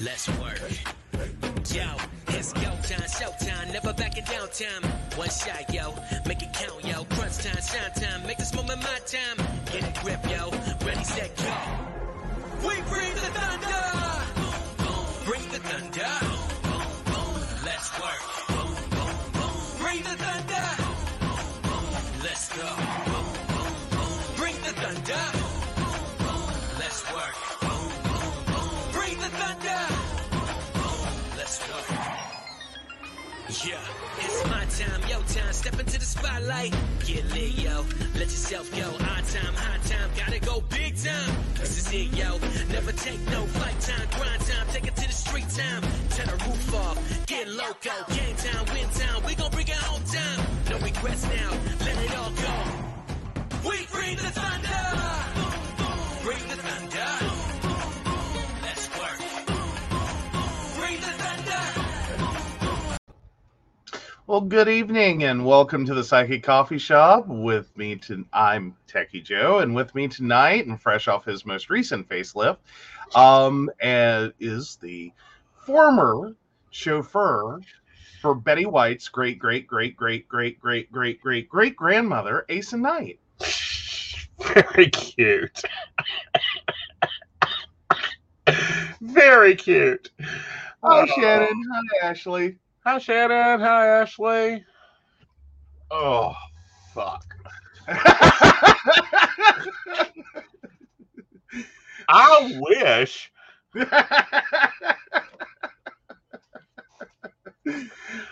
Let's work. Yo, it's go time, showtime, never backing down time. One shot, yo, make it count, yo. Crunch time, shine time, make this moment my time. Get a grip, yo. Ready, set, go. We bring the thunder. Boom, boom. Bring the thunder. Yeah, it's my time, yo time. Step into the spotlight. Get lit, yo. Let yourself go. High time, high time. Gotta go big time. This is it, yo. Never take no flight time. Grind time. Take it to the street time. Turn the roof off. Get loco. Game time, win time. We gon' bring it home time. No regrets now. Let it all go. We bring the thunder. Well, good evening and welcome to the Psychic Coffee Shop. With me to I'm Techie Joe, and with me tonight, and fresh off his most recent facelift, um, and is the former chauffeur for Betty White's great great great great great great great great great grandmother, Asa Knight. Very cute. Very cute. Hi, Oh. Shannon. Hi, Ashley. Hi, Shannon. Hi, Ashley. Oh, fuck. I wish.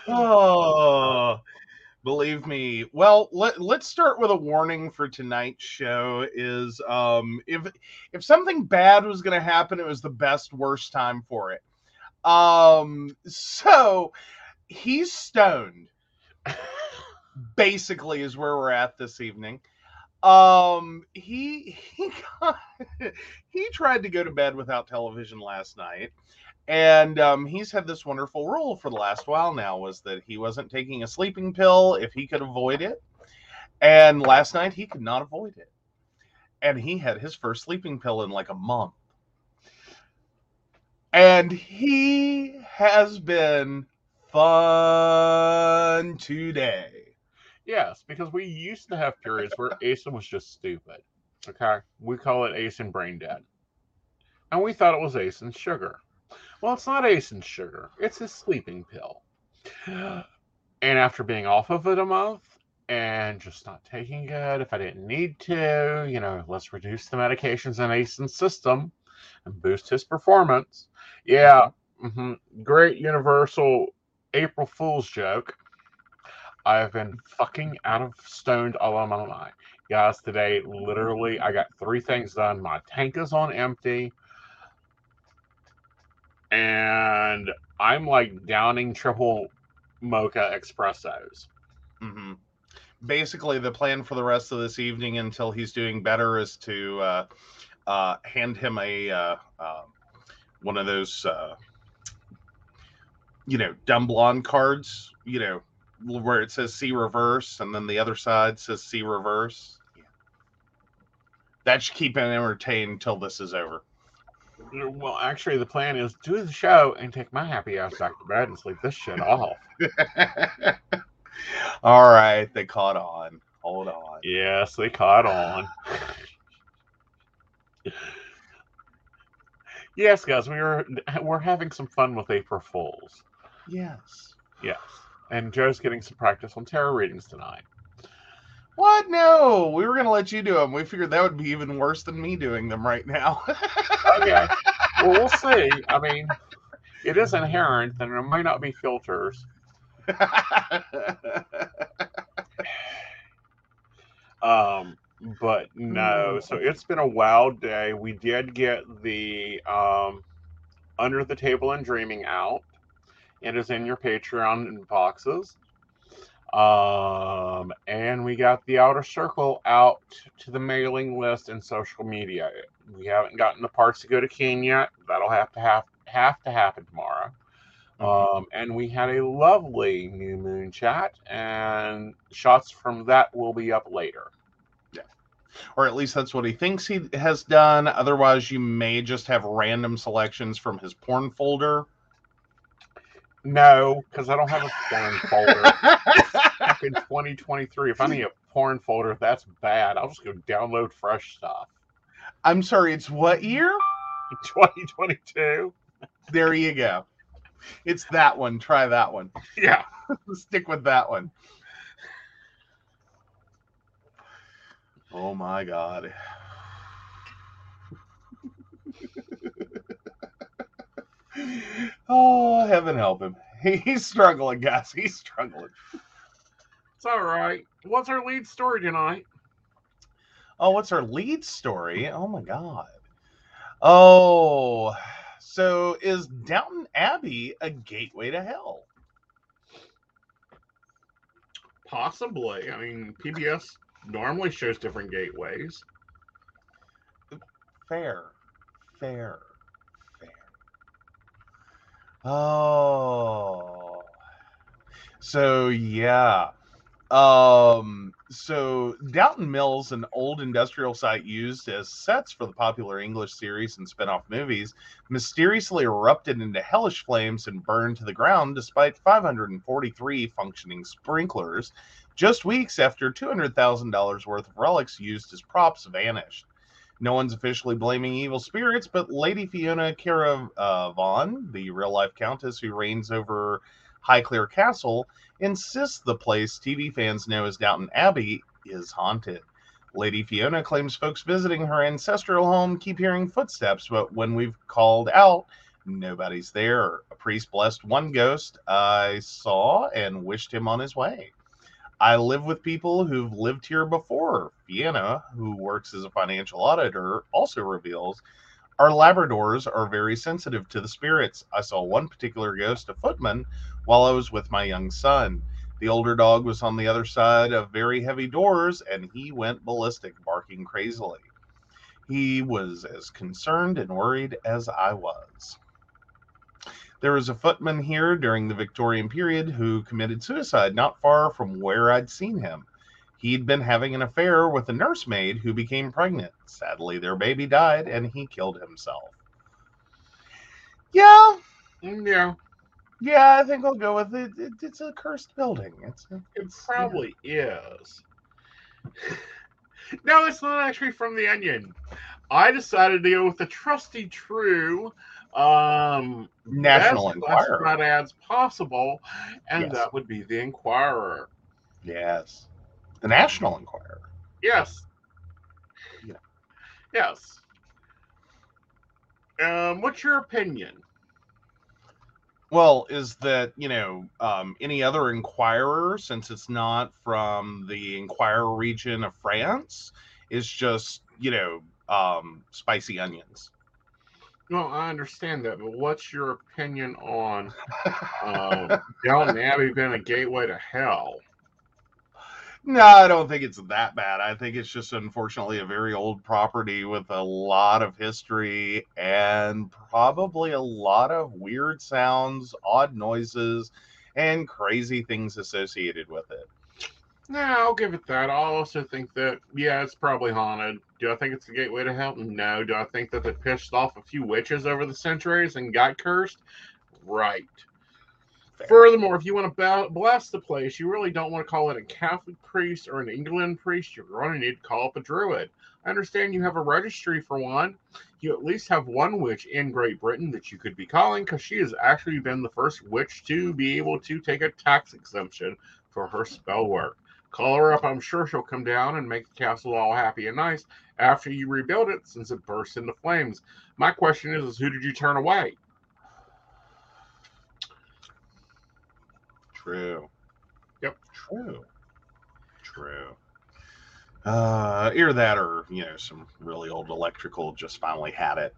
oh, believe me. Well, let, let's start with a warning for tonight's show is um if if something bad was going to happen, it was the best worst time for it. Um so he's stoned. Basically is where we're at this evening. Um he he got, he tried to go to bed without television last night and um, he's had this wonderful rule for the last while now was that he wasn't taking a sleeping pill if he could avoid it and last night he could not avoid it and he had his first sleeping pill in like a month and he has been fun today Yes, because we used to have periods where Aeson was just stupid. Okay? We call it Aeson brain dead. And we thought it was Aeson's sugar. Well, it's not Aeson's sugar, it's his sleeping pill. And after being off of it a month and just not taking it if I didn't need to, you know, let's reduce the medications in Aeson's system and boost his performance. Yeah, hmm great universal April Fool's joke. I've been fucking out of stoned all of my life. Guys, today, literally, I got three things done. My tank is on empty. And I'm like downing triple mocha espressos. hmm Basically, the plan for the rest of this evening until he's doing better is to uh, uh, hand him a uh, um one of those, uh, you know, dumb blonde cards. You know, where it says "see reverse" and then the other side says "see reverse." Yeah. That should keep him entertained until this is over. Well, actually, the plan is do the show and take my happy ass back to bed and sleep this shit off. All right, they caught on. Hold on. Yes, they caught on. yes, guys, we were we're having some fun with April Fools. Yes. Yes, and Joe's getting some practice on tarot readings tonight. What? No, we were gonna let you do them. We figured that would be even worse than me doing them right now. Okay, well, we'll see. I mean, it is inherent, and there may not be filters. Um, but no, so it's been a wild day. We did get the um, Under the Table and Dreaming out. It is in your Patreon boxes. Um, and we got the Outer Circle out to the mailing list and social media. We haven't gotten the parts to go to King yet. That'll have to have have to happen tomorrow. Um, and we had a lovely new moon chat, and shots from that will be up later. Yeah, or at least that's what he thinks he has done. Otherwise, you may just have random selections from his porn folder. No, because I don't have a porn folder. Back in 2023, if I need a porn folder, that's bad. I'll just go download fresh stuff. I'm sorry, it's what year? 2022. There you go. It's that one. Try that one. Yeah. Stick with that one. Oh my god. oh, heaven help him. He's struggling, guys. He's struggling. It's all right. What's our lead story tonight? Oh, what's our lead story? Oh my god. Oh, so is Downton Abbey a gateway to hell? Possibly. I mean, PBS normally shows different gateways. Fair. Fair. Fair. Oh. So yeah. Um so Downton Mills, an old industrial site used as sets for the popular English series and spin-off movies, mysteriously erupted into hellish flames and burned to the ground despite 543 functioning sprinklers just weeks after $200,000 worth of relics used as props vanished. No one's officially blaming evil spirits, but Lady Fiona Carnarvon, the real life countess who reigns over Highclere Castle, insists the place TV fans know as Downton Abbey is haunted. Lady Fiona claims folks visiting her ancestral home keep hearing footsteps, but when we've called out, nobody's there. A priest blessed one ghost I saw and wished him on his way. I live with people who've lived here before. Fiona, who works as a financial auditor, also reveals our Labradors are very sensitive to the spirits. I saw one particular ghost, a footman, while I was with my young son. The older dog was on the other side of very heavy doors and he went ballistic, barking crazily. He was as concerned and worried as I was. There was a footman here during the Victorian period who committed suicide not far from where I'd seen him. He'd been having an affair with a nursemaid who became pregnant. Sadly, their baby died and he killed himself. Yeah, Mm, Yeah, yeah, I think I'll go with it. it it's a cursed building. It's, it it's probably is. no, it's not actually from the Onion. I decided to go with the trusty true um National Enquirer. classified ads possible, and Yes. that would be the Inquirer. Yes, the National Enquirer. Yes. Yeah. Yes. Um, what's your opinion? Well, is that you know um, any other Inquirer, since it's not from the Inquirer region of France, is just you know um, spicy onions. No, I understand that, but what's your opinion on um, Downton Abbey being a gateway to hell? No, I don't think it's that bad. I think it's just unfortunately a very old property with a lot of history and probably a lot of weird sounds, odd noises, and crazy things associated with it. No, I'll give it that. I also think that yeah, it's probably haunted. Do I think it's the gateway to hell? No. Do I think that they pissed off a few witches over the centuries and got cursed? Right. Fair. Furthermore, if you want to bless the place, you really don't want to call it a Catholic priest or an England priest. You're going to need to call up a druid. I understand you have a registry for one. You at least have one witch in Great Britain that you could be calling because she has actually been the first witch to be able to take a tax exemption for her spell work. Call her up. I'm sure she'll come down and make the castle all happy and nice after you rebuild it since it burst into flames. My question is, is who did you turn away? True. Yep. True. True. Uh, either that or, you know, some really old electrical just finally had it.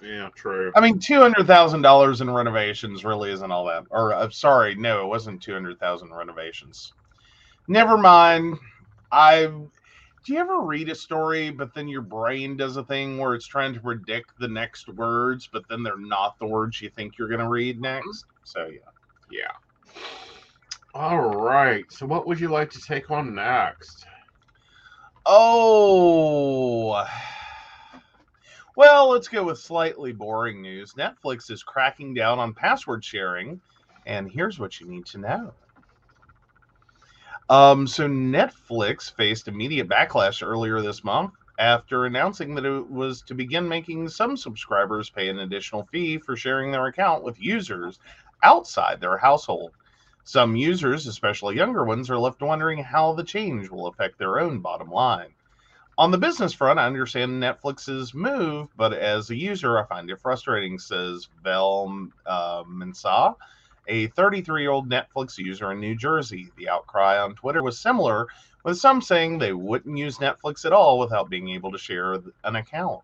Yeah, true. I mean, two hundred thousand dollars in renovations really isn't all that. Or, uh, sorry, no, it wasn't two hundred thousand renovations. Never mind. I. Do you ever read a story, but then your brain does a thing where it's trying to predict the next words, but then they're not the words you think you're going to read next? So yeah. Yeah. All right. So, what would you like to take on next? Oh. Well, let's go with slightly boring news. Netflix is cracking down on password sharing, and here's what you need to know. Um, so Netflix faced immediate backlash earlier this month after announcing that it was to begin making some subscribers pay an additional fee for sharing their account with users outside their household. Some users, especially younger ones, are left wondering how the change will affect their own bottom line. On the business front, I understand Netflix's move, but as a user, I find it frustrating, says Vel uh, Mensah, a 33 year old Netflix user in New Jersey. The outcry on Twitter was similar, with some saying they wouldn't use Netflix at all without being able to share an account.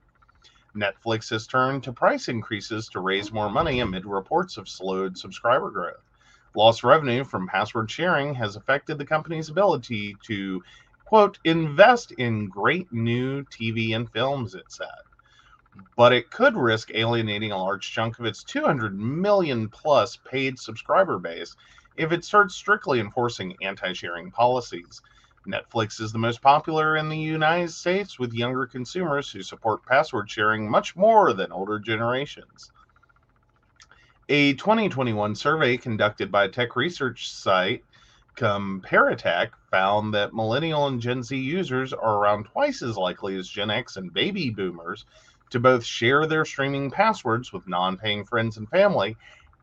Netflix has turned to price increases to raise more money amid reports of slowed subscriber growth. Lost revenue from password sharing has affected the company's ability to quote, invest in great new TV and films, it said. But it could risk alienating a large chunk of its 200 million plus paid subscriber base if it starts strictly enforcing anti sharing policies. Netflix is the most popular in the United States with younger consumers who support password sharing much more than older generations. A 2021 survey conducted by tech research site Comparitech found that millennial and Gen Z users are around twice as likely as Gen X and baby boomers to both share their streaming passwords with non paying friends and family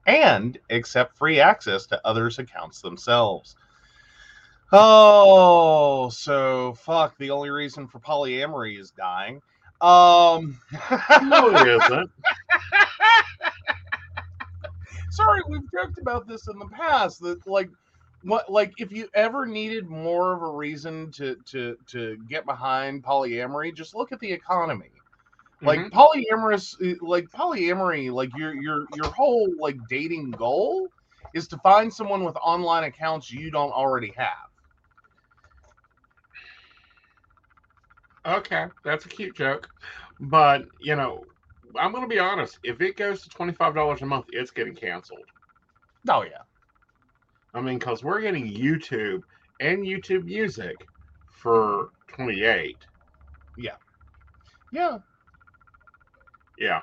and accept free access to others' accounts themselves. Oh, so fuck. The only reason for polyamory is dying. Um, no, it isn't. Sorry, we've joked about this in the past. That like what like if you ever needed more of a reason to to to get behind polyamory just look at the economy like mm-hmm. polyamorous eh, like polyamory like your your your whole like dating goal is to find someone with online accounts you don't already have okay that's a cute joke but you know i'm gonna be honest if it goes to $25 a month it's getting canceled oh yeah I mean, because we're getting YouTube and YouTube Music for 28. Yeah. Yeah. Yeah.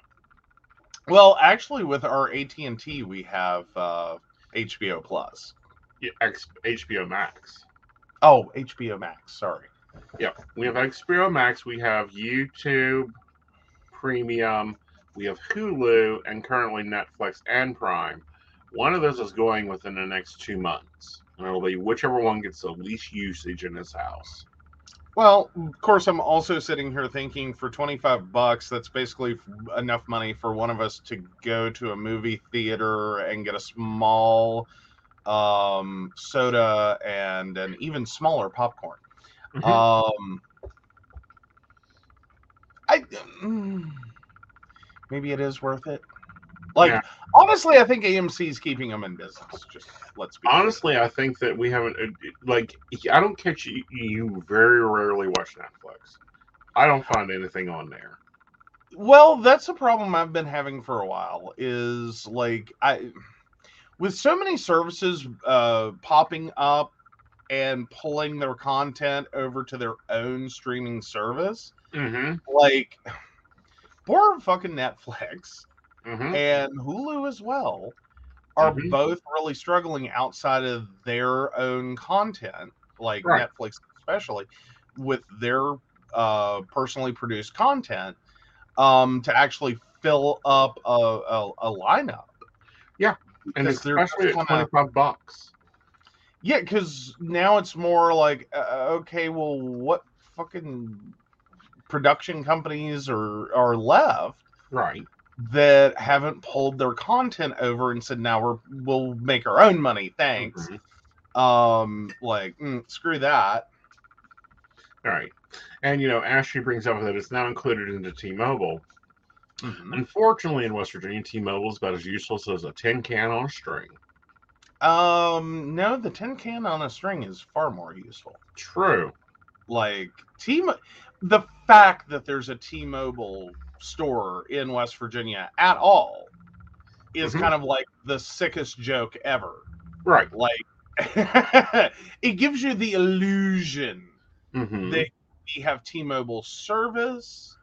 Well, actually, with our AT and T, we have uh, HBO Plus. Yeah, X, HBO Max. Oh, HBO Max. Sorry. Yeah, we have HBO Max. We have YouTube Premium. We have Hulu, and currently Netflix and Prime. One of those is going within the next two months, and it'll be whichever one gets the least usage in this house. Well, of course, I'm also sitting here thinking for 25 bucks, that's basically enough money for one of us to go to a movie theater and get a small um, soda and an even smaller popcorn. Mm-hmm. Um, I mm, maybe it is worth it. Like yeah. honestly, I think AMC is keeping them in business. Just let's be honestly, I think that we haven't uh, like I don't catch you. You very rarely watch Netflix. I don't find anything on there. Well, that's a problem I've been having for a while. Is like I with so many services uh, popping up and pulling their content over to their own streaming service. Mm-hmm. Like, poor fucking Netflix mm-hmm. and Hulu as well are mm-hmm. both really struggling outside of their own content, like right. Netflix especially, with their uh, personally produced content um, to actually fill up a, a, a lineup. Yeah, and especially at twenty five bucks. Yeah, because now it's more like, uh, okay, well, what fucking production companies are are left? Right that haven't pulled their content over and said now we're we'll make our own money thanks. Mm-hmm. um like mm, screw that. All right. And you know ashley brings up that it's now included into t-mobile. Mm-hmm. unfortunately in west virginia t-mobile is about as useless as a tin can on a string. Um no the tin can on a string is far more useful. True. Like t the fact that there's a t-mobile store in West Virginia at all is mm-hmm. kind of like the sickest joke ever. Right. Like it gives you the illusion mm-hmm. that we have T-Mobile service.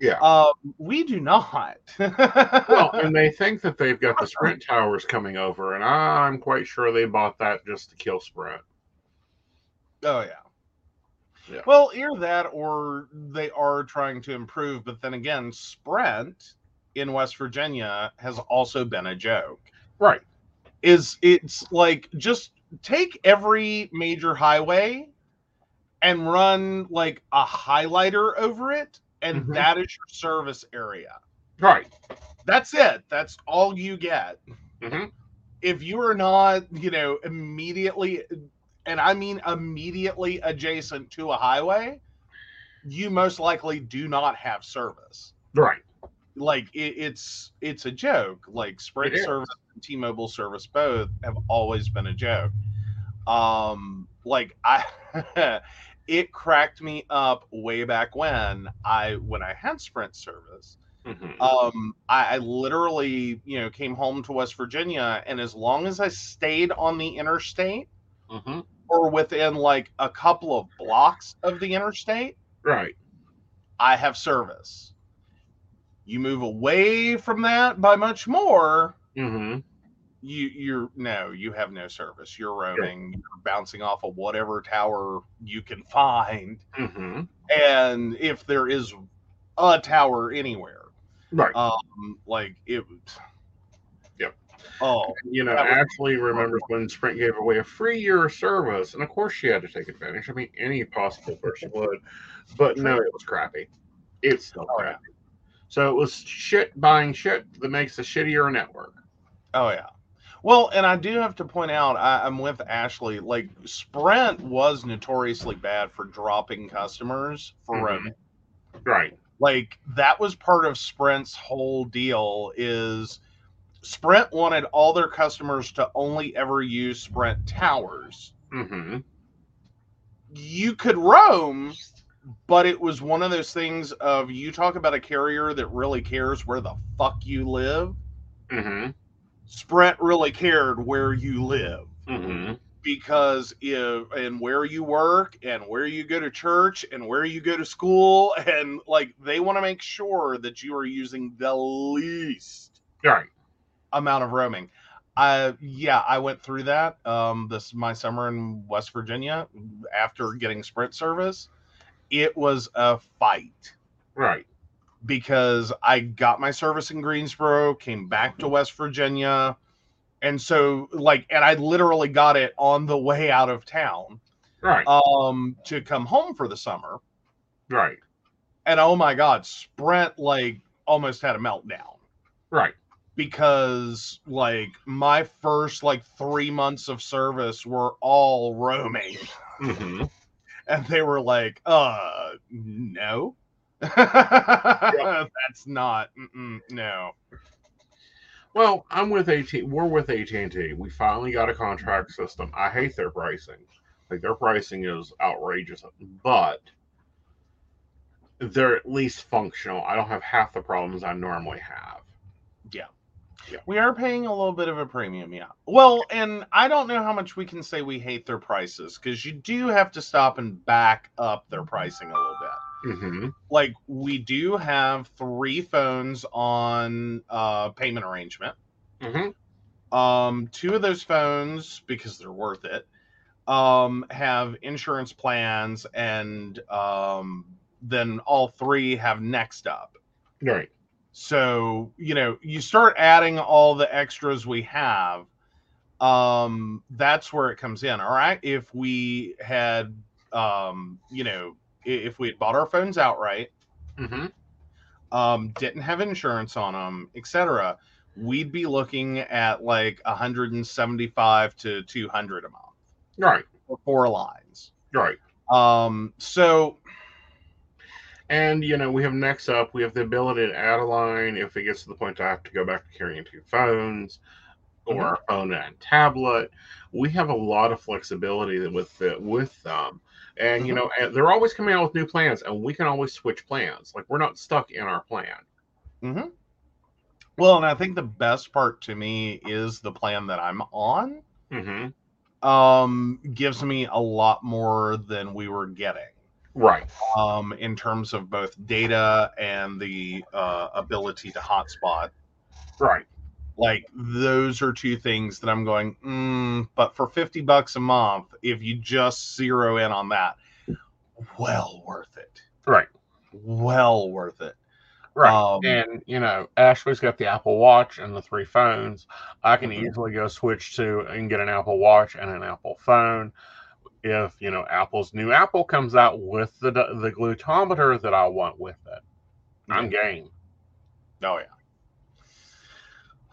Yeah. Um, we do not. well, and they think that they've got the Sprint towers coming over, and I'm quite sure they bought that just to kill Sprint. oh yeah. Yeah. Well, either that or they are trying to improve, but then again, Sprint in West Virginia has also been a joke. Right. Is it's like just take every major highway and run like a highlighter over it, and Mhm. that is your service area. Right. That's it. That's all you get. Mhm. If you are not, you know, immediately, and I mean immediately adjacent to a highway, you most likely do not have service. Right. Like it, it's it's a joke. Like Sprint service and T-Mobile service both have always been a joke. Um, like I, it cracked me up way back when I when I had Sprint service Mhm. um I, I literally you know came home to west virginia and as long as i stayed on the interstate Mhm. Or within like a couple of blocks of the interstate Right. i have service. You move away from that by much more hmm you you're no you have no service. You're roaming you're bouncing off of whatever tower you can find. Hmm and if there is a tower anywhere Right. um like it Yep. oh you know, Ashley remembers when Sprint gave away a free year of service, and of course she had to take advantage. I mean, any possible person would, but no, it was crappy. It's still Oh, yeah. crappy. So it was shit buying shit that makes a shittier network. Oh yeah. Well, and I do have to point out, I, I'm with Ashley. Like Sprint was notoriously bad for dropping customers for Mhm. roaming. Right. Like that was part of Sprint's whole deal. Is Sprint wanted all their customers to only ever use Sprint towers. hmm You could roam, but it was one of those things of you talk about a carrier that really cares where the fuck you live. hmm Sprint really cared where you live. hmm because if and where you work and where you go to church and where you go to school and like they want to make sure that you are using the least Right. Amount of roaming uh yeah i went through that um this my summer in west virginia after getting sprint service it was a fight Right. because i got my service in greensboro came back to west virginia and so like and i literally got it on the way out of town Right. um to come home for the summer right. and oh my god sprint like almost had a meltdown Right. Because like my first like three months of service were all roaming hmm and they were like uh no that's not mm-mm, no Well, I'm with AT. We're with AT and T. We finally got a contract system. I hate their pricing. Like their pricing is outrageous, but they're at least functional. I don't have half the problems I normally have. We are paying a little bit of a premium yeah. Well and i don't know how much we can say we hate their prices because you do have to stop and back up their pricing a little bit. Hmm like we do have three phones on uh payment arrangement. Hmm um two of those phones because they're worth it um have insurance plans and um then all three have next up. Right. So you know you start adding all the extras we have um that's where it comes in all right if we had um you know if we had bought our phones outright hmm um, didn't have insurance on them, etc., we'd be looking at like 175 to 200 a month Right. for four lines. Right. Um, so And you know, we have next up, we have the ability to add a line if it gets to the point I have to go back to carrying two phones or a phone and tablet. We have a lot of flexibility with the, with them. And you Mhm. know, and they're always coming out with new plans, and we can always switch plans. Like we're not stuck in our plan. Mm-hmm. well, and I think the best part to me is the plan that I'm on. hmm Um, gives me a lot more than we were getting. Right. um, in terms of both data and the uh, ability to hotspot. Right. Like those are two things that I'm going. Mm, but for fifty bucks a month, if you just zero in on that, well worth it. Right. Well worth it. Right. Um, and you know, Ashley's got the Apple Watch and the three phones. I can Mhm. easily go switch to and get an Apple Watch and an Apple phone. If you know Apple's new Apple comes out with the the glucometer that I want with it, I'm game. Oh yeah.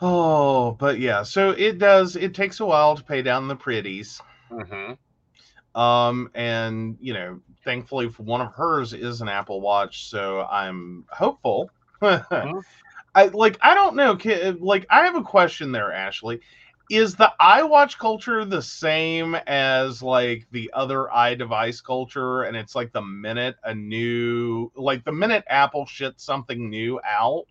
Oh, but yeah. So it does. It takes a while to pay down the pretties. Mm-hmm. Um, and you know, thankfully, for one of hers is an Apple Watch, so I'm hopeful. I like. I don't know. Like, I have a question there, Ashley. Is the iWatch culture the same as like the other iDevice culture? And it's like the minute a new, like the minute Apple shits something new out,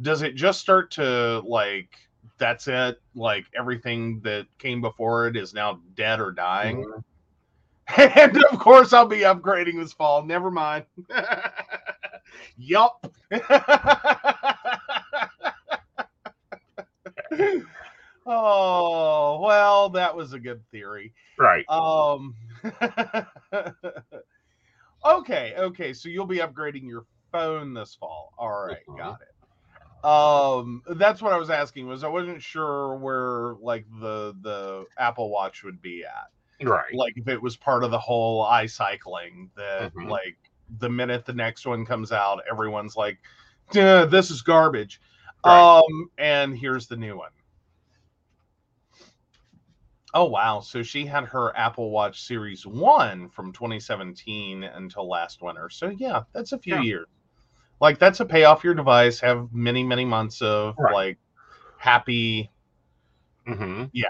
does it just start to like that's it? Like everything that came before it is now dead or dying? Mhm. And of course, I'll be upgrading this fall. Never mind. yup. oh, well, that was a good theory. Right. Um Okay, okay. So you'll be upgrading your phone this fall. All right, Mhm. got it. Um that's what I was asking was I wasn't sure where like the the Apple Watch would be at Right. like if it was part of the whole iCycling that Mhm. like the minute the next one comes out everyone's like "Duh, this is garbage Right. um and here's the new one oh wow so she had her apple watch series 1 from 2017 until last winter so yeah that's a few Yeah. years like that's a pay off your device have many many months of Right. like happy Mm-hmm. Yeah.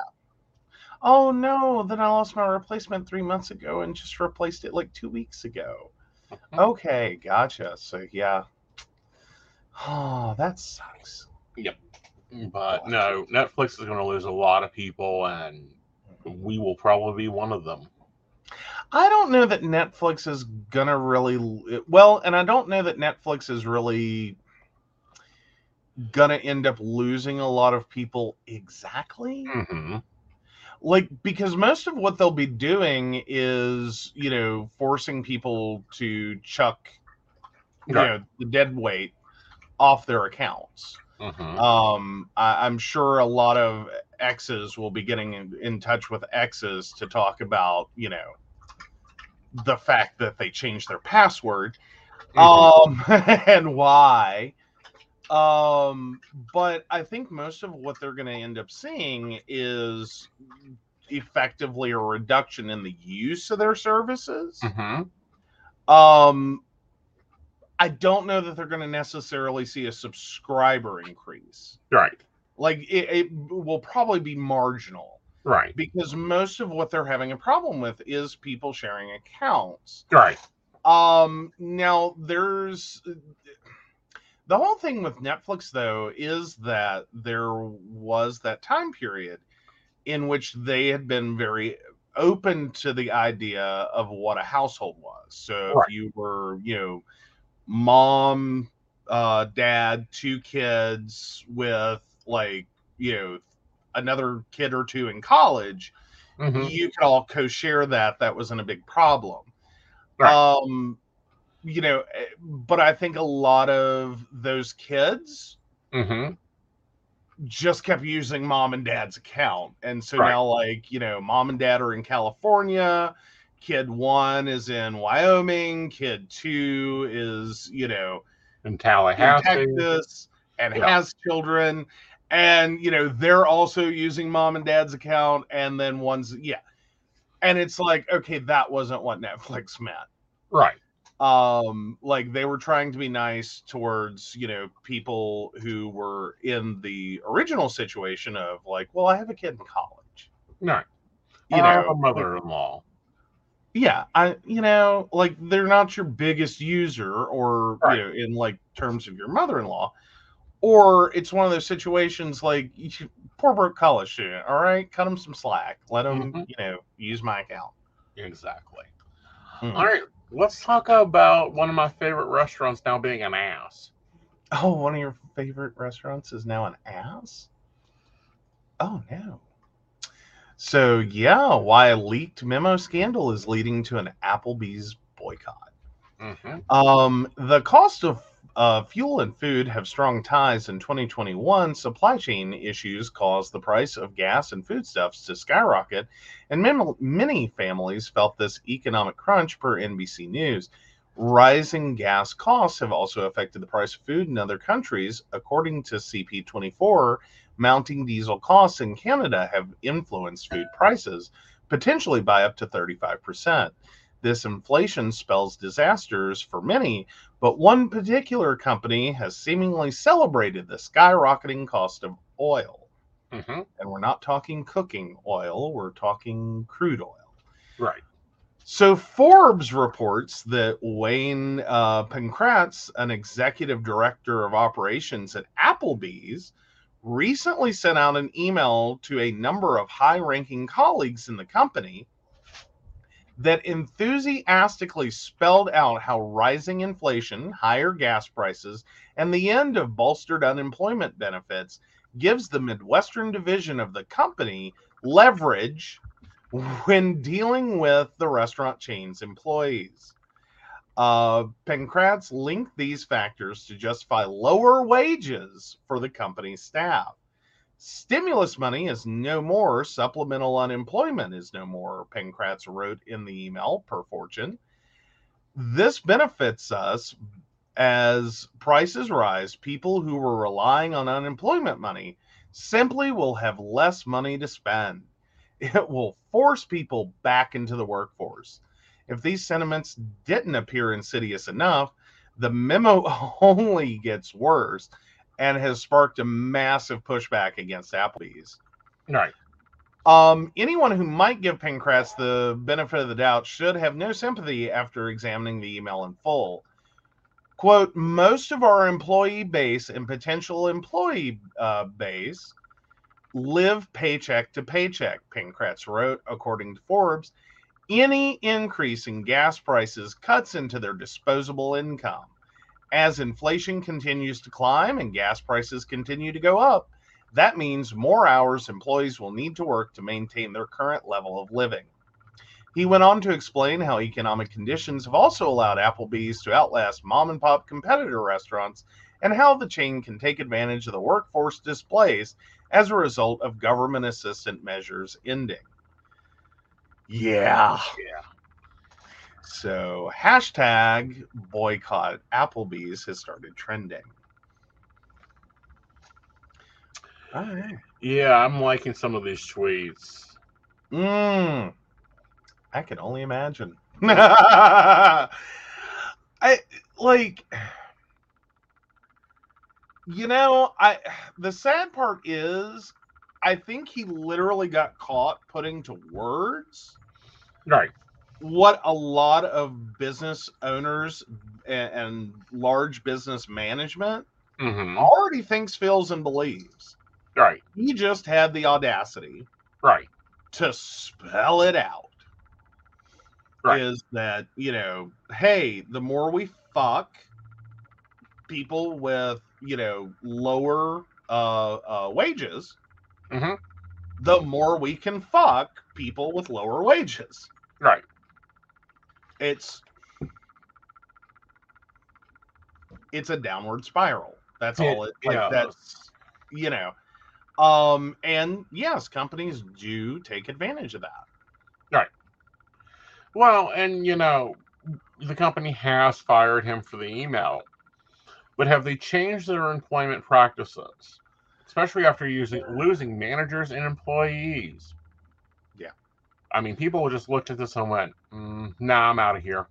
Oh no, then I lost my replacement three months ago and just replaced it like two weeks ago. Mhm. Okay, gotcha. So yeah. Oh, that sucks. Yep. But no, Netflix is going to lose a lot of people, and we will probably be one of them. I don't know that Netflix is gonna really well, and I don't know that Netflix is really gonna end up losing a lot of people exactly. hmm like because most of what they'll be doing is you know forcing people to chuck you Right. know the dead weight off their accounts hmm um I, i'm sure a lot of exes will be getting in, in touch with exes to talk about you know the fact that they changed their password um and why. Um but i think most of what they're going to end up seeing is effectively a reduction in the use of their services. Hmm um i don't know that they're going to necessarily see a subscriber increase. Right. Like it, it will probably be marginal Right. because most of what they're having a problem with is people sharing accounts Right. um, now there's the whole thing with Netflix though is that there was that time period in which they had been very open to the idea of what a household was. So Right. if you were, you know, mom, uh, dad, two kids with like, you know, another kid or two in college, hmm you could all co-share that. That wasn't a big problem. Right. Um, you know, eh, but I think a lot of those kids hmm just kept using mom and dad's account, and so Right. now, like, you know, mom and dad are in California. Kid one is in Wyoming. Kid two is, you know, In in Tallahassee. Texas and Yeah. has children and you know they're also using mom and dad's account and then one's yeah and it's like okay that wasn't what netflix meant Right. um like they were trying to be nice towards you know people who were in the original situation of like well i have a kid in college No. you I know a mother-in-law. yeah i you know like they're not your biggest user or Right. you know in like terms of your mother-in-law or it's one of those situations like you poor broke college student all right cut them some slack let them Mhm. you know use my account Exactly. Mhm. All right. let's talk about one of my favorite restaurants now being an ass. Oh, one of your favorite restaurants is now an ass? Oh, no. So, yeah, why a leaked memo scandal is leading to an Applebee's boycott. Mm-hmm. Um, the cost of uh, fuel and food have strong ties in 2021. Supply chain issues caused the price of gas and foodstuffs to skyrocket, and many, many families felt this economic crunch per NBC News. Rising gas costs have also affected the price of food in other countries. According to CP24, mounting diesel costs in Canada have influenced food prices, potentially by up to 35%. This inflation spells disasters for many, but one particular company has seemingly celebrated the skyrocketing cost of oil. Mm-hmm. And we're not talking cooking oil, we're talking crude oil. Right. So Forbes reports that Wayne uh, Pankratz, an executive director of operations at Applebee's, recently sent out an email to a number of high-ranking colleagues in the company that enthusiastically spelled out how rising inflation, higher gas prices, and the end of bolstered unemployment benefits gives the Midwestern division of the company leverage when dealing with the restaurant chain's employees. Uh, linked these factors to justify lower wages for the company's staff. Stimulus money is no more. Supplemental unemployment is no more, Pankratz wrote in the email per Fortune. This benefits us as prices rise. People who were relying on unemployment money simply will have less money to spend. It will force people back into the workforce. If these sentiments didn't appear insidious enough, the memo only gets worse and has sparked a massive pushback against Applebee's. Right. Um, anyone who might give Pankratz the benefit of the doubt should have no sympathy after examining the email in full. Quote, most of our employee base and potential employee uh, base live paycheck to paycheck, Pankratz wrote, according to Forbes. Any increase in gas prices cuts into their disposable income. As inflation continues to climb and gas prices continue to go up, that means more hours employees will need to work to maintain their current level of living. He went on to explain how economic conditions have also allowed Applebee's to outlast mom and pop competitor restaurants and how the chain can take advantage of the workforce displaced as a result of government assistant measures ending. Yeah. Yeah. So hashtag boycott Applebee's has started trending. All right. Yeah, I'm liking some of these tweets. Mm, I can only imagine. I like you know, I the sad part is I think he literally got caught putting to words Right. What a lot of business owners and, and large business management Mm-hmm. already thinks, feels, and believes. Right. He just had the audacity Right. to spell it out. Right. Is that, you know, hey, the more we fuck people with, you know, lower uh, uh, wages, Mm-hmm. the more we can fuck people with lower wages. Right. It's it's a downward spiral. That's It all it like is. that's you know. Um and yes, companies do take advantage of that. Right. Well, and you know, the company has fired him for the email, but have they changed their employment practices, especially after using losing managers and employees? I mean, people just looked at this and went, mm, "Nah, I'm out of here."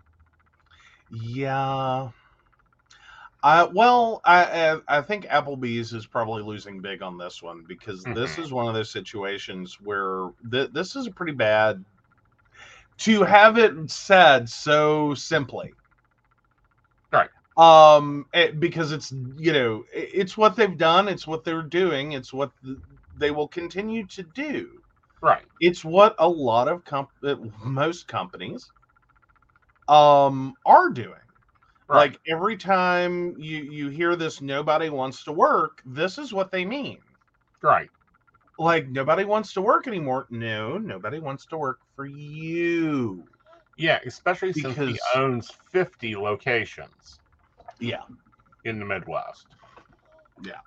Yeah. I well, I I I think Applebee's is probably losing big on this one because this Mhm. is one of those situations where th- this is a pretty bad to have it said so simply. Right. Um it- because it's you know, it- it's what they've done, it's what they're doing, it's what th- they will continue to do. Right. It's what a lot of comp- uh, most companies um, are doing. Right. Like every time you you hear this, nobody wants to work. This is what they mean. Right. Like nobody wants to work anymore. No, nobody wants to work for you. Yeah, especially since he owns 50 locations Yeah. in the Midwest. Yeah.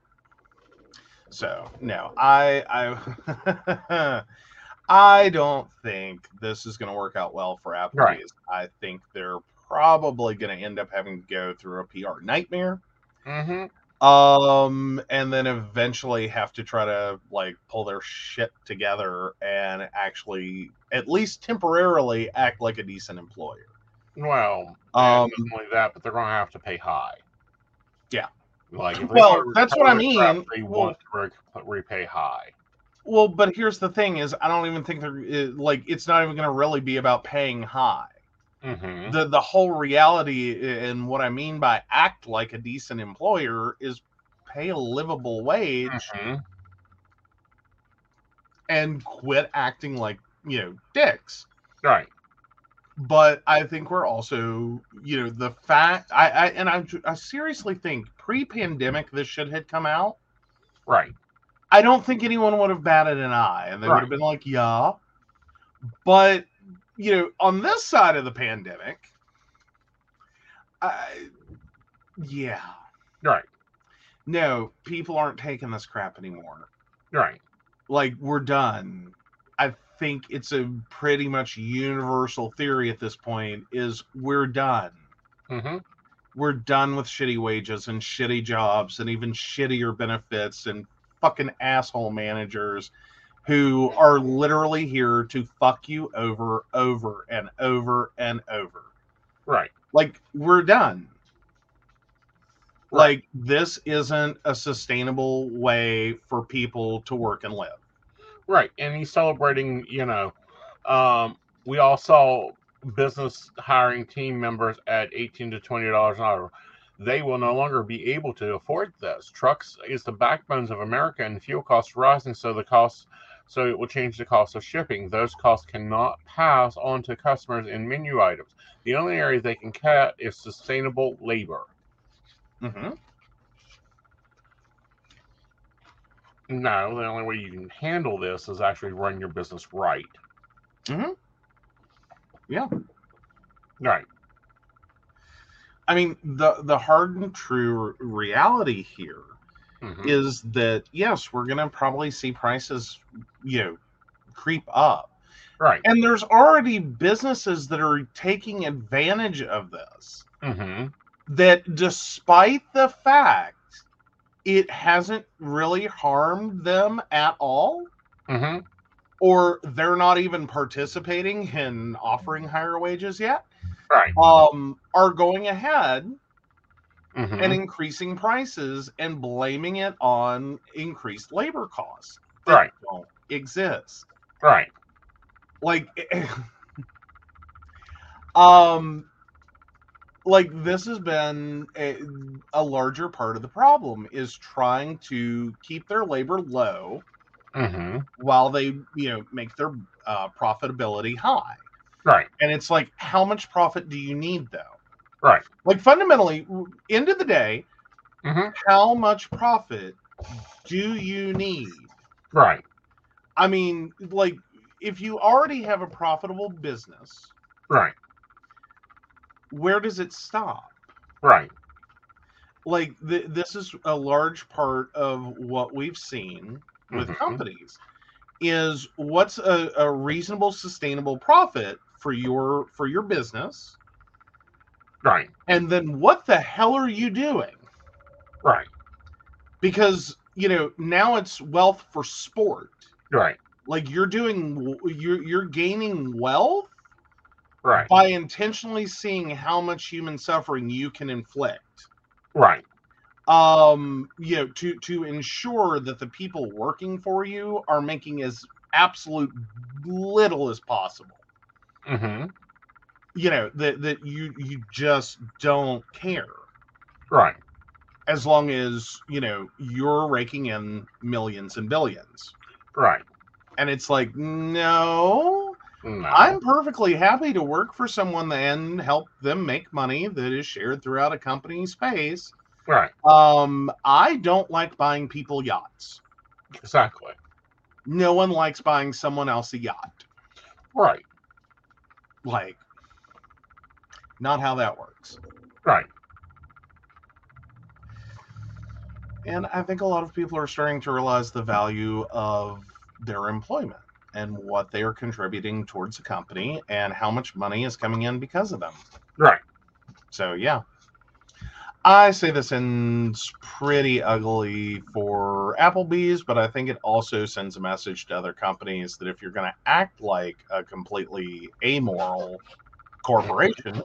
So no, I I I don't think this is going to work out well for Applebee's. Right. I think they're probably going to end up having to go through a PR nightmare, Mm-hmm. um, and then eventually have to try to like pull their shit together and actually, at least temporarily, act like a decent employer. Well, Um, not only that, but they're going to have to pay high. Yeah. Like, if Well, that's what I mean. They Well- want to re- repay high. Well, but here's the thing: is I don't even think they're uh, like it's not even going to really be about paying high. Mm-hmm. the the whole reality and what I mean by act like a decent employer is pay a livable wage Mm-hmm. and quit acting like you know dicks. Right. But I think we're also you know the fact I, I and I, I seriously think pre-pandemic this shit had come out. Right. I don't think anyone would have batted an eye and they would have been like, yeah. But, you know, on this side of the pandemic, I, yeah. Right. No, people aren't taking this crap anymore. Right. Like, we're done. I think it's a pretty much universal theory at this point is we're done. Mm-hmm. We're done with shitty wages and shitty jobs and even shittier benefits and fucking asshole managers who are literally here to fuck you over, over and over and over. Right. Like, we're done. Right. Like, this isn't a sustainable way for people to work and live. Right. And he's celebrating, you know, um, we all saw business hiring team members at 18 to $20 an hour. They will no longer be able to afford this. Trucks is the backbones of America and fuel costs rising, so the costs so it will change the cost of shipping. Those costs cannot pass on to customers in menu items. The only area they can cut is sustainable labor. Mm-hmm. No, the only way you can handle this is actually run your business right. Mhm. Yeah. Right. I mean, the the hard and true reality here Mhm. is that yes, we're gonna probably see prices, you know, creep up. Right. And there's already businesses that are taking advantage of this. hmm That despite the fact it hasn't really harmed them at all, hmm or they're not even participating in offering higher wages yet, Right. um, are going ahead hmm and increasing prices and blaming it on increased labor costs that Right. don't exist. Right. Like, um, like this has been a, a larger part of the problem is trying to keep their labor low hmm while they, you know, make their uh, profitability high. Right. And it's like, how much profit do you need though? Right. Like fundamentally, end of the day, hmm how much profit do you need? Right. I mean, like, if you already have a profitable business, Right. where does it stop? Right. Like, th- this is a large part of what we've seen with Mhm. companies is what's a, a reasonable, sustainable profit for your for your business, Right. and then what the hell are you doing? Right. Because you know now it's wealth for sport. Right. Like you're doing, you're you're gaining wealth Right. by intentionally seeing how much human suffering you can inflict Right. um you know to to ensure that the people working for you are making as absolute little as possible hmm you know that that you you just don't care Right. as long as you know you're raking in millions and billions Right. and it's like no No. I'm perfectly happy to work for someone and help them make money that is shared throughout a company space. right. Um, I don't like buying people yachts. Exactly. No one likes buying someone else a yacht. Right. Like, not how that works. Right. And I think a lot of people are starting to realize the value of their employment and what they are contributing towards the company and how much money is coming in because of them. Right. So, yeah. I say this ends pretty ugly for Applebee's, but I think it also sends a message to other companies that if you're going to act like a completely amoral corporation,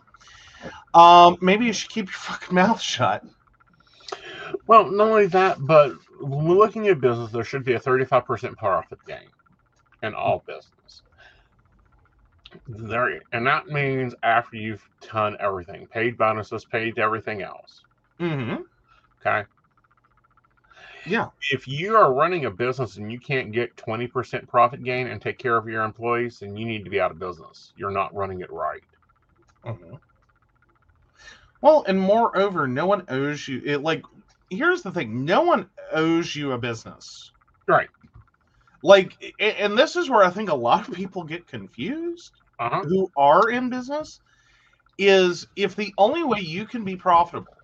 um, maybe you should keep your fucking mouth shut. Well, not only that, but when we're looking at business, there should be a 35% profit gain in all business. There, and that means after you've done everything, paid bonuses, paid everything else. Mm-hmm. Okay. Yeah. If you are running a business and you can't get 20% profit gain and take care of your employees, then you need to be out of business. You're not running it right. Mhm. Well, and moreover, no one owes you it. Like, here's the thing: no one owes you a business. Right. Like, and this is where I think a lot of people get confused Uh huh. who are in business. Is if the only way you can be profitable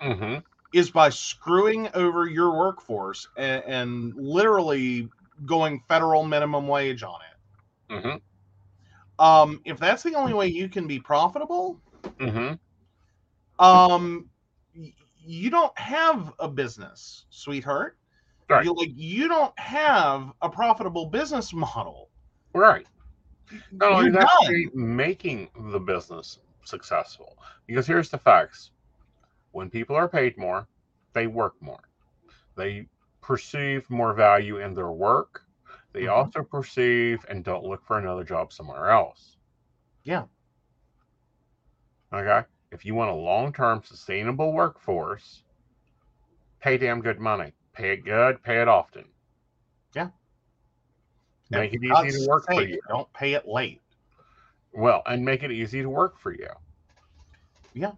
Mm-hmm. is by screwing over your workforce and, and literally going federal minimum wage on it. Mm-hmm. Um, if that's the only way you can be profitable, Mm-hmm. um you don't have a business sweetheart Right. you like you don't have a profitable business model Right. Not only You're you're making the business successful. Because here's the facts: when people are paid more, they work more. They perceive more value in their work. They Mhm. also perceive and don't look for another job somewhere else. Yeah. Okay. If you want a long-term sustainable workforce, pay damn good money. Pay it good. Pay it often. Yeah. Make it And easy to work for you. don't pay it late Well, and make it easy to work for you. yeah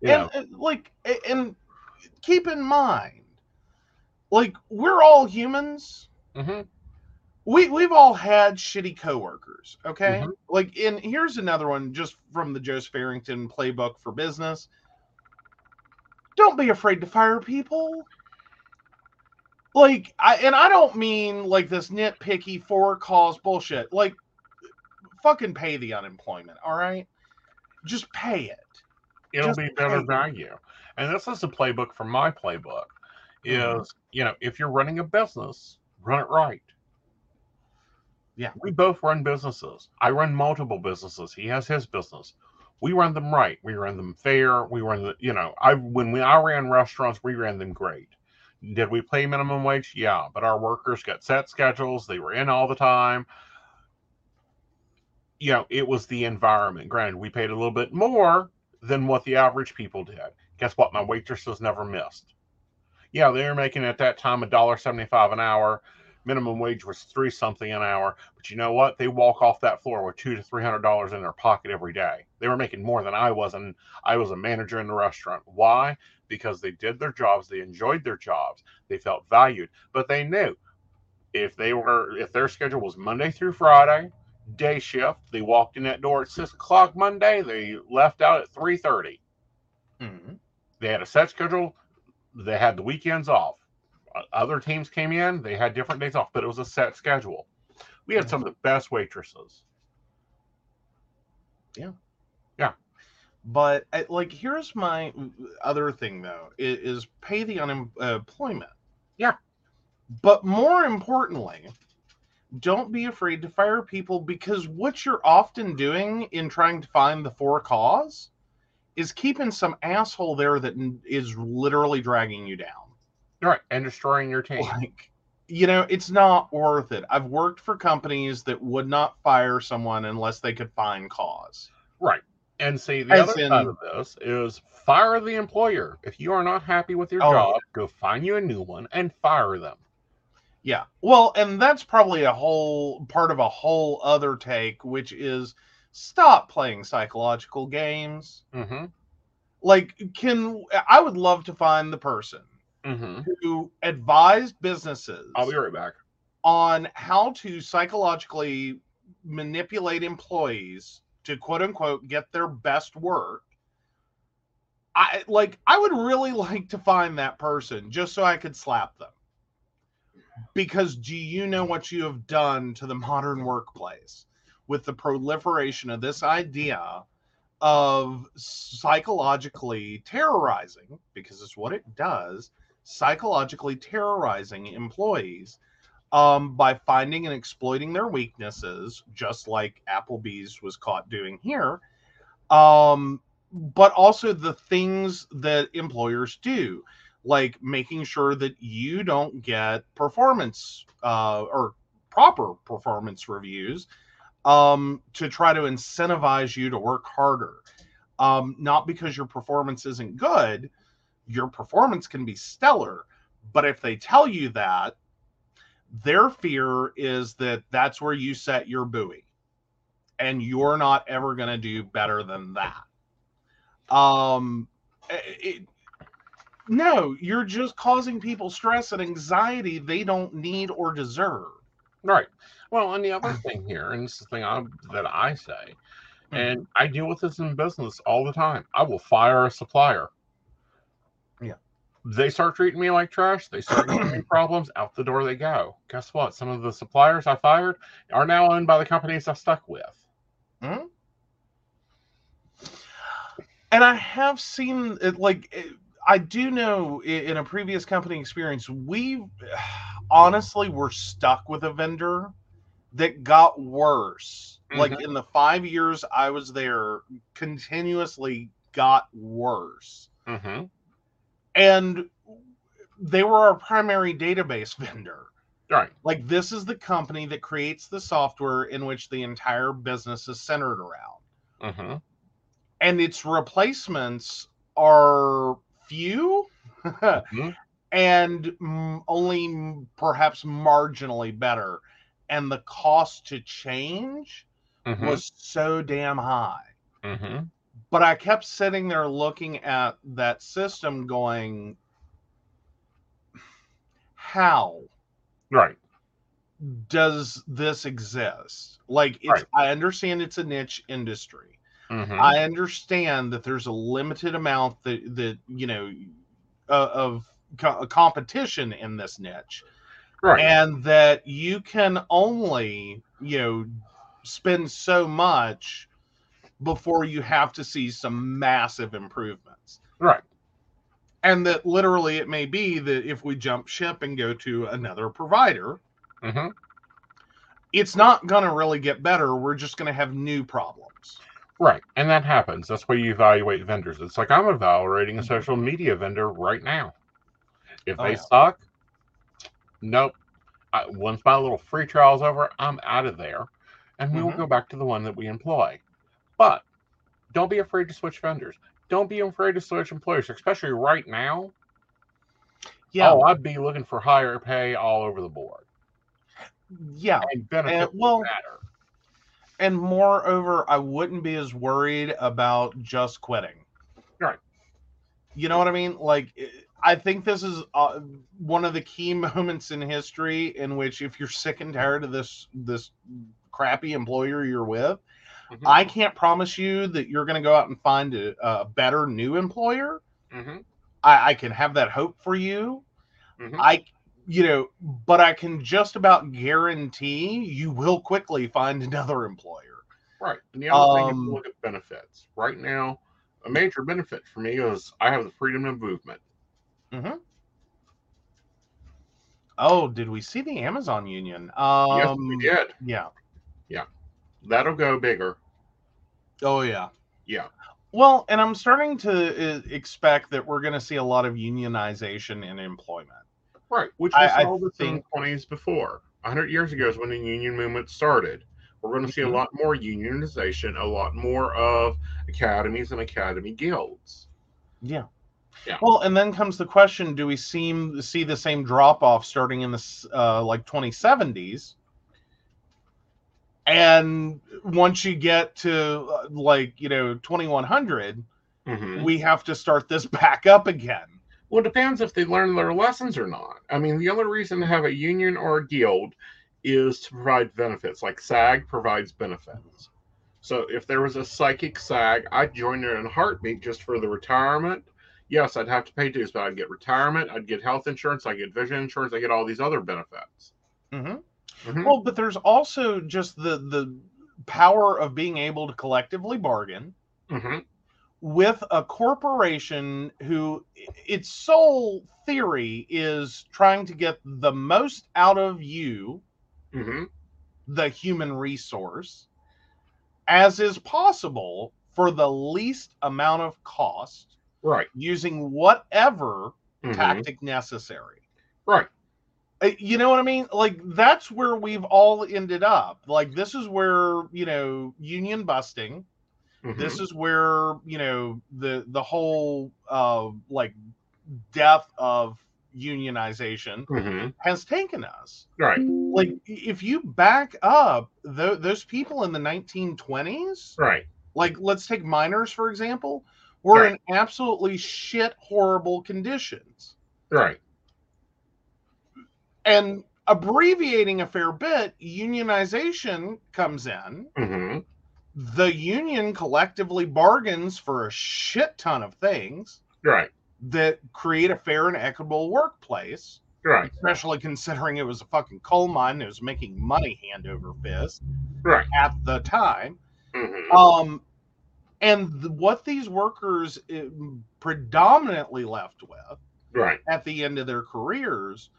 You know, and, and, like and keep in mind like we're all humans. Mhm, we we've all had shitty coworkers okay? Mhm. like and here's another one just from the joe farrington playbook for business. Don't be afraid to fire people. Like i and i don't mean like this nitpicky for cause bullshit. Like fucking pay the unemployment all right just pay it it'll just be better value. And this is the playbook from my playbook. Is Mhm. you know, if you're running a business, run it right. Yeah. We both run businesses. I run multiple businesses. He has his business. We run them right. We run them fair. We run the, you know, I when we I ran restaurants, we ran them great. Did we pay minimum wage? Yeah, but our workers got set schedules. They were in all the time. You know, it was the environment. Granted, we paid a little bit more than what the average people did. Guess what? My waitresses never missed. Yeah, they were making at that time a dollar seventy-five an hour. Minimum wage was three something an hour. But you know what? They walk off that floor with two to three hundred dollars in their pocket every day. They were making more than I was, and I was a manager in the restaurant. Why? Because they did their jobs, they enjoyed their jobs, they felt valued, but they knew if they were if their schedule was Monday through Friday, day shift, they walked in that door at six o'clock Monday, they left out at three thirty. Mhm. They had a set schedule. They had the weekends off. Other teams came in. They had different days off, but it was a set schedule. We had some of the best waitresses. Yeah, yeah. But like, here's my other thing though: is, pay the unemployment. Yeah. But more importantly, don't be afraid to fire people because what you're often doing in trying to find the for cause is keeping some asshole there that is literally dragging you down. Right. And destroying your team. Like, you know, it's not worth it. I've worked for companies that would not fire someone unless they could find cause. Right. And see, the As other in- side of this is fire the employer. If you are not happy with your Oh, job, go find you a new one and fire them. Yeah. Well, and that's probably a whole part of a whole other take, which is stop playing psychological games. Mm-hmm. Like, can I would love to find the person Mm-hmm. who advised businesses I'll be right back. on how to psychologically manipulate employees to quote unquote get their best work. I like I would really like to find that person just so I could slap them. Because do you know what you have done to the modern workplace with the proliferation of this idea of psychologically terrorizing because it's what it does psychologically terrorizing employees um, by finding and exploiting their weaknesses, just like Applebee's was caught doing here. Um, but also the things that employers do, like making sure that you don't get performance uh, or proper performance reviews um, to try to incentivize you to work harder. Um, not because your performance isn't good, your performance can be stellar. But if they tell you that, their fear is that that's where you set your buoy and you're not ever going to do better than that. Um, it, no, you're just causing people stress and anxiety they don't need or deserve. Right. Well, and the other thing here, and this is the thing I, that I say, and I deal with this in business all the time. I will fire a supplier. Yeah. They start treating me like trash. They start giving me problems. Out the door they go. Guess what? Some of the suppliers I fired are now owned by the companies I stuck with. hmm and I have seen it like it, I do know in a previous company experience we honestly were stuck with a vendor that got worse. Like in the 5 years I was there continuously got worse. Mm-hmm. And they were our primary database vendor. Right. Like this is the company that creates the software in which the entire business is centered around. Mm-hmm. and its replacements are few Mhm. and mm, only perhaps marginally better and the cost to change Mm-hmm. was so damn high mm-hmm. but i kept sitting there looking at that system going how Right. does this exist like it's Right. i understand it's a niche industry Mm-hmm. I understand that there's a limited amount that that you know uh, of co- competition in this niche, right. and that you can only you know spend so much before you have to see some massive improvements. right. And that literally it may be that if we jump ship and go to another provider, Mm-hmm. it's not going to really get better. We're just going to have new problems. Right. And that happens. That's why you evaluate vendors. It's like I'm evaluating a Mhm. social media vendor right now. If Oh, they yeah. suck, nope. I, once my little free trial's over, I'm out of there. And we will Mhm. go back to the one that we employ. But don't be afraid to switch vendors. Don't be afraid to switch employers, especially right now. Yeah, Oh, I'd be looking for higher pay all over the board. yeah. And benefits well, matter. And moreover, I wouldn't be as worried about just quitting. Right. You know what I mean? Like, I think this is uh, one of the key moments in history in which, if you're sick and tired of this this crappy employer you're with, Mhm. I can't promise you that you're going to go out and find a, a better new employer. Mm-hmm. I, I can have that hope for you. Mhm. I, you know, but I can just about guarantee you will quickly find another employer. Right. And the other thing is Um, look at benefits. Right now, a major benefit for me is I have the freedom of movement. Mm-hmm. Oh, did we see the Amazon Union? Um, yes, we did. Yeah. Yeah. That'll go bigger. Oh, yeah. Yeah. Well, and I'm starting to uh, expect that we're going to see a lot of unionization in employment. Right. Which we I saw the think- 20s before. 100 years ago is when the union movement started. We're going to see a Mhm. lot more unionization, a lot more of academies and academy guilds. Yeah. Yeah. Well, and then comes the question: Do we seem see the same drop off starting in the uh, like 2070s? And once you get to uh, like you know 2100, Mhm. we have to start this back up again. Well, it depends if they learn their lessons or not. I mean, the only reason to have a union or a guild is to provide benefits. Like SAG provides benefits. So if there was a psychic SAG, I'd join it in a heartbeat just for the retirement. Yes, I'd have to pay dues, but I'd get retirement, I'd get health insurance, I'd get vision insurance, I get all these other benefits. hmm Mhm. Well, but there's also just the the power of being able to collectively bargain Mhm. With a corporation who its sole theory is trying to get the most out of you, Mhm. the human resource, as is possible for the least amount of cost Right. using whatever Mhm. tactic necessary. Right. Uh, You know what I mean? Like that's where we've all ended up. Like this is where, you know, union busting Mhm. this is where you know the the whole uh like death of unionization Mhm. has taken us Right. like if you back up tho- those people in the 1920s Right. like let's take miners for example were Right. in absolutely shit horrible conditions Right. and abbreviating a fair bit unionization comes in Mhm. The union collectively bargains for a shit ton of things Right. that create a fair and equitable workplace, Right. especially considering it was a fucking coal mine that was making money hand over fist Right. at the time. Mhm. Um, and th- what these workers eh, predominantly left with Right. at the end of their careers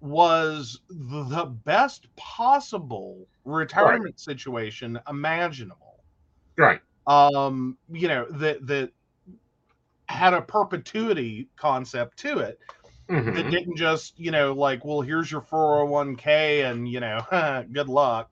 was the best possible retirement situation imaginable. Right. um you know that that had a perpetuity concept to it that Mhm. didn't just you know like well here's your 401k and you know good luck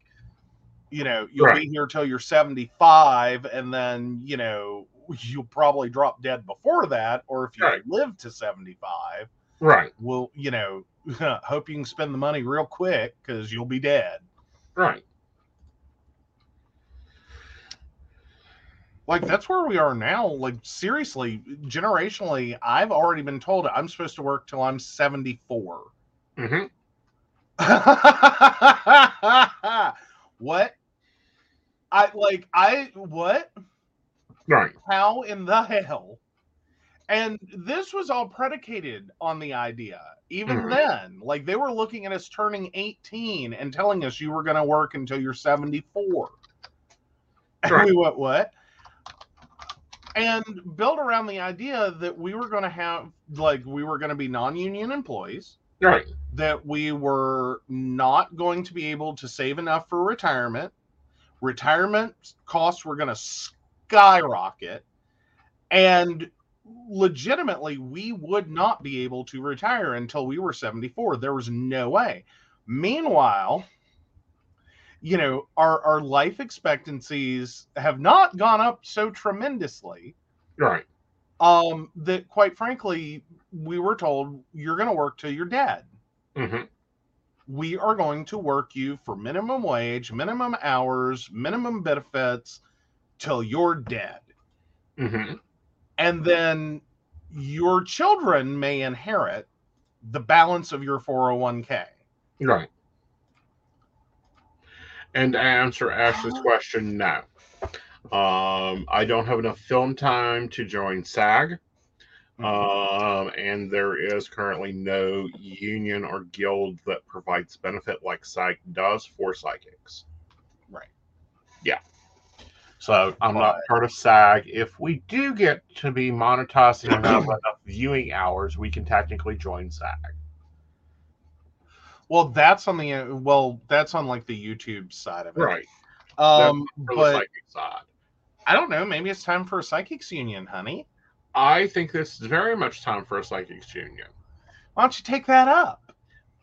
you know you'll Right. be here till you're 75 and then you know you'll probably drop dead before that or if you Right. live to 75 Right. well you know hope you can spend the money real quick because you'll be dead Right. Like that's where we are now. Like seriously generationally i've already been told i'm supposed to work till i'm 74 hmm what? I like i what? Right. how in the hell? And this was all predicated on the idea. Even Mhm. then like they were looking at us turning 18 and telling us you were going to work until you're 74 and we went what and built around the idea that we were going to have like we were going to be non-union employees Right. that we were not going to be able to save enough for retirement. Retirement costs were going to skyrocket. And legitimately, we would not be able to retire until we were 74. There was no way. Meanwhile, you know, our, our life expectancies have not gone up so tremendously Right. um, that, quite frankly, we were told you're going to work till you're dead hmm we are going to work you for minimum wage, minimum hours, minimum benefits till you're dead. hmm And then your children may inherit the balance of your 401k. Right. And to answer Ashley's question, no. Um, I don't have enough film time to join SAG. Um, and there is currently no union or guild that provides benefit like SAG does for psychics. Right. Yeah. So I'm not part of SAG. If we do get to be monetizing enough viewing hours, we can technically join SAG. Well, that's on the well, that's on like the YouTube side of it. Right. Um, but psychic side. I don't know. Maybe it's time for a psychics union, honey. I think this is very much time for a psychics union. Why don't you take that up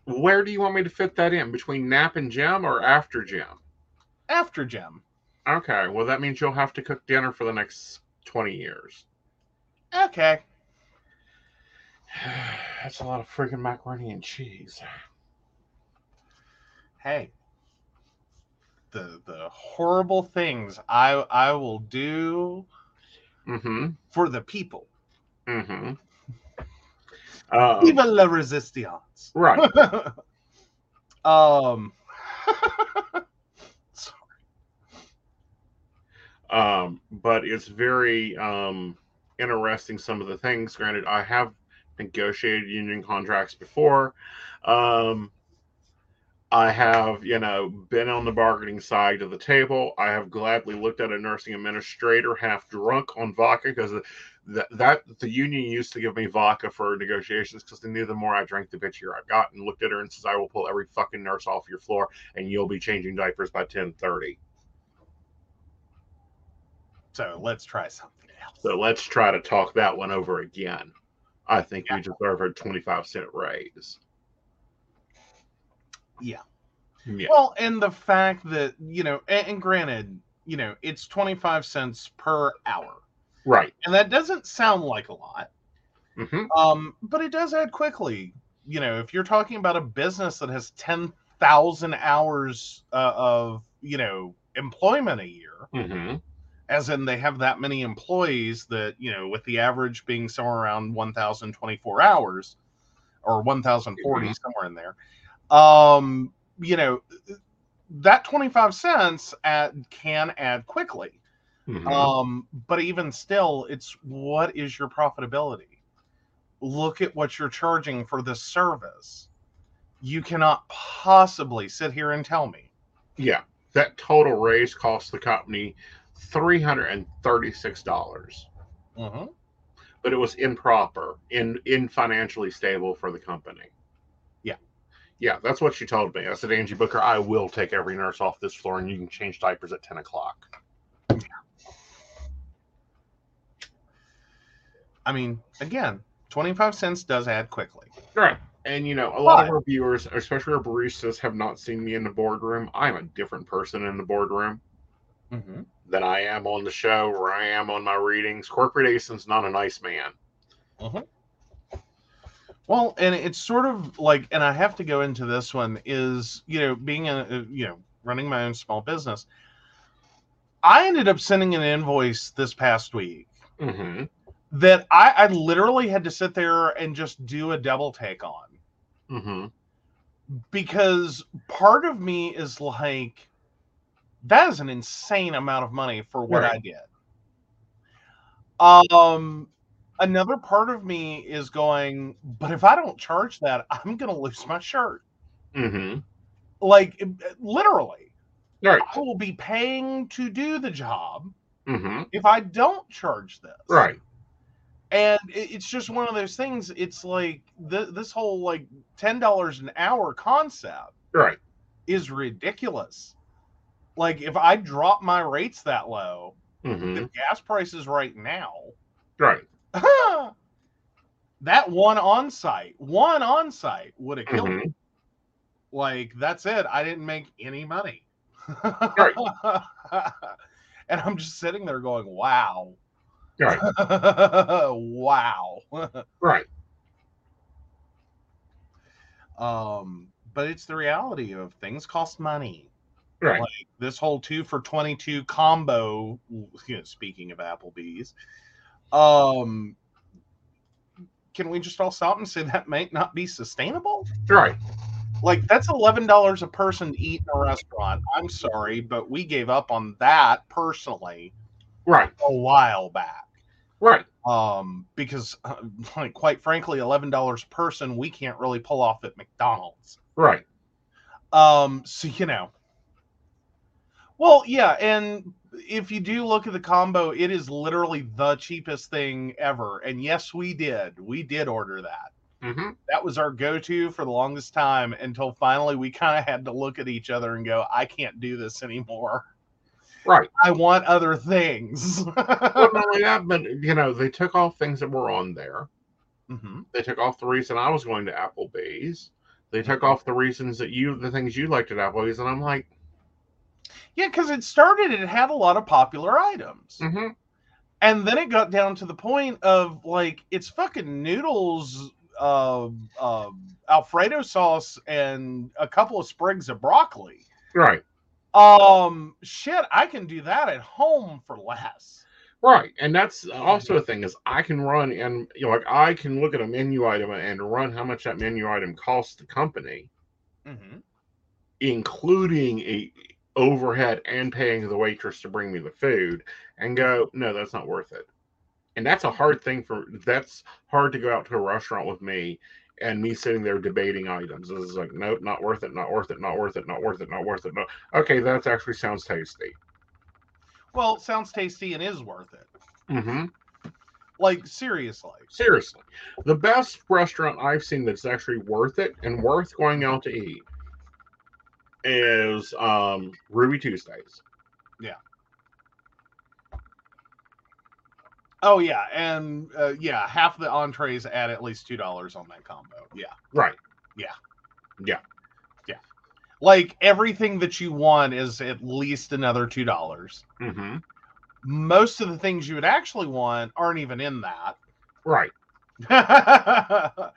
Where do you want me to fit that in? Between nap and gym or after gym? after gym. Okay, well that means you'll have to cook dinner for the next 20 years. Okay. That's a lot of freaking macaroni and cheese. Hey, the the horrible things I I will do Mm-hmm. for the people. Mm-hmm. Um, Viva la resistance. right. um. Sorry. Um, but it's very um, interesting. Some of the things. Granted, I have negotiated union contracts before. Um, I have, you know, been on the bargaining side of the table. I have gladly looked at a nursing administrator half drunk on vodka because that, that the union used to give me vodka for negotiations because they knew the more I drank, the bitchier I got. And looked at her and says, "I will pull every fucking nurse off your floor, and you'll be changing diapers by ten thirty. So let's try something else. So let's try to talk that one over again. I think we deserve a 25 cent raise. Yeah. Yeah. Well, and the fact that you know, and, and granted, you know, it's twenty five cents per hour, Right. and that doesn't sound like a lot. hmm Um, but it does add quickly. You know, if you're talking about a business that has ten thousand hours uh, of you know employment a year, hmm as in they have that many employees that you know, with the average being somewhere around one thousand twenty four hours or one thousand forty Mhm. somewhere in there. Um, you know, that twenty five cents add, can add quickly. hmm Um, but even still, it's what is your profitability? Look at what you're charging for this service. You cannot possibly sit here and tell me. yeah. That total raise cost the company $336, Mhm. but it was improper, in, in financially stable for the company. Yeah. That's what she told me. I said, Angie Booker, I will take every nurse off this floor and you can change diapers at 10 o'clock. I mean, again, 25 cents does add quickly. Right. And you know, a lot of our viewers, especially our baristas, have not seen me in the boardroom. I'm a different person in the boardroom Mm-hmm. than I am on the show or I am on my readings. Corporate Aeson's not a nice man. Well, and it's sort of like, and I have to go into this one is, you know, being a, you know, running my own small business. I ended up sending an invoice this past week Mm-hmm. that I, I literally had to sit there and just do a double take on Mm-hmm. because part of me is like, that is an insane amount of money for what I Right. did. Um, another part of me is going, but if I don't charge that, I'm going to lose my shirt. Mm-hmm. Like literally, Right. I will be paying to do the job Mm-hmm. if I don't charge this. Right. and it's just one of those things. It's like th- this whole like ten dollars an hour concept Right. is ridiculous. Like if I drop my rates that low, Mm-hmm. the gas prices right now, Right. that one on site, one on site would have killed me. Mhm. Like that's it. I didn't make any money. Right. and I'm just sitting there going, "Wow, Right. wow." Right. um, but it's the reality of things cost money. Right. Like this whole two for twenty two combo. You know, speaking of Applebee's, um, can we just all stop and say that might not be sustainable? Right. Like that's eleven dollars a person to eat in a restaurant. I'm sorry, but we gave up on that personally Right. a while back. Right. Um, because uh, like quite frankly, eleven dollars a person we can't really pull off at McDonald's. Right. Um, so you know. Well, yeah, and if you do look at the combo, it is literally the cheapest thing ever. And yes, we did. We did order that. Mm-hmm. That was our go-to for the longest time until finally we kind of had to look at each other and go, I can't do this anymore. Right. I want other things. Well, not only that, but you know, they took off things that were on there. hmm They took off the reason I was going to Applebee's. They took off the reasons that you, the things you liked at Applebee's, and I'm like, Yeah, because it started, it had a lot of popular items. mm-hmm. And then it got down to the point of like, it's fucking noodles uh, uh, Alfredo sauce and a couple of sprigs of broccoli. Right. Um, shit, I can do that at home for less. Right. And that's also a thing is I can run and you know, like I can look at a menu item and run how much that menu item costs the company, Mm-hmm. including a overhead and paying the waitress to bring me the food, and go, no, that's not worth it. And that's a hard thing for that's hard to go out to a restaurant with me and me sitting there debating items. It's like, nope, not worth it, not worth it, not worth it, not worth it, not worth it. No. Okay, that actually sounds tasty. Well, sounds tasty and is worth it. Mm-hmm. Like seriously. Seriously, the best restaurant I've seen that's actually worth it and worth going out to eat is um, Ruby Tuesdays. Yeah. Oh yeah, and uh, yeah, half the entrees add at least two dollars on that combo. Yeah, Right. Yeah. Yeah. Yeah. Like everything that you want is at least another two dollars. Mm-hmm. Most of the things you would actually want aren't even in that. Right.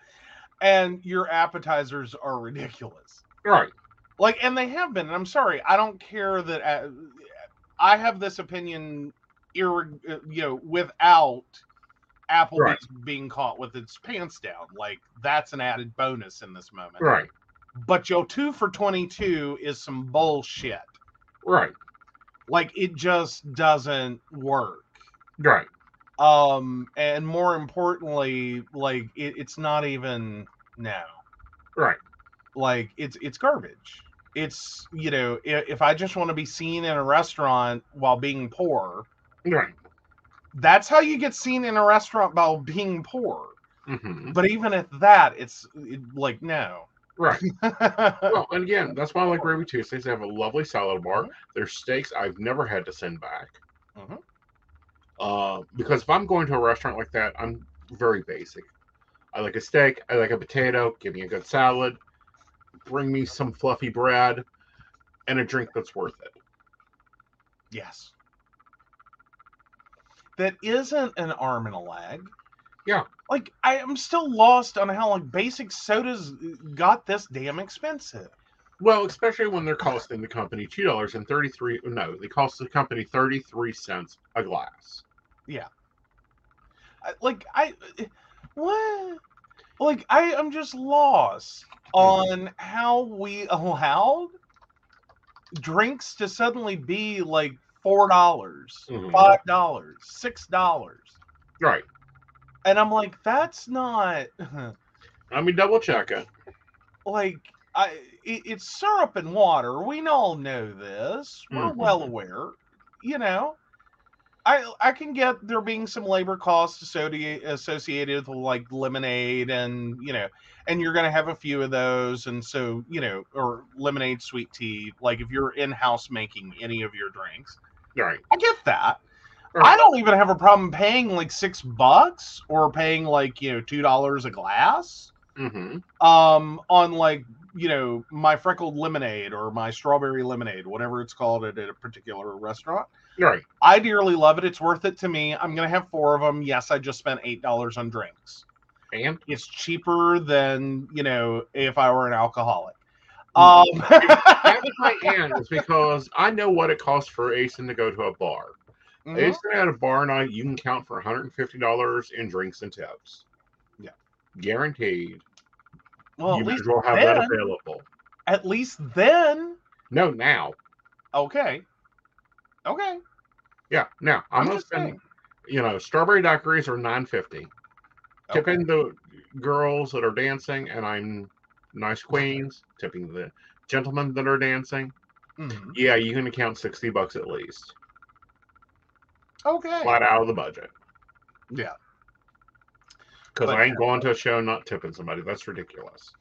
and your appetizers are ridiculous. Right. Like, and they have been. And I'm sorry, I don't care that. Uh, I have this opinion, uh, you know, without Applebee's Right. being caught with its pants down. Like, that's an added bonus in this moment. Right. But yo, two for twenty-two is some bullshit. Right. Like, it just doesn't work. Right. Um, and more importantly, like, it, it's not even now. Right. like it's it's garbage it's you know if, if i just want to be seen in a restaurant while being poor Right. that's how you get seen in a restaurant while being poor Mm-hmm. but even at that it's it, like no Right. Well, and again, that's why I like Ruby Tuesdays. They have a lovely salad bar. Their steaks I've never had to send back. Mhm. Uh, because if I'm going to a restaurant like that, I'm very basic. I like a steak. I like a potato. Give me a good salad. Bring me some fluffy bread, and a drink that's worth it. yes that isn't an arm and a leg Yeah. like i am still lost on how like basic sodas got this damn expensive Well, especially when they're costing the company two dollars and thirty three. No, they cost the company thirty three cents a glass. I- like I eh, what like I am just lost on how we allowed drinks to suddenly be like four dollars, Mhm. five dollars, six dollars. Right. And I'm like, that's not I mean, double check it. like I it, it's syrup and water. We all know this. We're Mhm. well aware. You know. I I can get there being some labor costs associated associated with like lemonade and you know, and you're gonna have a few of those, and so you know, or lemonade, sweet tea. Like if you're in house making any of your drinks, Right. I get that. I don't even have a problem paying like six bucks or paying like you know two dollars a glass Mm-hmm. um on like you know my freckled lemonade or my strawberry lemonade whatever it's called at a particular restaurant Right. i dearly love it it's worth it to me i'm gonna have four of them yes i just spent eight dollars on drinks And it's cheaper than you know if i were an alcoholic Mm. um that was my end is because I know what it costs for Aeson to go to a bar. mhm. Aeson at a bar night, you can count for $150 in drinks and tips. Yeah. Guaranteed. well you at might least, as well have that then- available. at least then No, now. okay okay Yeah, now. I'm, i'm, gonna spend saying you know, strawberry daiquiris are 950. Okay. Tipping the girls that are dancing, and I'm nice queens, tipping the gentlemen that are dancing. Mhm. Yeah, you can account 60 bucks at least. okay Flat out of the budget. yeah Because I ain't going to a show not tipping somebody. That's ridiculous.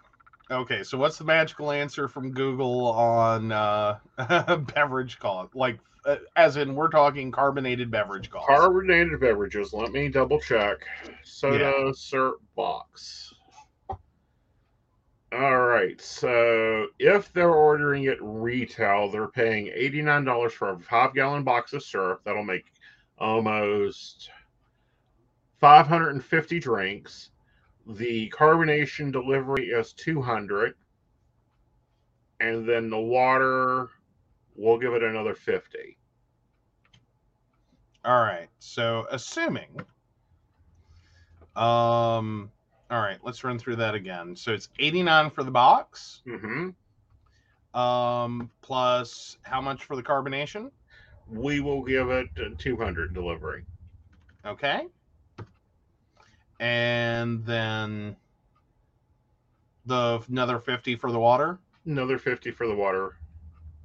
Okay, so what's the magical answer from Google on uh, beverage cost? Like, uh, as in, we're talking carbonated beverage cost. Carbonated beverages. Let me double check. Soda syrup box. All right. So if they're ordering it retail, they're paying $89 for a five gallon box of syrup. That'll make almost 550 drinks. The carbonation delivery is 200 and then the water we'll give it another 50 All right. So assuming um all right, let's run through that again. So it's 89 for the box, Mm-hmm. um plus how much for the carbonation? we will give it 200 delivery Okay. And then the another 50 for the water. another 50 for the water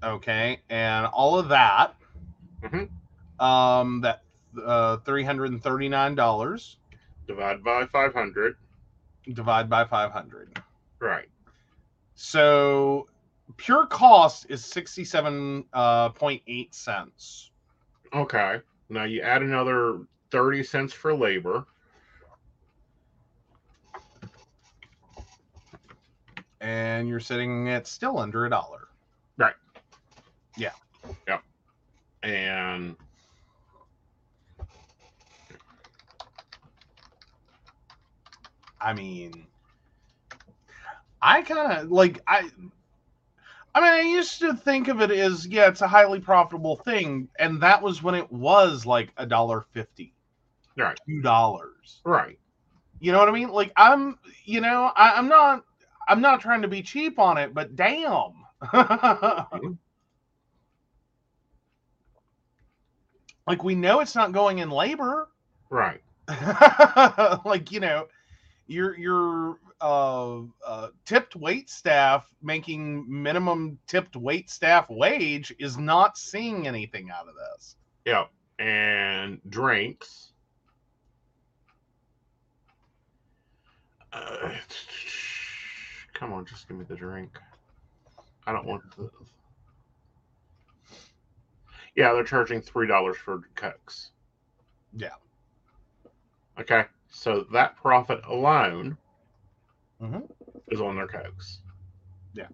Okay. And all of that Mhm. um that uh $339 divide by 500 divide by 500. right So pure cost is 67.8 cents. okay now you add another 30 cents for labor And you're sitting at still under a dollar. Right. Yeah. Yeah. And I mean, I kind of like I. I mean, I used to think of it as yeah, it's a highly profitable thing, and that was when it was like a dollar fifty, Right. two dollars. right You know what I mean? Like I'm, you know, I, I'm not, I'm not trying to be cheap on it, but damn. like we know it's not going in labor. right like you know your your uh, uh tipped wait staff making minimum tipped wait staff wage is not seeing anything out of this Yep. And drinks. Uh, come on, just give me the drink. I don't want the. Yeah, they're charging three dollars for cokes. Yeah. Okay, so that profit alone Mhm. is on their cokes. Yeah.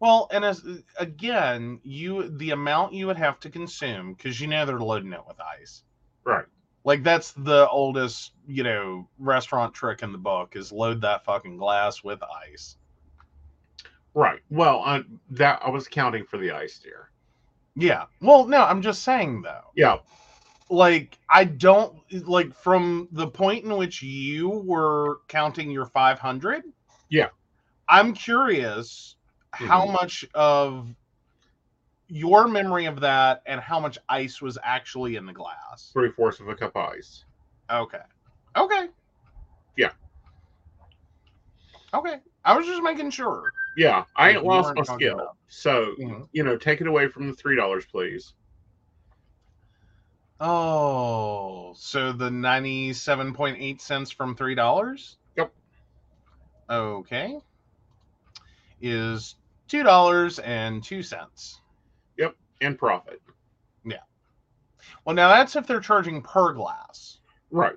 Well and as again you the amount you would have to consume because you know they're loading it with ice Right. Like that's the oldest you know restaurant trick in the book is load that fucking glass with ice Right. Well, I, that I was counting for the ice dear. yeah well no i'm just saying though Yeah. like I don't like from the point in which you were counting your 500. Yeah. I'm curious how Mhm. much of your memory of that and how much ice was actually in the glass. Three fourths of a cup of ice. Okay. Okay. Yeah. Okay. I was just making sure. Yeah, I ain't lost my skill. about. So Mhm. you know, take it away from the three dollars, please. Oh, so the 97.8 cents from $3? Yep. Okay. Is $2.02. And profit. Yeah. Well, now that's if they're charging per glass, Right.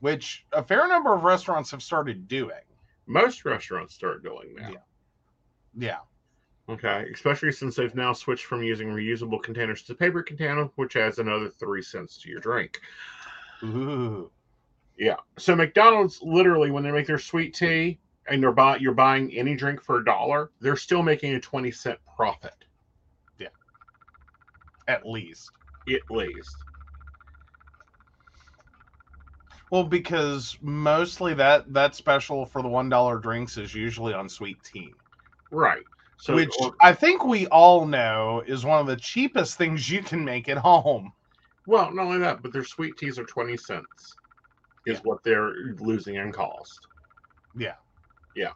which a fair number of restaurants have started doing. Most restaurants start doing that. Yeah. Yeah. Okay. Especially since they've now switched from using reusable containers to paper container, which adds another three cents to your drink. Ooh. Yeah. So McDonald's literally when they make their sweet tea and they're buy you're buying any drink for a dollar, they're still making a twenty cent profit At least. at least. Well, because mostly that that special for the one dollar drinks is usually on sweet tea, Right. So which or- I think we all know is one of the cheapest things you can make at home. well, not only that, but their sweet teas are twenty cents is Yeah. what they're losing in cost. Yeah. Yeah.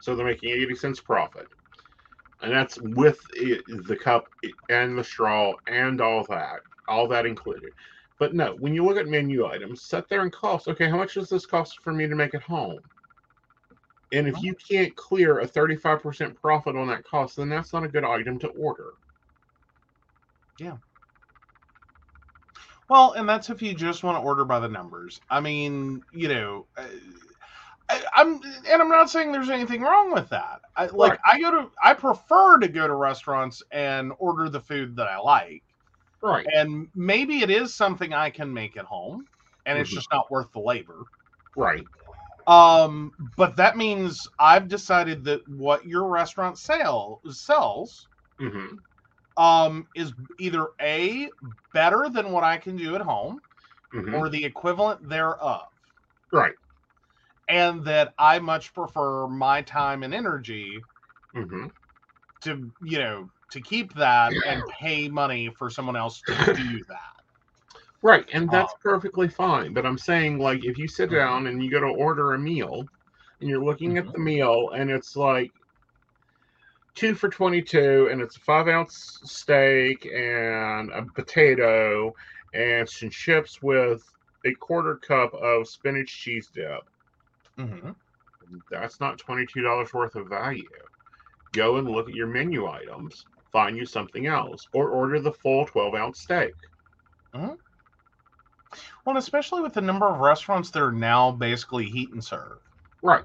So they're making 80 cents profit. And that's with it, the cup and the straw and all that, all that included. But no, when you look at menu items, set there and cost. Okay, how much does this cost for me to make it home? And if you can't clear a 35% profit on that cost, then that's not a good item to order. Yeah. Well, and that's if you just want to order by the numbers. I mean, you know, uh, I, I'm and I'm not saying there's anything wrong with that. I, like Right. I go to, I prefer to go to restaurants and order the food that I like, Right. and maybe it is something I can make at home, and it's Mhm. just not worth the labor. Right. Um, but that means I've decided that what your restaurant sale sells hmm um is either a better than what I can do at home hmm or the equivalent thereof. Right. And that I much prefer my time and energy hmm to, you know, to keep that and pay money for someone else to do that. Right. And that's Um, perfectly fine. But I'm saying, like, if you sit Mhm. down and you go to order a meal and you're looking at the meal and it's like two for 22 and it's a five ounce steak and a potato and some chips with a quarter cup of spinach cheese dip. Mm-hmm. That's not $22 worth of value. Go and look at your menu items, find you something else, or order the full 12 ounce steak. Well, especially with the number of restaurants that are now basically heat and serve. Right,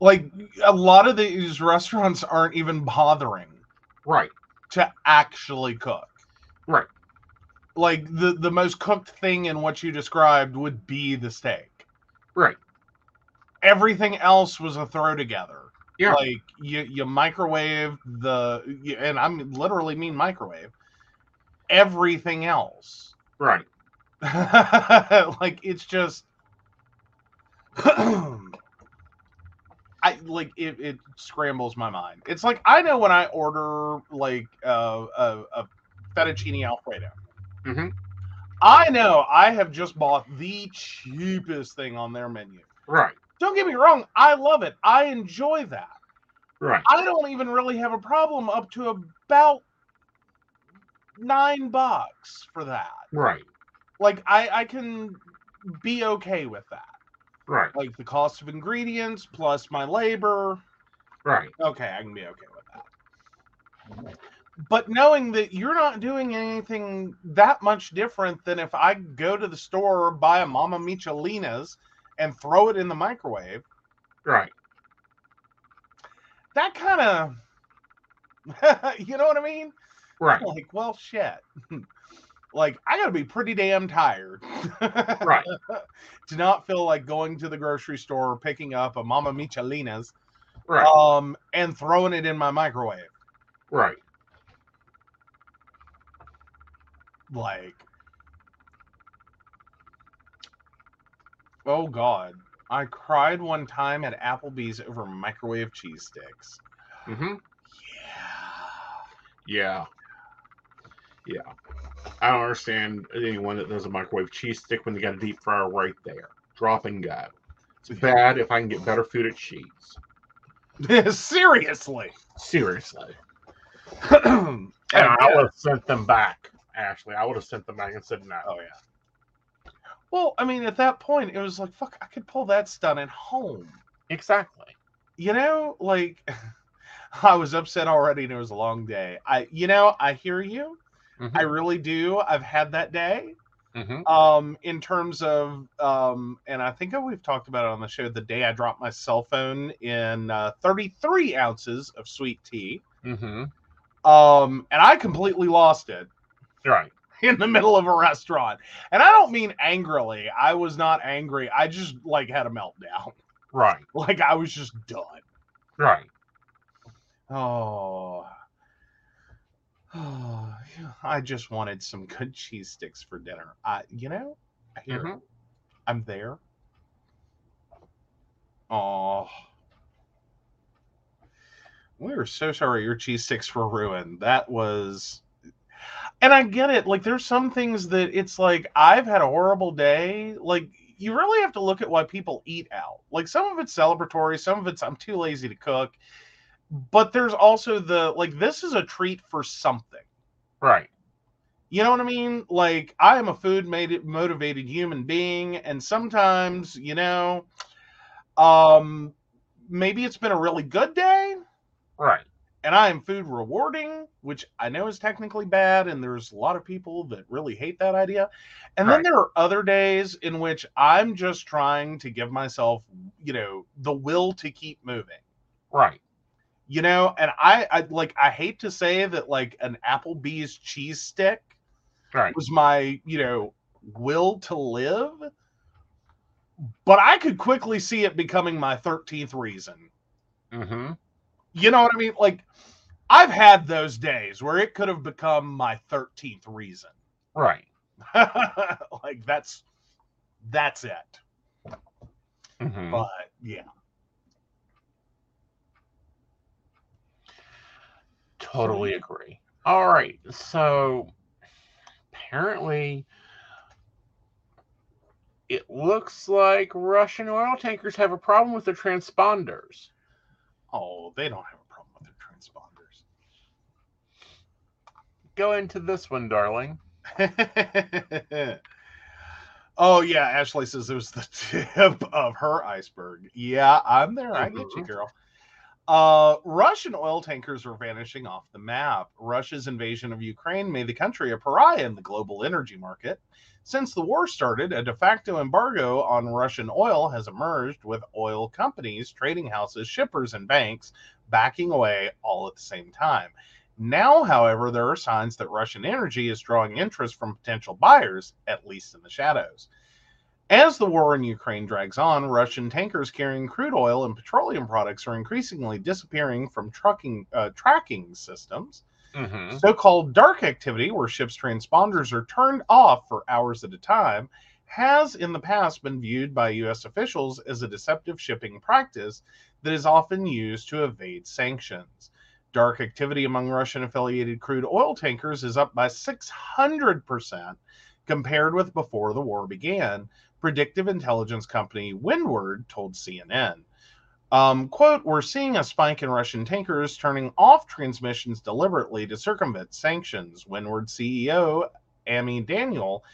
Like a lot of these restaurants aren't even bothering right, to actually cook. Right. Like the the most cooked thing in what you described would be the steak. right. Everything else was a throw together. Yeah. Like you you microwave the you- and I'm literally mean microwave everything else. Right. like it's just I like it, it scrambles my mind. It's like I know when I order like uh, a, a fettuccine alfredo. Mhm. I know I have just bought the cheapest thing on their menu. Right. Don't get me wrong, I love it. I enjoy that. Right. I don't even really have a problem up to about nine bucks for that. Right. Like I, I can be okay with that. Right. Like the cost of ingredients plus my labor. Right. Okay, I can be okay with that. But knowing that you're not doing anything that much different than if I go to the store, or buy a Mama Michelina's, and throw it in the microwave, Right. that kind of, you know what I mean? Right. Like, well, shit. like, I got to be pretty damn tired. Right. to not feel like going to the grocery store, picking up a Mama Michelina's, Right. um, and throwing it in my microwave. Right. Like, oh god, I cried one time at Applebee's over microwave Sheetz sticks. Mm-hmm. Yeah. Yeah. Yeah. I don't understand anyone that does a microwave cheese stick when they got a deep fryer right there. Drop and go. It's bad if I can get better food at cheese. Seriously. Seriously. and I would have sent them back, Ashley. I would have sent them back and said no. Oh yeah. Well, I mean, at that point, it was like, fuck, I could pull that stunt at home. Exactly. You know, like, I was upset already, and it was a long day. I, you know, I hear you. I really do. I've had that day. hmm Um, in terms of, um, and I think we've talked about it on the show. The day I dropped my cell phone in uh, 33 ounces of sweet tea. hmm Um, and I completely lost it. Right. in the middle of a restaurant. And I don't mean angrily. I was not angry. I just like had a meltdown. Right. Like I was just done. Right. Oh. Oh, I just wanted some good cheese sticks for dinner. I, you know, I hear. Mhm. I'm there. Oh. We are so sorry your cheese sticks were ruined. That was and I get it. Like there's some things that it's like I've had a horrible day. Like you really have to look at why people eat out. Like some of it's celebratory, some of it's I'm too lazy to cook. But there's also the like this is a treat for something. Right. You know what I mean? Like I am a food made motivated human being, and sometimes, you know, um, maybe it's been a really good day, Right. And I am food rewarding, which I know is technically bad, and there's a lot of people that really hate that idea. And then there are other days in which I'm just trying to give myself, you know, the will to keep moving Right. you know and I, I like i hate to say that like an applebee's cheese stick Right. was my you know will to live but I could quickly see it becoming my 13th reason. Mm-hmm. You know what I mean? Like, I've had those days where it could have become my 13th reason. Right. like, that's that's it. Mhm. But yeah. Totally agree. All right. So apparently it looks like Russian oil tankers have a problem with their transponders. Oh, they don't have a problem with their transponders. Go into this one, darling. oh yeah, Ashley says it was the tip of her iceberg. Yeah, I'm there. I get you, Mhm. girl. Uh, Russian oil tankers are vanishing off the map. Russia's invasion of Ukraine made the country a pariah in the global energy market. Since the war started, a de facto embargo on Russian oil has emerged, with oil companies, trading houses, shippers, and banks backing away all at the same time. Now, however, there are signs that Russian energy is drawing interest from potential buyers, at least in the shadows. As the war in Ukraine drags on, Russian tankers carrying crude oil and petroleum products are increasingly disappearing from trucking uh, tracking systems. Mm-hmm. So called dark activity, where ships' transponders are turned off for hours at a time, has in the past been viewed by U.S. officials as a deceptive shipping practice that is often used to evade sanctions. Dark activity among Russian affiliated crude oil tankers is up by 600% compared with before the war began, predictive intelligence company Windward told CNN. Um, quote, we're seeing a spike in Russian tankers turning off transmissions deliberately to circumvent sanctions, Windward CEO Ami Daniel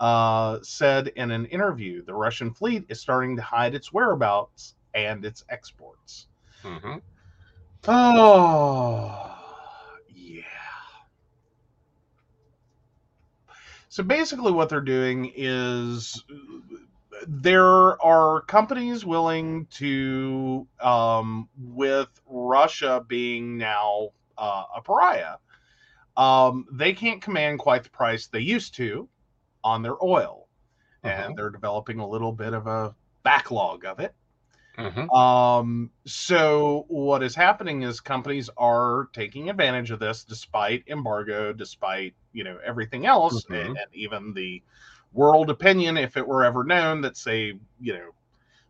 uh, said in an interview. The Russian fleet is starting to hide its whereabouts and its exports. Mm-hmm. Oh, yeah. So basically, what they're doing is there are companies willing to, um, with Russia being now uh, a pariah, um, they can't command quite the price they used to on their oil. And they're developing a little bit of a backlog of it. Mm-hmm. Um, so what is happening is companies are taking advantage of this despite embargo, despite you know everything else, and, and even the world opinion, if it were ever known, that say you know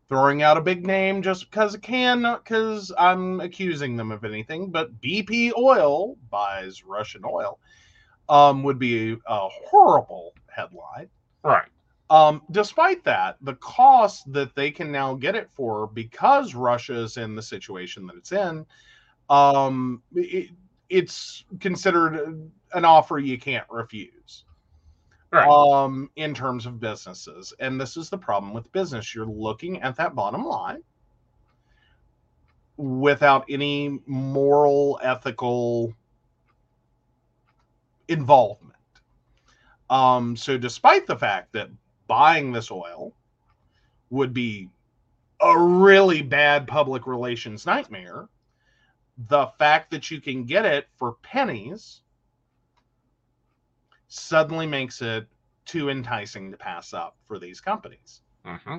throwing out a big name just because it can, not because I'm accusing them of anything, but BP Oil buys Russian oil, um, would be a horrible headline. Right. Um, despite that, the cost that they can now get it for because Russia is in the situation that it's in, um, it, it's considered an offer you can't refuse. Right. Um, in terms of businesses, and this is the problem with business. You're looking at that bottom line without any moral, ethical involvement. Um, so, despite the fact that buying this oil would be a really bad public relations nightmare, the fact that you can get it for pennies suddenly makes it too enticing to pass up for these companies Mm-hmm.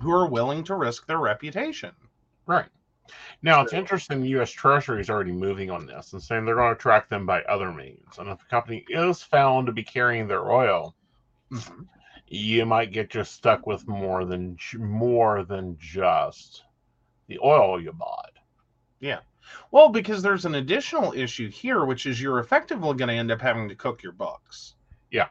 who are willing to risk their reputation. Right. Now it's interesting the US Treasury is already moving on this and saying they're going to track them by other means. And if a company is found to be carrying their oil, you might get just stuck with more than more than just the oil you bought. Well, because there's an additional issue here, which is you're effectively going to end up having to cook your books. Yeah.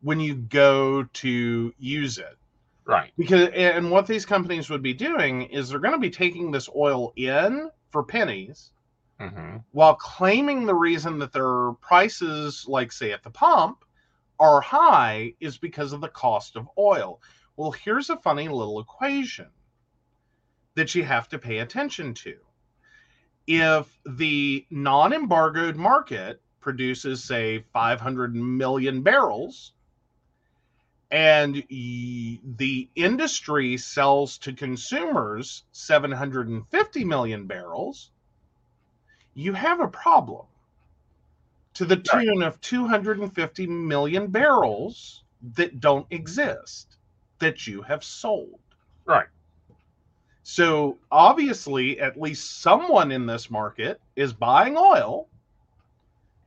When you go to use it. Right. Because and what these companies would be doing is they're going to be taking this oil in for pennies Mm-hmm. while claiming the reason that their prices, like say at the pump, are high is because of the cost of oil. Well, here's a funny little equation that you have to pay attention to. If the non embargoed market produces, say, 500 million barrels, and the industry sells to consumers 750 million barrels, you have a problem to the tune of 250 million barrels that don't exist. that you have sold. Right. So obviously, at least someone in this market is buying oil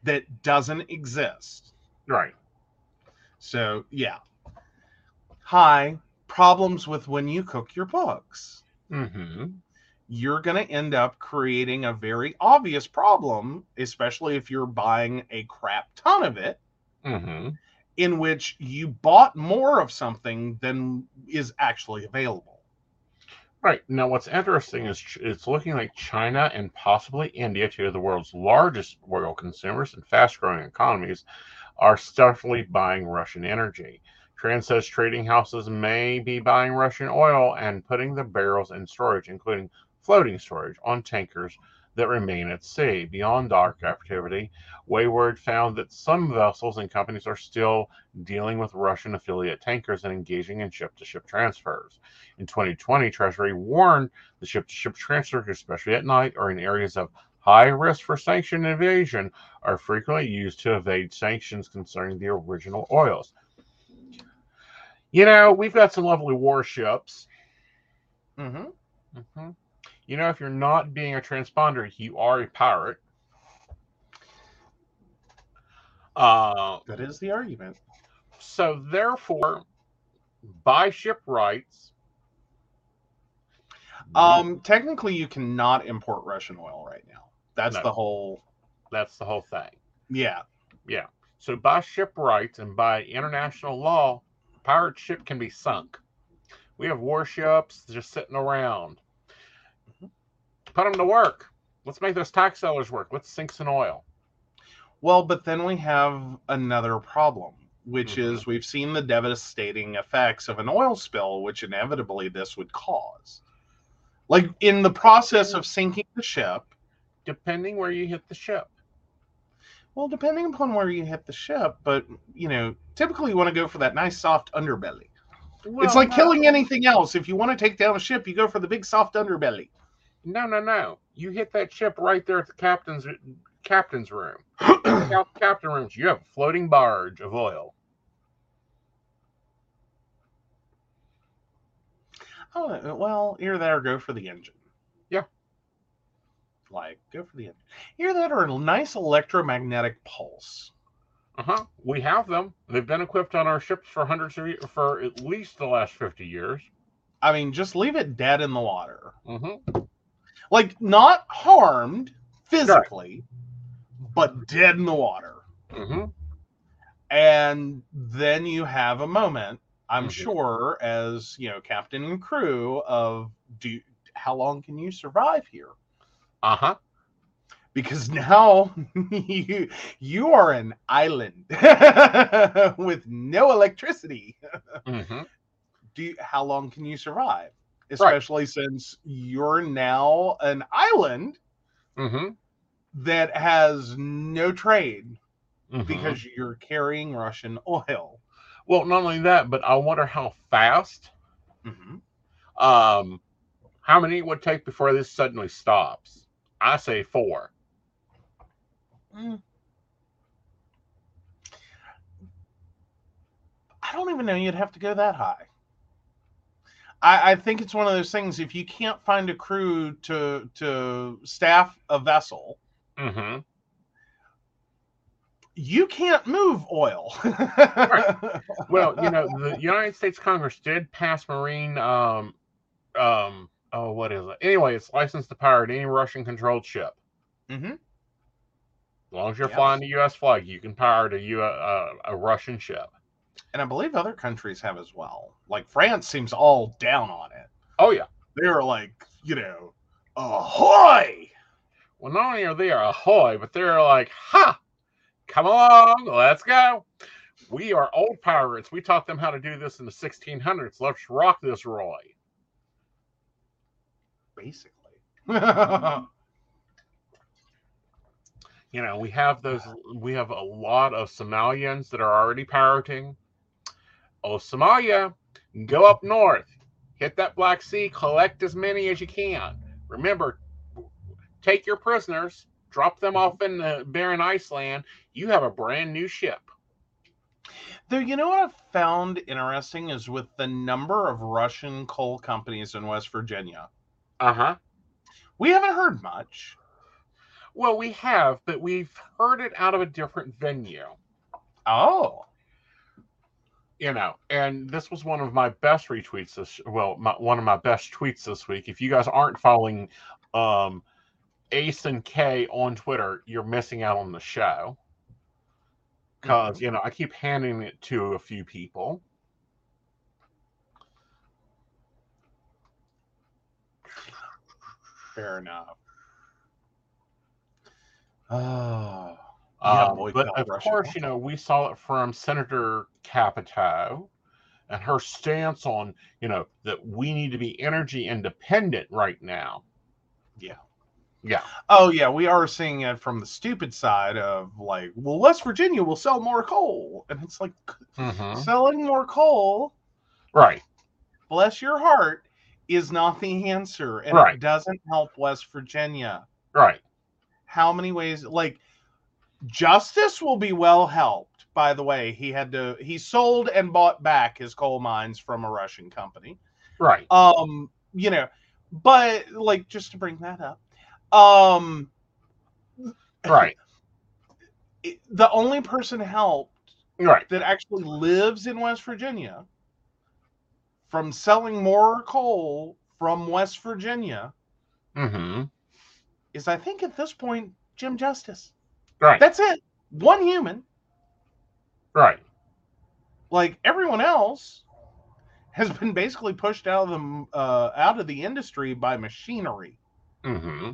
that doesn't exist. Right. So, yeah. Hi, problems with when you cook your books. Mm-hmm. You're going to end up creating a very obvious problem, especially if you're buying a crap ton of it, Mm-hmm. in which you bought more of something than is actually available. Right. Now, what's interesting is it's looking like China and possibly India, two of the world's largest oil consumers and fast growing economies, are steadily buying Russian energy. Trend says trading houses may be buying Russian oil and putting the barrels in storage, including floating storage, on tankers that remain at sea. Beyond dock activity, Wayward found that some vessels and companies are still dealing with Russian affiliate tankers and engaging in ship to ship transfers. In 2020, Treasury warned the ship to ship transfers, especially at night or in areas of high risk for sanction evasion, are frequently used to evade sanctions concerning the original oils. You know, we've got some lovely warships. Mm-hmm. hmm You know, if you're not being a transponder, you are a pirate. Uh, That is the argument. so therefore, buy ship rights. Um, technically, you cannot import Russian oil right now. That's No. the whole. that's the whole thing. Yeah. Yeah. So by ship rights and by international law, pirate ship can be sunk. We have warships just sitting around. Put them to work. Let's make those tax sellers work. Let's sink some oil. Well, but then we have another problem, which Mhm. is we've seen the devastating effects of an oil spill, which inevitably this would cause. Like in the process of sinking the ship, Depending where you hit the ship. well, depending upon where you hit the ship, but you know, typically you want to go for that nice soft underbelly. it's like killing anything else. If you want to take down a ship, you go for the big soft underbelly. No, no, no. You hit that ship right there at the captain's captain's room. Captain rooms. You have a floating barge of oil. Oh well, either that or go for the engine. Yeah. Like go for the engine. Either that or a nice electromagnetic pulse. Uh huh. We have them. They've been equipped on our ships for hundreds of years, for at least the last fifty years. I mean, just leave it dead in the water. Mm-hmm. Like not harmed physically, but dead in the water. Mm-hmm. And then you have a moment, I'm Mhm. sure, as you know, captain and crew of do how long can you survive here? Uh huh. because now you you are an island with no electricity. Mm-hmm. Do you, how long can you survive? Especially since you're now an island Mm-hmm. that has no trade mm-hmm. because you're carrying Russian oil. well, not only that, but I wonder how fast. Mhm. Um, how many it would take before this suddenly stops? I say four. Mm. I don't even know you'd have to go that high. I, I think it's one of those things. If you can't find a crew to to staff a vessel, Mm-hmm. you can't move oil. Well, you know, the United States Congress did pass marine um um oh what is it? Anyway, it's licensed to pirate any Russian controlled ship. Mm-hmm. As long as you're Yes. flying the US flag, you can pirate a U uh, a Russian ship. And I believe other countries have as well. Like France seems all down on it. Oh yeah. They're like, you know, ahoy! Well, not only are they ahoy, but they're like, ha, come along, let's go. We are old pirates. We taught them how to do this in the 1600s. Let's rock this, Roy. Basically. You know, we have those. We have a lot of Somalians that are already pirating. Oh, Somalia, go up north, hit that Black Sea, collect as many as you can. Remember, take your prisoners, drop them off in the barren Iceland. You have a brand new ship. Though you know what I've found interesting is with the number of Russian coal companies in West Virginia, Uh huh. we haven't heard much. Well, we have, but we've heard it out of a different venue. Oh, you know, and this was one of my best retweets this well, my, one of my best tweets this week. If you guys aren't following um Ace and K on Twitter, you're missing out on the show. Cause you know, I keep handing it to a few people. fair enough. Oh, Yeah, Um, boy, but of Russia. course, you know, we saw it from Senator Capito and her stance on, you know, that we need to be energy independent right now. Yeah. Yeah. oh yeah, we are seeing it from the stupid side of like, well, West Virginia will sell more coal, and it's like Mhm. selling more coal. Right. Bless your heart, is not the answer, and Right. it doesn't help West Virginia. Right. how many ways like justice will be well helped by the way he had to he sold and bought back his coal mines from a russian company Right. um you know but like just to bring that up um Right. the only person helped Right. that actually lives in west virginia from selling more coal from west virginia Mm-hmm. is i think at this point jim justice Right. that's it one human right. like everyone else has been basically pushed out of the uh, out of the industry by machinery. Mm-hmm.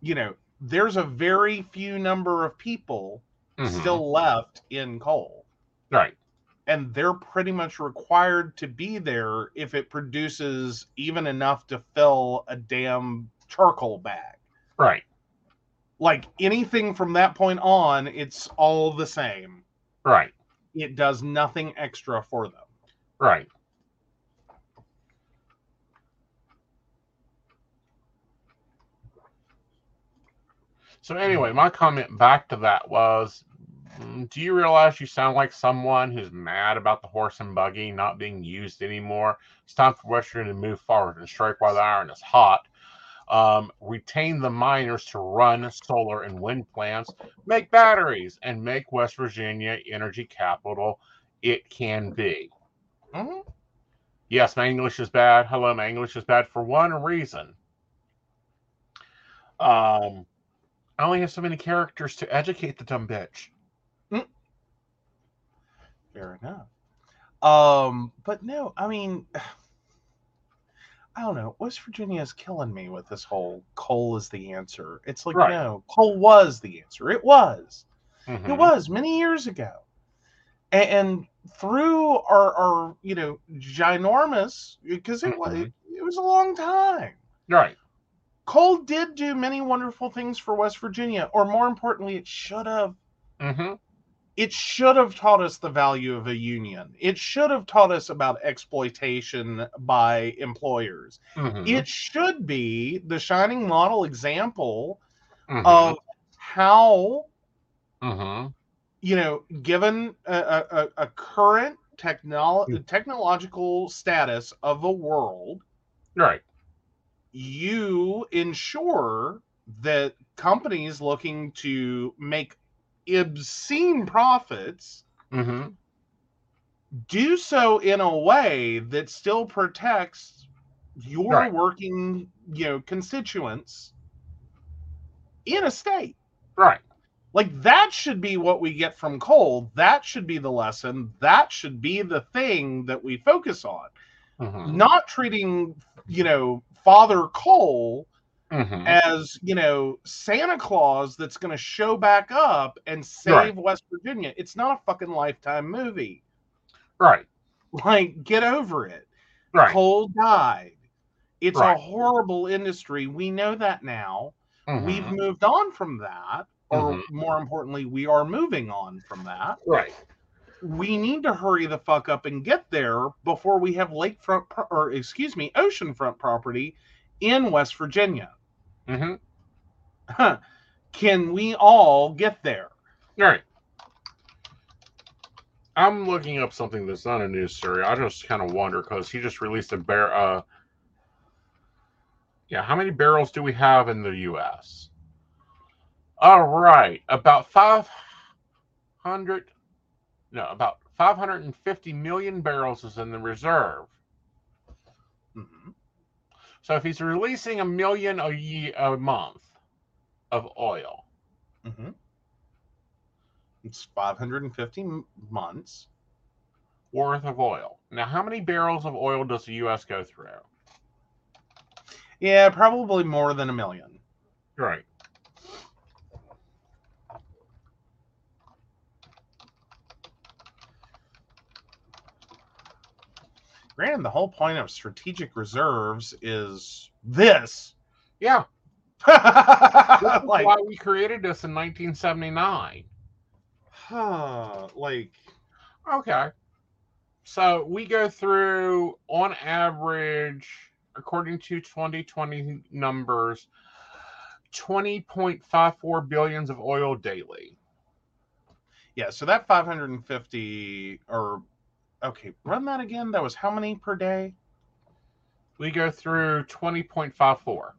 You know, there's a very few number of people Mhm. still left in coal, Right. and they're pretty much required to be there if it produces even enough to fill a damn charcoal bag. Right. Like anything from that point on, it's all the same. Right. It does nothing extra for them. Right. So anyway, my comment back to that was, mm, do you realize you sound like someone who's mad about the horse and buggy not being used anymore? It's time for Western to move forward and strike while the iron is hot. Um, retain the miners to run solar and wind plants, make batteries, and make West Virginia energy capital it can be. Mhm. Yes, my English is bad. Hello, my English is bad for one reason. Um, I only have so many characters to educate the dumb bitch. Fair enough. Um, but no, I mean, I don't know. West Virginia is killing me with this whole coal is the answer. It's like Right. no, coal was the answer. It was. Mhm. It was many years ago. And, and through our, our, you know, ginormous because it was Mhm. it was a long time. Right. Coal did do many wonderful things for West Virginia, or more importantly, it should have Mm-hmm. It should have taught us the value of a union. It should have taught us about exploitation by employers. Mm-hmm. It should be the shining model example mm-hmm. of how, mm-hmm. you know, given a, a, a current technolo- technological status of a world, Right. you ensure that companies looking to make obscene profits Mm-hmm. do so in a way that still protects your Right. working, you know, constituents in a state. Right. Like that should be what we get from coal. That should be the lesson. That should be the thing that we focus on. Mm-hmm. Not treating, you know, Father Coal Mm-hmm. as, you know, Santa Claus that's going to show back up and save Right. West Virginia. It's not a fucking lifetime movie. Right. Like, get over it. Right. Coal died. It's Right. a horrible industry. We know that now. We've Mhm. moved on from that, or Mhm. more importantly, we are moving on from that. Right. We need to hurry the fuck up and get there before we have lakefront, pro- or excuse me, oceanfront property in West Virginia. Mm-hmm. Can we all get there? All right. I'm looking up something that's not a news story. I just kind of wonder because he just released a bear. Uh, yeah, how many barrels do we have in the U.S.? All right, about 500. No, about 550 million barrels is in the reserve. hmm So if he's releasing a million a year a month of oil, hmm It's 550 months. worth of oil. Now, how many barrels of oil does the U.S. go through? Yeah, probably more than a million. Right. Granted, the whole point of strategic reserves is this. Yeah. That's like, why we created this in 1979. huh, like, Okay. So we go through, on average, according to 2020 numbers, 20.54 billions of oil daily. yeah, so that 550 or okay, run that again. That was how many per day? We go through 20.54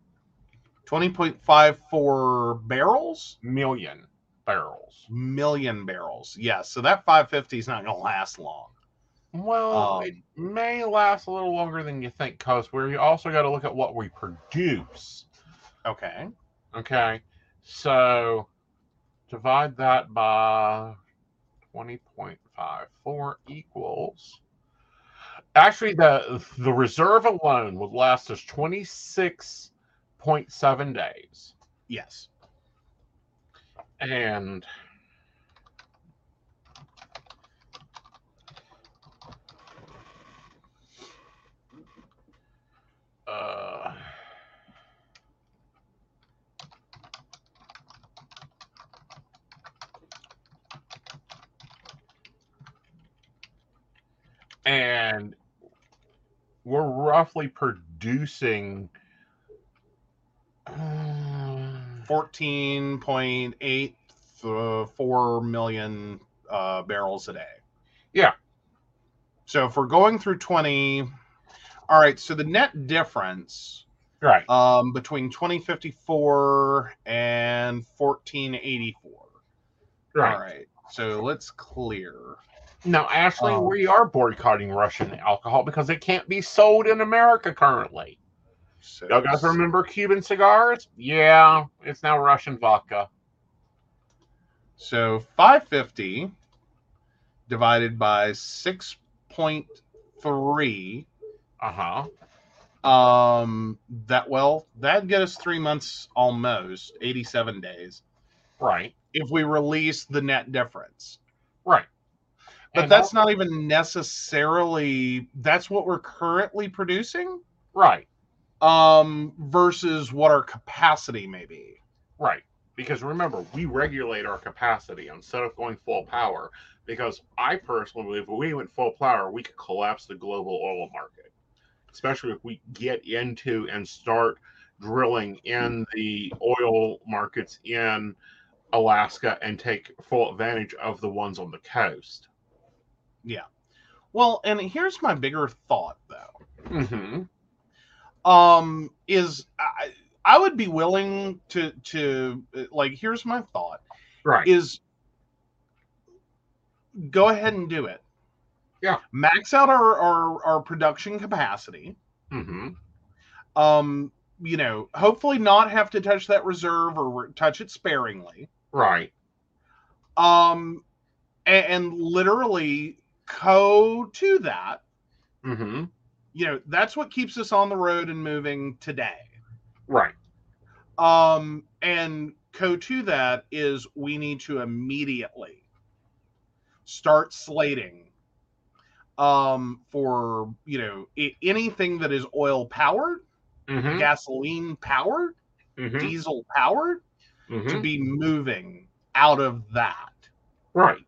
20.54 barrels? million barrels. Million barrels. Yeah, so that 550 is not going to last long. Well, Um, it may last a little longer than you think because we also got to look at what we produce. Okay. Okay. So divide that by 20.54 equals. Actually, the the reserve alone would last us 26.7 days. Yes. And and we're roughly producing uh, 14.84 million uh, barrels a day. Yeah. So if we're going through 20, all right. So the net difference right um, between 2054 and 1484. right All right. So let's clear. Now, Ashley, Um, we are boycotting Russian alcohol because it can't be sold in America currently. So Y'all guys remember Cuban cigars? Yeah, it's now Russian vodka. So 550 divided by 6.3 Uh huh. um that well that'd get us three months almost 87 days Right, if we release the net difference right. But And that's not even necessarily that's what we're currently producing right, um versus what our capacity may be right. Because remember, we regulate our capacity instead of going full power. Because I personally believe if we went full power, we could collapse the global oil market, especially if we get into and start drilling in the oil markets in Alaska and take full advantage of the ones on the coast. Well and here's my bigger thought though Mm-hmm. um is i i would be willing to to like here's my thought Right. is go ahead and do it. Yeah. Max out our our, our production capacity. Mm-hmm. Um, you know, hopefully not have to touch that reserve or touch it sparingly. Right. Um, and, and literally co to that. Mm-hmm. You know, that's what keeps us on the road and moving today. Right. Um, and co to that is we need to immediately start slating um for you know I- anything that is oil powered Mm-hmm. gasoline powered Mm-hmm. diesel powered to Mm-hmm. be moving out of that Right.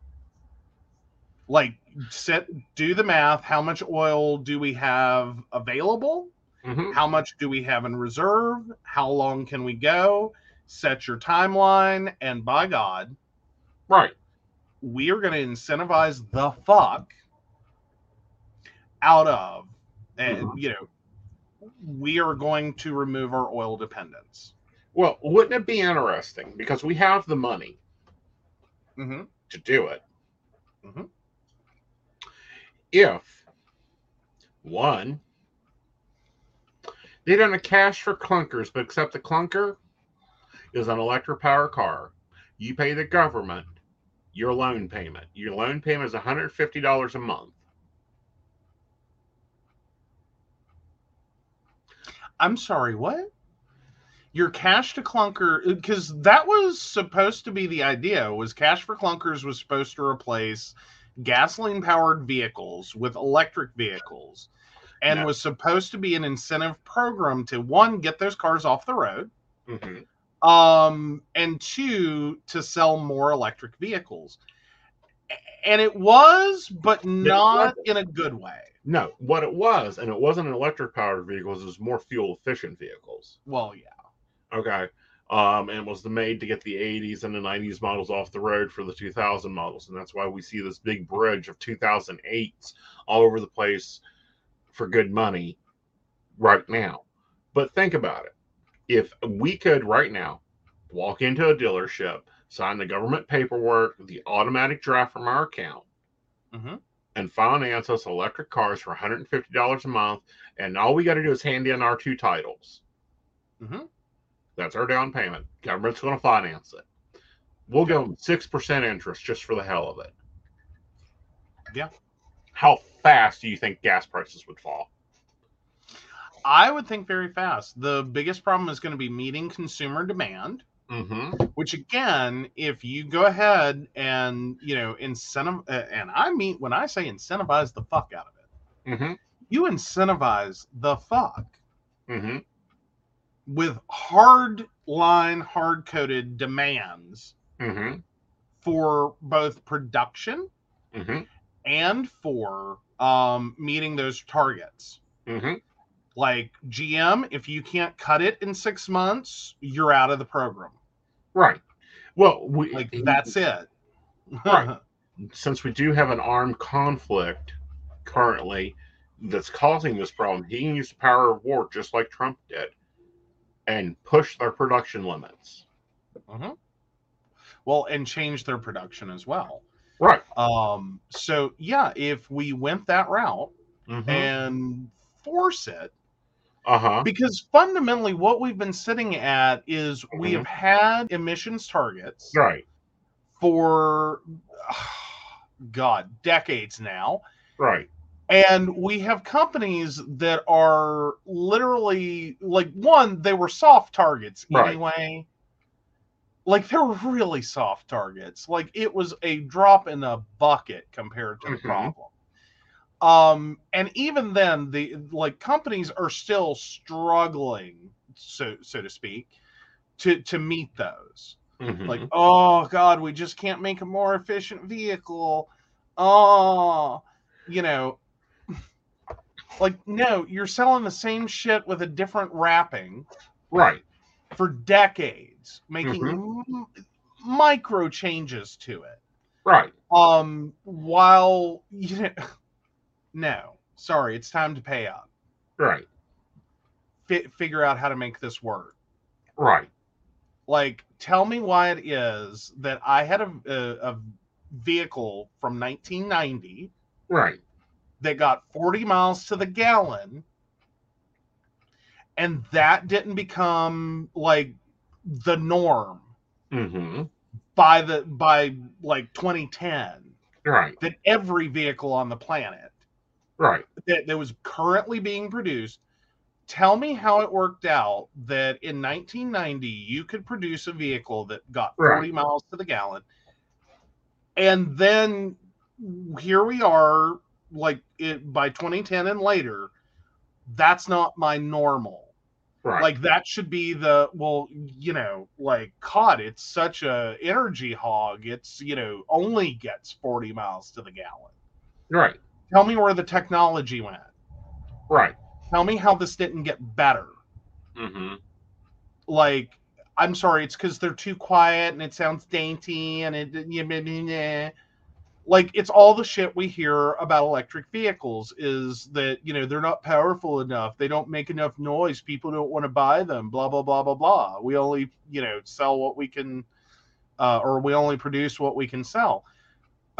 Like set do the math how much oil do we have available Mm-hmm. how much do we have in reserve how long can we go set your timeline and by god Right. we are going to incentivize the fuck out of, and Mhm. you know, we are going to remove our oil dependence. Well, wouldn't it be interesting because we have the money hmm to do it? If one, they don't have cash for clunkers, but except the clunker is an electric power car, you pay the government your loan payment. Your loan payment is $150 a month. I'm sorry, what? Your cash to clunker because that was supposed to be the idea was cash for clunkers was supposed to replace gasoline powered vehicles with electric vehicles and No. was supposed to be an incentive program to one get those cars off the road Mm-hmm. um and two to sell more electric vehicles and it was but not in a good way No, what it was, and it wasn't an electric powered vehicles, it was more fuel efficient vehicles. well yeah Okay. Um, and was the made to get the 80s and the 90s models off the road for the 2000 models. And that's why we see this big bridge of 2008s all over the place for good money right now. But think about it. If we could right now walk into a dealership, sign the government paperwork, the automatic draft from our account, Mhm. and finance us electric cars for $150 a month, and all we got to do is hand in our two titles. Mhm. That's our down payment. Government's going to finance it. We'll give them six percent interest just for the hell of it. Yeah. How fast do you think gas prices would fall? I would think very fast. The biggest problem is going to be meeting consumer demand, Mm-hmm. which again, if you go ahead and, you know, incentive, uh, and I mean, when I say incentivize the fuck out of it, Mm-hmm. you incentivize the fuck Mm-hmm. With hard line, hard coded demands Mm-hmm. for both production Mm-hmm. and for um, meeting those targets. Mm-hmm. Like GM, if you can't cut it in six months, you're out of the program. Right. Well, we Like that's it. Right. since we do have an armed conflict currently that's causing this problem, he can use the power of war just like Trump did and push their production limits. Mhm. Well, and change their production as well. Right. Um, so yeah, if we went that route Mm-hmm. and force it, Uh huh. because fundamentally what we've been sitting at is we Mhm. have had emissions targets Right. for God decades now. Right. And we have companies that are literally like one, they were soft targets Right. anyway. Like they're really soft targets. Like it was a drop in the bucket compared to the Mhm. problem. Um, and even then, the like companies are still struggling, so so to speak, to to meet those Mhm. like oh god we just can't make a more efficient vehicle oh you know like no you're selling the same shit with a different wrapping right. for decades making m- micro changes to it Right. um while you know no sorry it's time to pay up Right. Fi- figure out how to make this work Right. like tell me why it is that i had a, a, a vehicle from 1990 Right. That got 40 miles to the gallon and that didn't become like the norm Mm-hmm. by the by like 2010 Right. that every vehicle on the planet Right. that, that was currently being produced tell me how it worked out that in 1990 you could produce a vehicle that got 40 Right. miles to the gallon and then here we are like it by 2010 and later that's not my normal Right. like that should be the well you know like cod it's such a energy hog it's you know only gets 40 miles to the gallon right. tell me where the technology went Right. tell me how this didn't get better Mm-hmm. like i'm sorry it's because they're too quiet and it sounds dainty and it like it's all the shit we hear about electric vehicles is that you know they're not powerful enough they don't make enough noise people don't want to buy them blah blah blah blah blah we only you know sell what we can uh, or we only produce what we can sell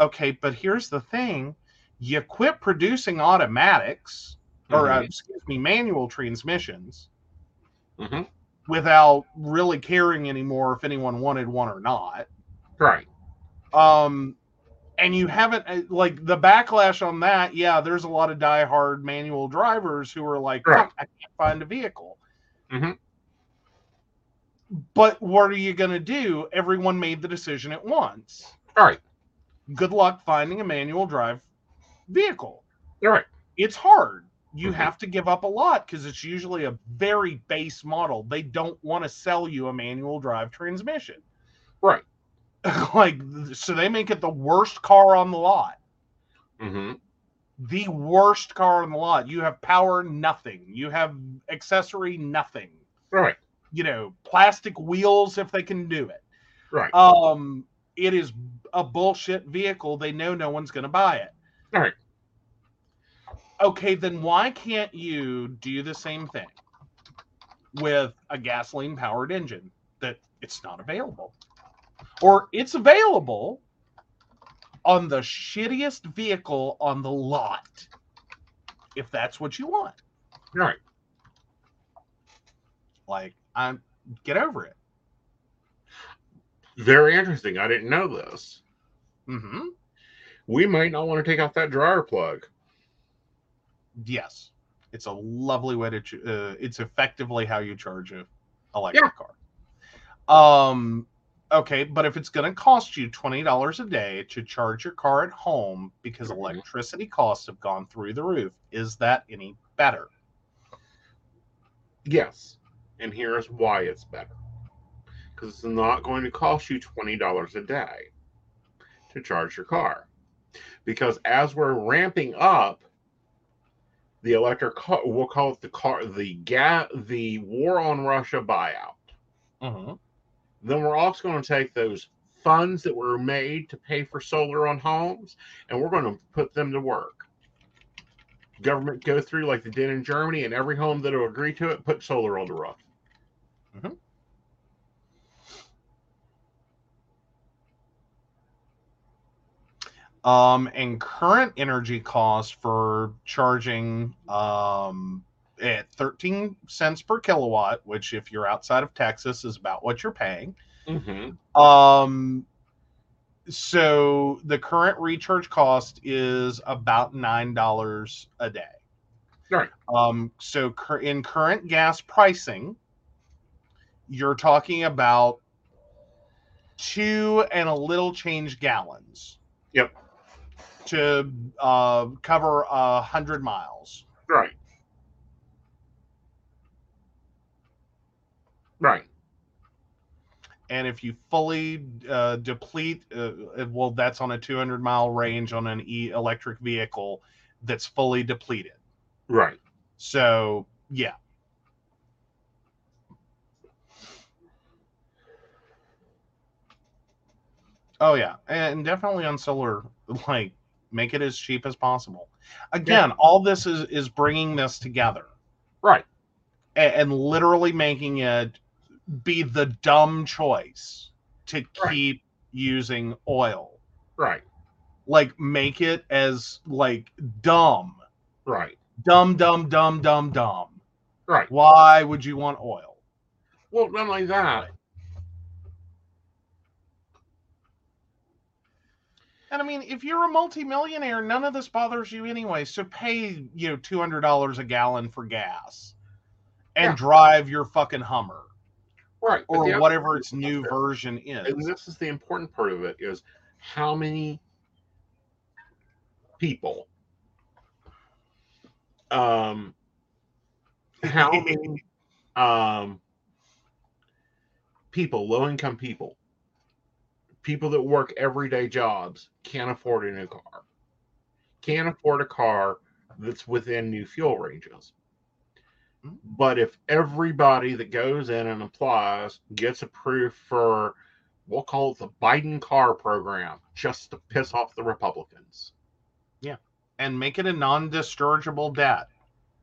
okay but here's the thing you quit producing automatics or uh, Mhm. excuse me manual transmissions Mhm. without really caring anymore if anyone wanted one or not Right. um and you haven't uh, like the backlash on that yeah there's a lot of diehard manual drivers who are like Right. I can't find a vehicle Mhm. but what are you going to do everyone made the decision at once All right. good luck finding a manual drive vehicle All right. it's hard you Mhm. have to give up a lot because it's usually a very base model they don't want to sell you a manual drive transmission Right. like so they make it the worst car on the lot Mm-hmm. the worst car on the lot. You have power, nothing. You have accessory, nothing. Right. You know, plastic wheels if they can do it. Right. Um, it is a bullshit vehicle. They know no one's going to buy it. Right. Okay, then why can't you do the same thing with a gasoline powered engine that it's not available? Or it's available on the shittiest vehicle on the lot if that's what you want. Right. Like, I'm get over it. Very interesting. I didn't know this. Mm-hmm. We might not want to take off that dryer plug. Yes, it's a lovely way to. ch- Uh, it's effectively how you charge a electric car. Um. Okay, but if it's going to cost you twenty dollars a day to charge your car at home because Mhm. electricity costs have gone through the roof, is that any better? Yes. And here's why it's better. Because it's not going to cost you $20 a day to charge your car. Because as we're ramping up the electric car, we'll call it the car, the ga- the war on Russia buyout. Mm-hmm. Then we're also going to take those funds that were made to pay for solar on homes and we're going to put them to work. Government go through like they did in Germany, and every home that will agree to it put solar on the roof. Um, and current energy costs for charging um, at 13 cents per kilowatt, which if you're outside of Texas is about what you're paying. Mm-hmm. Um, so the current recharge cost is about nine dollars a day. Right. Um, so cur- in current gas pricing, you're talking about two and a little change gallons. Yep. To uh, cover a hundred miles. Right. Right. and if you fully uh, deplete uh, well that's on a 200 mile range on an e electric vehicle that's fully depleted Right. so yeah oh yeah and definitely on solar like make it as cheap as possible again all this is is bringing this together Right. and, literally making it be the dumb choice to Right. keep using oil. Right. Like make it as like dumb, Right. dumb, dumb, dumb, dumb, dumb. Right. Why would you want oil? Well, not like that. And I mean, if you're a multimillionaire, none of this bothers you anyway. So pay you know two hundred dollars a gallon for gas, and Yeah. drive your fucking Hummer Right. Or whatever its new version is. and this is the important part of it is how many people um how many um people low income people people that work everyday jobs can't afford a new car can't afford a car that's within new fuel ranges. But if everybody that goes in and applies gets approved for We'll call it the Biden car program just to piss off the Republicans. Yeah. And make it a non-dischargeable debt.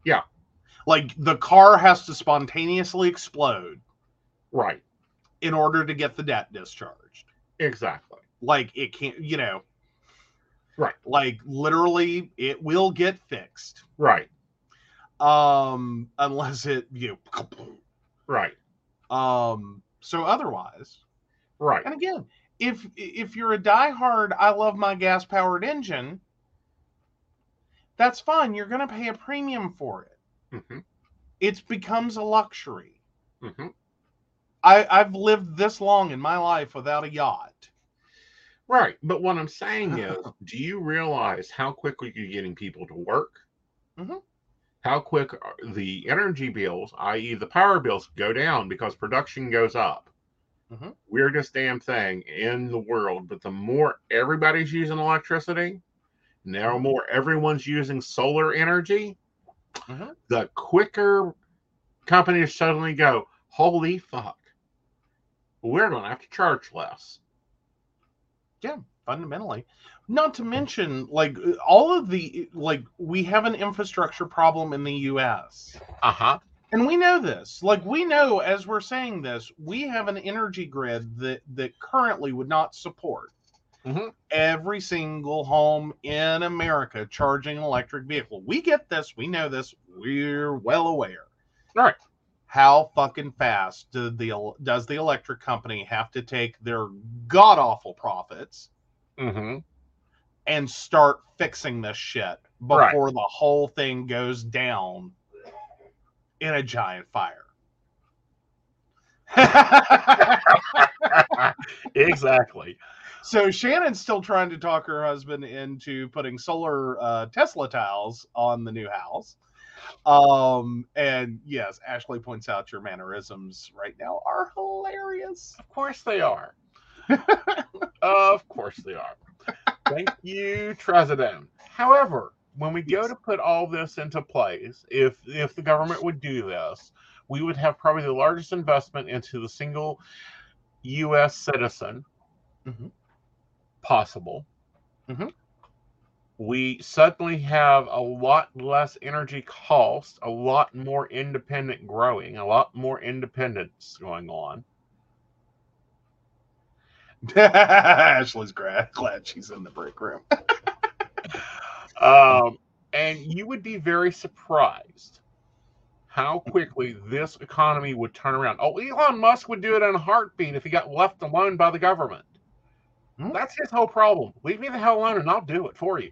Yeah. Like the car has to spontaneously explode Right. in order to get the debt discharged. Exactly. Like it can't, you know. Right. Like literally it will get fixed. Right. Um unless it you Right. um so otherwise. Right. And again, if if you're a diehard I love my gas powered engine, that's fine. You're going to pay a premium for it. hmm It becomes a luxury. hmm I, I've lived this long in my life without a yacht. Right. But what I'm saying is, do you realize how quickly you're getting people to work? Mhm. How quick the energy bills, i.e., the power bills, go down because production goes up? Mhm. Weirdest damn thing in the world. But the more everybody's using electricity, now more everyone's using solar energy, Mhm. the quicker companies suddenly go, holy fuck, we're going to have to charge less. Yeah, fundamentally not to mention like all of the like we have an infrastructure problem in the US Uh huh. and we know this like we know as we're saying this we have an energy grid that that currently would not support Mhm. every single home in America charging an electric vehicle we get this we know this we're well aware Right. how fucking fast do the does the electric company have to take their god awful profits Mm-hmm. And start fixing this shit Right. before the whole thing goes down in a giant fire. exactly. so Shannon's still trying to talk her husband into putting solar uh, Tesla tiles on the new house. Um, and yes, Ashley points out your mannerisms right now are hilarious. Of course they are. of course they are. Thank you, President. However, when we go to put all this into place, if if the government would do this, we would have probably the largest investment into the single U.S. citizen Mhm. possible. Mhm. We suddenly have a lot less energy cost, a lot more independent growing, a lot more independence going on. Ashley's glad, glad she's in the break room. Um, and you would be very surprised how quickly this economy would turn around. Oh, Elon Musk would do it in a heartbeat if he got left alone by the government. Hmm. That's his whole problem. Leave me the hell alone and I'll do it for you.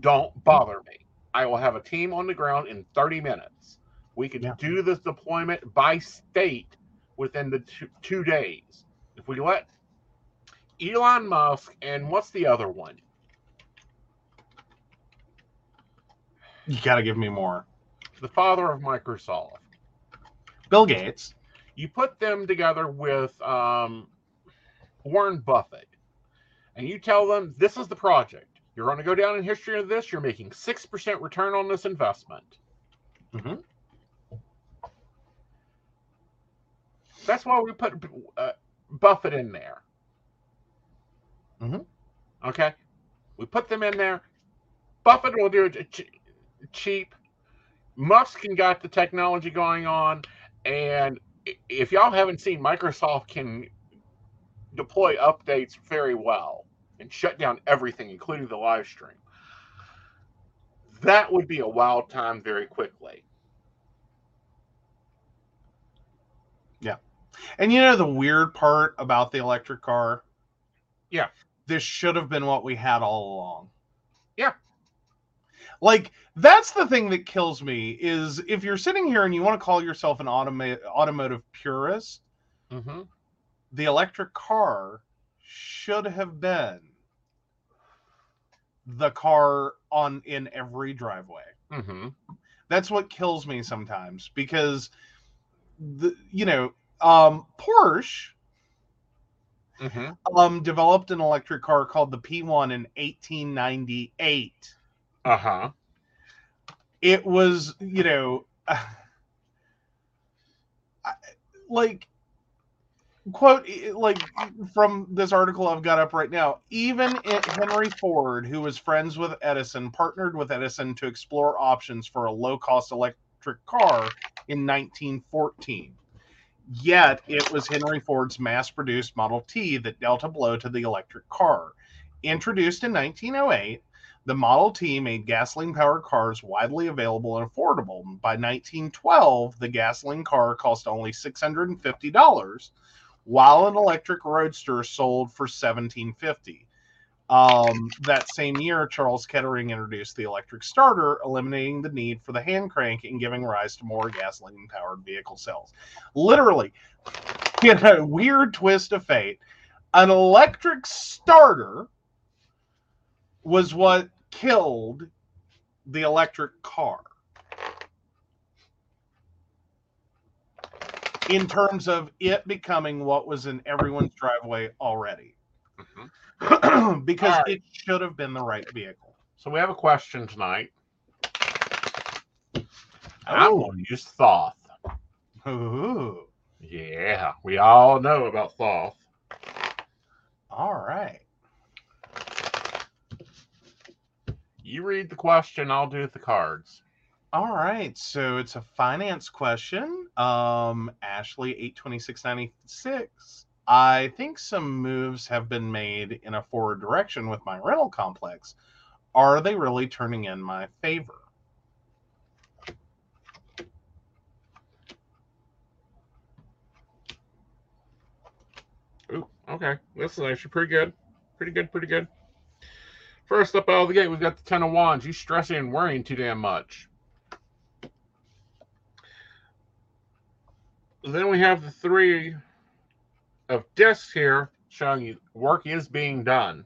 Don't bother me. I will have a team on the ground in 30 minutes. We can Yeah. do this deployment by state within the two, two days. If we let Elon Musk and what's the other one? You got to give me more. The father of Microsoft. Bill Gates. you put them together with um, Warren Buffett, and you tell them this is the project. You're going to go down in history of this. You're making six percent return on this investment. Mhm. That's why we put uh, Buffett in there. Mhm. Okay, we put them in there. Buffett will do it cheap. Musk can got the technology going on, and if y'all haven't seen, Microsoft can deploy updates very well and shut down everything, including the live stream. That would be a wild time very quickly. Yeah. And you know the weird part about the electric car? Yeah. This should have been what we had all along. Yeah. Like that's the thing that kills me is if you're sitting here and you want to call yourself an automa- automotive purist, Mm-hmm. the electric car should have been the car on in every driveway. Mm-hmm. That's what kills me sometimes because the you know um Porsche Mm-hmm. um developed an electric car called the P1 in 1898. Uh-huh. It was, you know, like quote like from this article I've got up right now. Even Henry Ford, who was friends with Edison, partnered with Edison to explore options for a low-cost electric car in 1914. Yet it was Henry Ford's mass-produced Model T that dealt a blow to the electric car. Introduced in 1908, the Model T made gasoline powered cars widely available and affordable. By 1912, the gasoline car cost only $650, while an electric roadster sold for $1750. Um, that same year, Charles Kettering introduced the electric starter, eliminating the need for the hand crank and giving rise to more gasoline powered vehicle sales. Literally, in a weird twist of fate, an electric starter was what killed the electric car. In terms of it becoming what was in everyone's driveway already. because All right. it should have been the right vehicle. So we have a question tonight. I'm Oh. going to use Thoth. Ooh, Yeah, we all know about Thoth. all right. You read the question, I'll do the cards. All right, so it's a finance question. Um, Ashley, eight twenty six ninety six. I think some moves have been made in a forward direction with my rental complex. Are they really turning in my favor? Ooh, okay. This is actually pretty good. Pretty good, pretty good. First up out of the gate, we've got the Ten of Wands. You stressing and worrying too damn much. Then we have the Three of Discs here, showing you work is being done.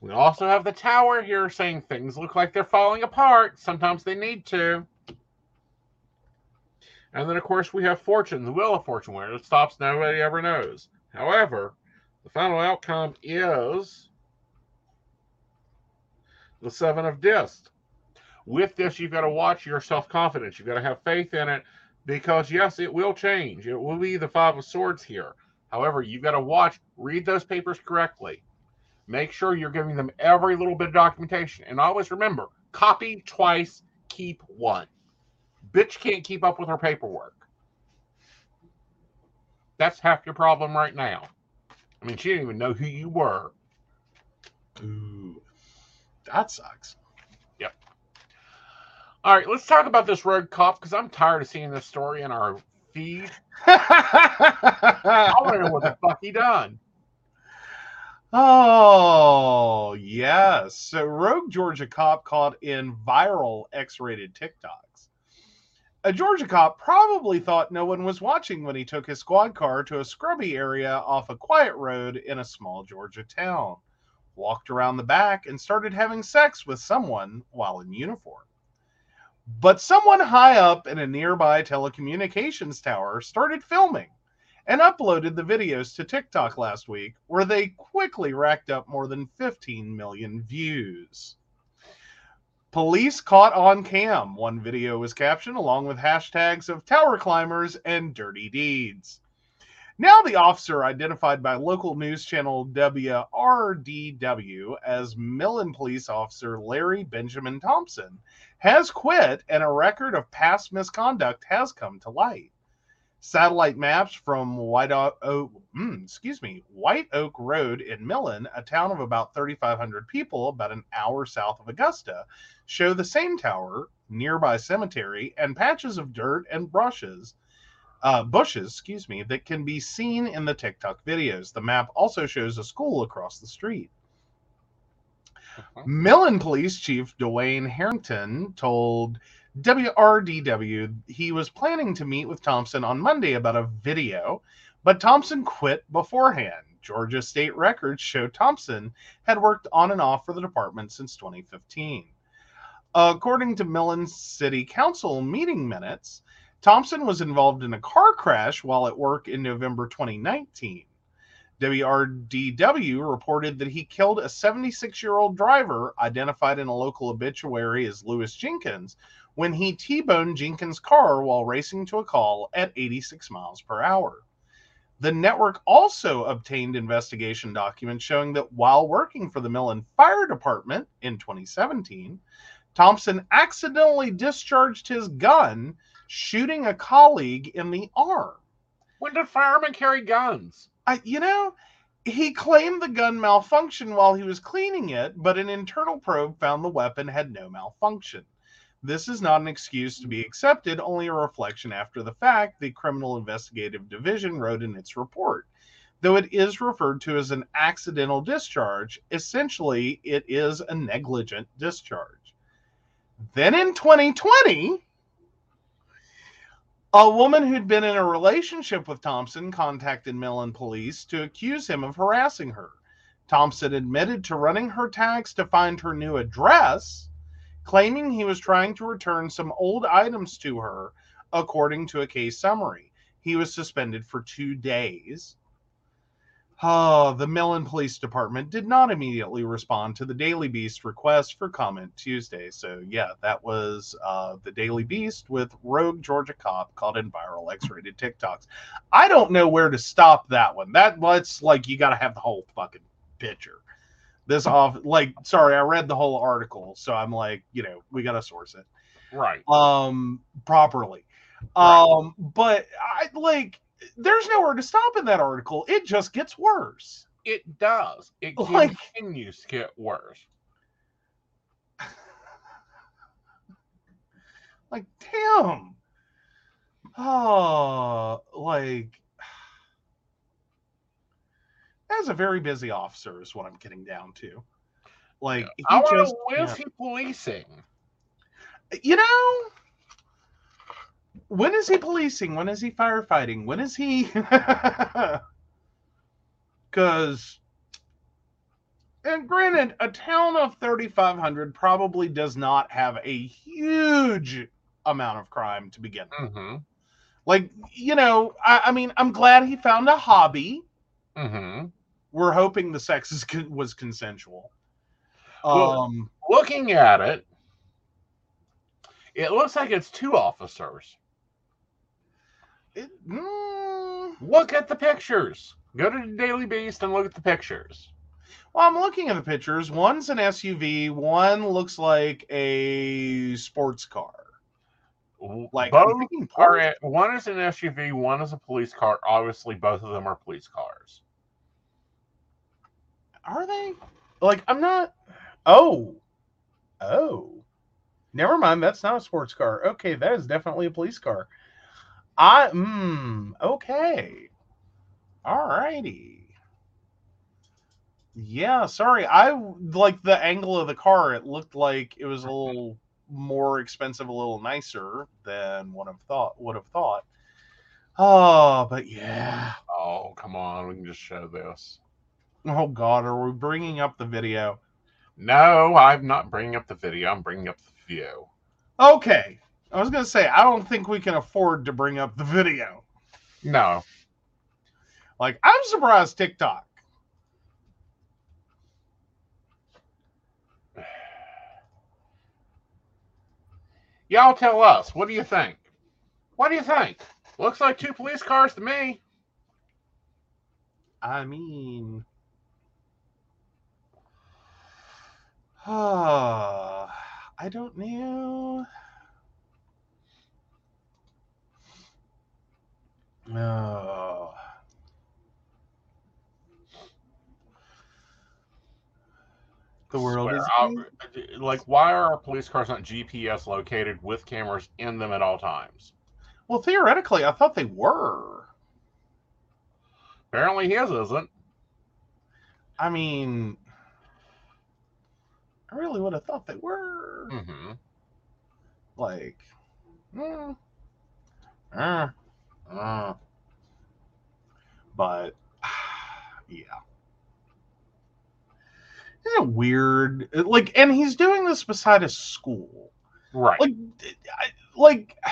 We also have the Tower here saying things look like they're falling apart. Sometimes they need to. And then, of course, we have Fortune, the Wheel of Fortune, where it stops, nobody ever knows. However, the final outcome is the Seven of Discs. With this, you've got to watch your self confidence. You've got to have faith in it because, yes, it will change. It will be the Five of Swords here. However, you've got to watch, read those papers correctly. Make sure you're giving them every little bit of documentation. And always remember copy twice, keep one. Bitch can't keep up with her paperwork. That's half your problem right now. I mean, she didn't even know who you were. Ooh, that sucks. All right, let's talk about this road cop because I'm tired of seeing this story in our feed. I want to know what the fuck he done. Oh, yes. So, Rogue Georgia cop caught in viral X rated TikToks. A Georgia cop probably thought no one was watching when he took his squad car to a scrubby area off a quiet road in a small Georgia town, walked around the back, and started having sex with someone while in uniform. But someone high up in a nearby telecommunications tower started filming and uploaded the videos to TikTok last week, where they quickly racked up more than 15 million views. Police caught on cam. One video was captioned along with hashtags of tower climbers and dirty deeds. Now, the officer, identified by local news channel WRDW as Millen Police Officer Larry Benjamin Thompson, has quit and a record of past misconduct has come to light. Satellite maps from White Oak, mm, excuse me, White Oak Road in Millen, a town of about 3,500 people, about an hour south of Augusta, show the same tower, nearby cemetery, and patches of dirt and brushes, uh, bushes, excuse me, that can be seen in the TikTok videos. The map also shows a school across the street. Millen Police Chief Dwayne Harrington told WRDW he was planning to meet with Thompson on Monday about a video, but Thompson quit beforehand. Georgia state records show Thompson had worked on and off for the department since 2015. According to Millen City Council meeting minutes, Thompson was involved in a car crash while at work in November 2019. WRDW reported that he killed a 76 year old driver identified in a local obituary as Lewis Jenkins when he T boned Jenkins' car while racing to a call at 86 miles per hour. The network also obtained investigation documents showing that while working for the Millen Fire Department in 2017, Thompson accidentally discharged his gun, shooting a colleague in the arm. When did firemen carry guns? I, you know, he claimed the gun malfunctioned while he was cleaning it, but an internal probe found the weapon had no malfunction. This is not an excuse to be accepted, only a reflection after the fact, the Criminal Investigative Division wrote in its report. Though it is referred to as an accidental discharge, essentially it is a negligent discharge. Then in 2020, a woman who'd been in a relationship with Thompson contacted Millen police to accuse him of harassing her. Thompson admitted to running her tags to find her new address, claiming he was trying to return some old items to her, according to a case summary. He was suspended for two days. Oh, the Millen Police Department did not immediately respond to the Daily Beast request for comment Tuesday. So, yeah, that was uh, the Daily Beast with Rogue Georgia Cop caught in viral X rated TikToks. I don't know where to stop that one. That let's like you got to have the whole fucking picture. This off, like, sorry, I read the whole article, so I'm like, you know, we got to source it Right. um properly. Right. Um, but I like there's nowhere to stop in that article. It just gets worse. It does. It Like- continues to get worse. Like, damn. Oh, like as a very busy officer is what I'm getting down to. Like he I want to just know when is can't- he policing? you know when is he policing when is he firefighting when is he because and granted a town of 3500 probably does not have a huge amount of crime to begin with Mm-hmm. like you know i, I mean i'm glad he found a hobby Mm-hmm. we're hoping the sex is, was consensual Well- um Looking at it, it looks like it's two officers. It, mm, Look at the pictures. Go to the Daily Beast and look at the pictures. Well, I'm looking at the pictures. One's an SUV. One looks like a sports car. Like both are one is an SUV, one is a police car. Obviously, both of them are police cars. Are they? Like I'm not. Oh, oh. Never mind. That's not a sports car. Okay, that is definitely a police car. I. Hmm. Okay. All righty. Yeah. Sorry. I like the angle of the car. It looked like it was a little more expensive, a little nicer than what I've thought. Would have thought. Oh, but yeah. Oh, come on. We can just show this. Oh God, are we bringing up the video? No, I'm not bringing up the video. I'm bringing up the view. Okay. I was gonna say I don't think we can afford to bring up the video. No. Like I'm surprised TikTok. Y'all tell us. What do you think? What do you think? Looks like two police cars to me. I mean, I don't know. No. The world is. Like, why are our police cars not GPS located with cameras in them at all times? Well, theoretically, I thought they were. Apparently, his isn't. I mean, I really would have thought they were. Mm-hmm. Like, mm, uh, uh. but yeah. Isn't it weird? Like, and he's doing this beside a school. Right. Like, like.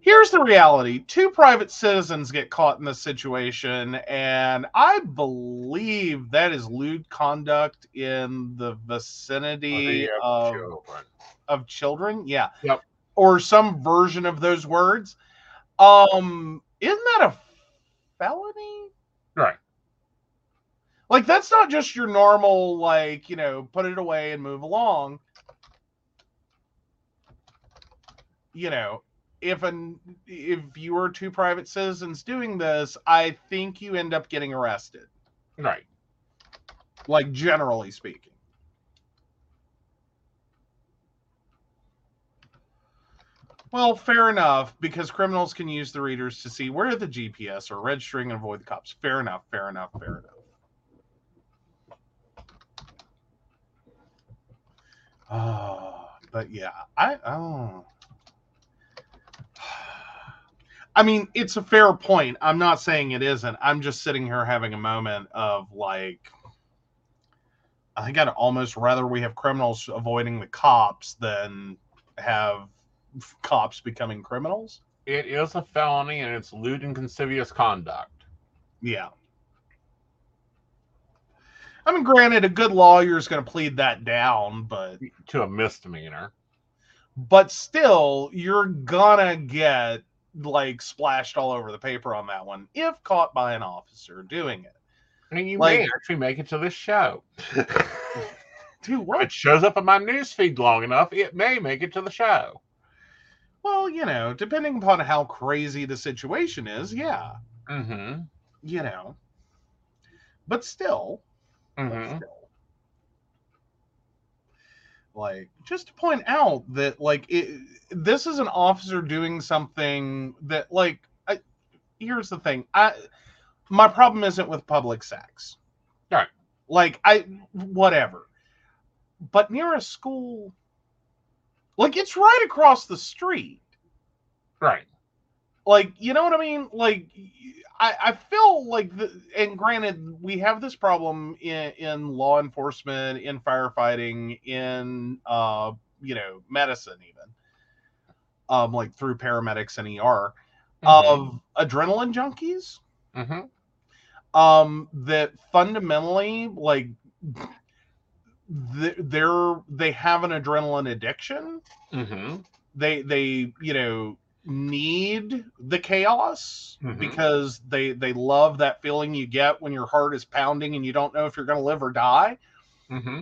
Here's the reality: two private citizens get caught in this situation, and I believe that is lewd conduct in the vicinity uh, of children. of children yeah Yep. or some version of those words um isn't that a felony. Right. Like that's not just your normal like, you know, put it away and move along. You know, if an if you are two private citizens doing this, I think you end up getting arrested. Right. Like generally speaking. Well, fair enough, because criminals can use the readers to see where the GPS are registering and avoid the cops. Fair enough, fair enough, fair enough. Oh, but yeah, I oh. I mean, it's a fair point. I'm not saying it isn't. I'm just sitting here having a moment of like, I think I'd almost rather we have criminals avoiding the cops than have cops becoming criminals. It is a felony and it's lewd and conspicuous conduct. Yeah. I mean, granted, a good lawyer is going to plead that down, but to a misdemeanor. but still, you're gonna get like splashed all over the paper on that one if caught by an officer doing it. I mean, you Like- may actually make it to this show. Dude, If what? it shows up in my newsfeed long enough, it may make it to the show. Well, you know, depending upon how crazy the situation is, yeah, Mm-hmm. you know. But still, Mm-hmm. still. Like, just to point out that, like, it, this is an officer doing something that, like, I, here's the thing. I, my problem isn't with public sex. Right. Like, I, whatever. But near a school, like, it's right across the street. Right. like you know what i mean like i i feel like the and granted we have this problem in in law enforcement in firefighting in uh you know medicine even um like through paramedics and er of adrenaline junkies Mm-hmm. um that fundamentally like they're they have an adrenaline addiction Mm-hmm. they they you know need the chaos Mhm. because they they love that feeling you get when your heart is pounding and you don't know if you're going to live or die Mm-hmm.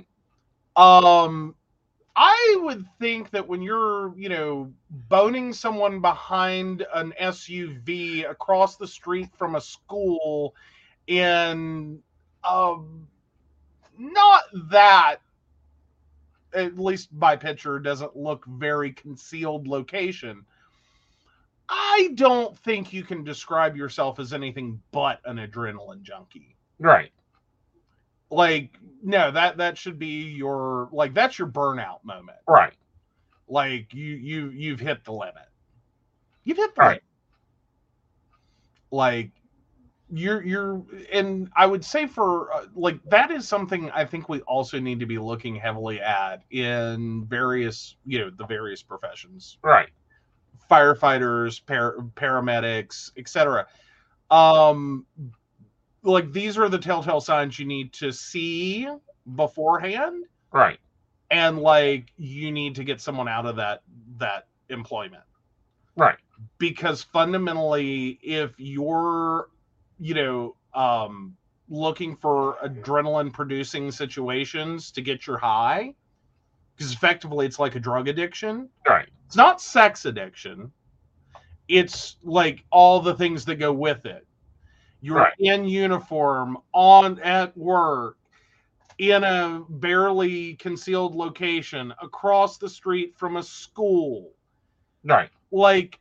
um i would think that when you're you know boning someone behind an suv across the street from a school in um not that at least by picture doesn't look very concealed location i don't think you can describe yourself as anything but an adrenaline junkie Right. like no that that should be your like that's your burnout moment Right. like you you you've hit the limit you've hit the Right. limit like you're you're and i would say for uh, like that is something i think we also need to be looking heavily at in various you know the various professions Right. firefighters par- paramedics etc um like these are the telltale signs you need to see beforehand Right. and like you need to get someone out of that that employment Right. because fundamentally if you're you know um looking for adrenaline producing situations to get your high because effectively it's like a drug addiction Right. it's not sex addiction it's like all the things that go with it you're Right. in uniform on at work in a barely concealed location across the street from a school Right. like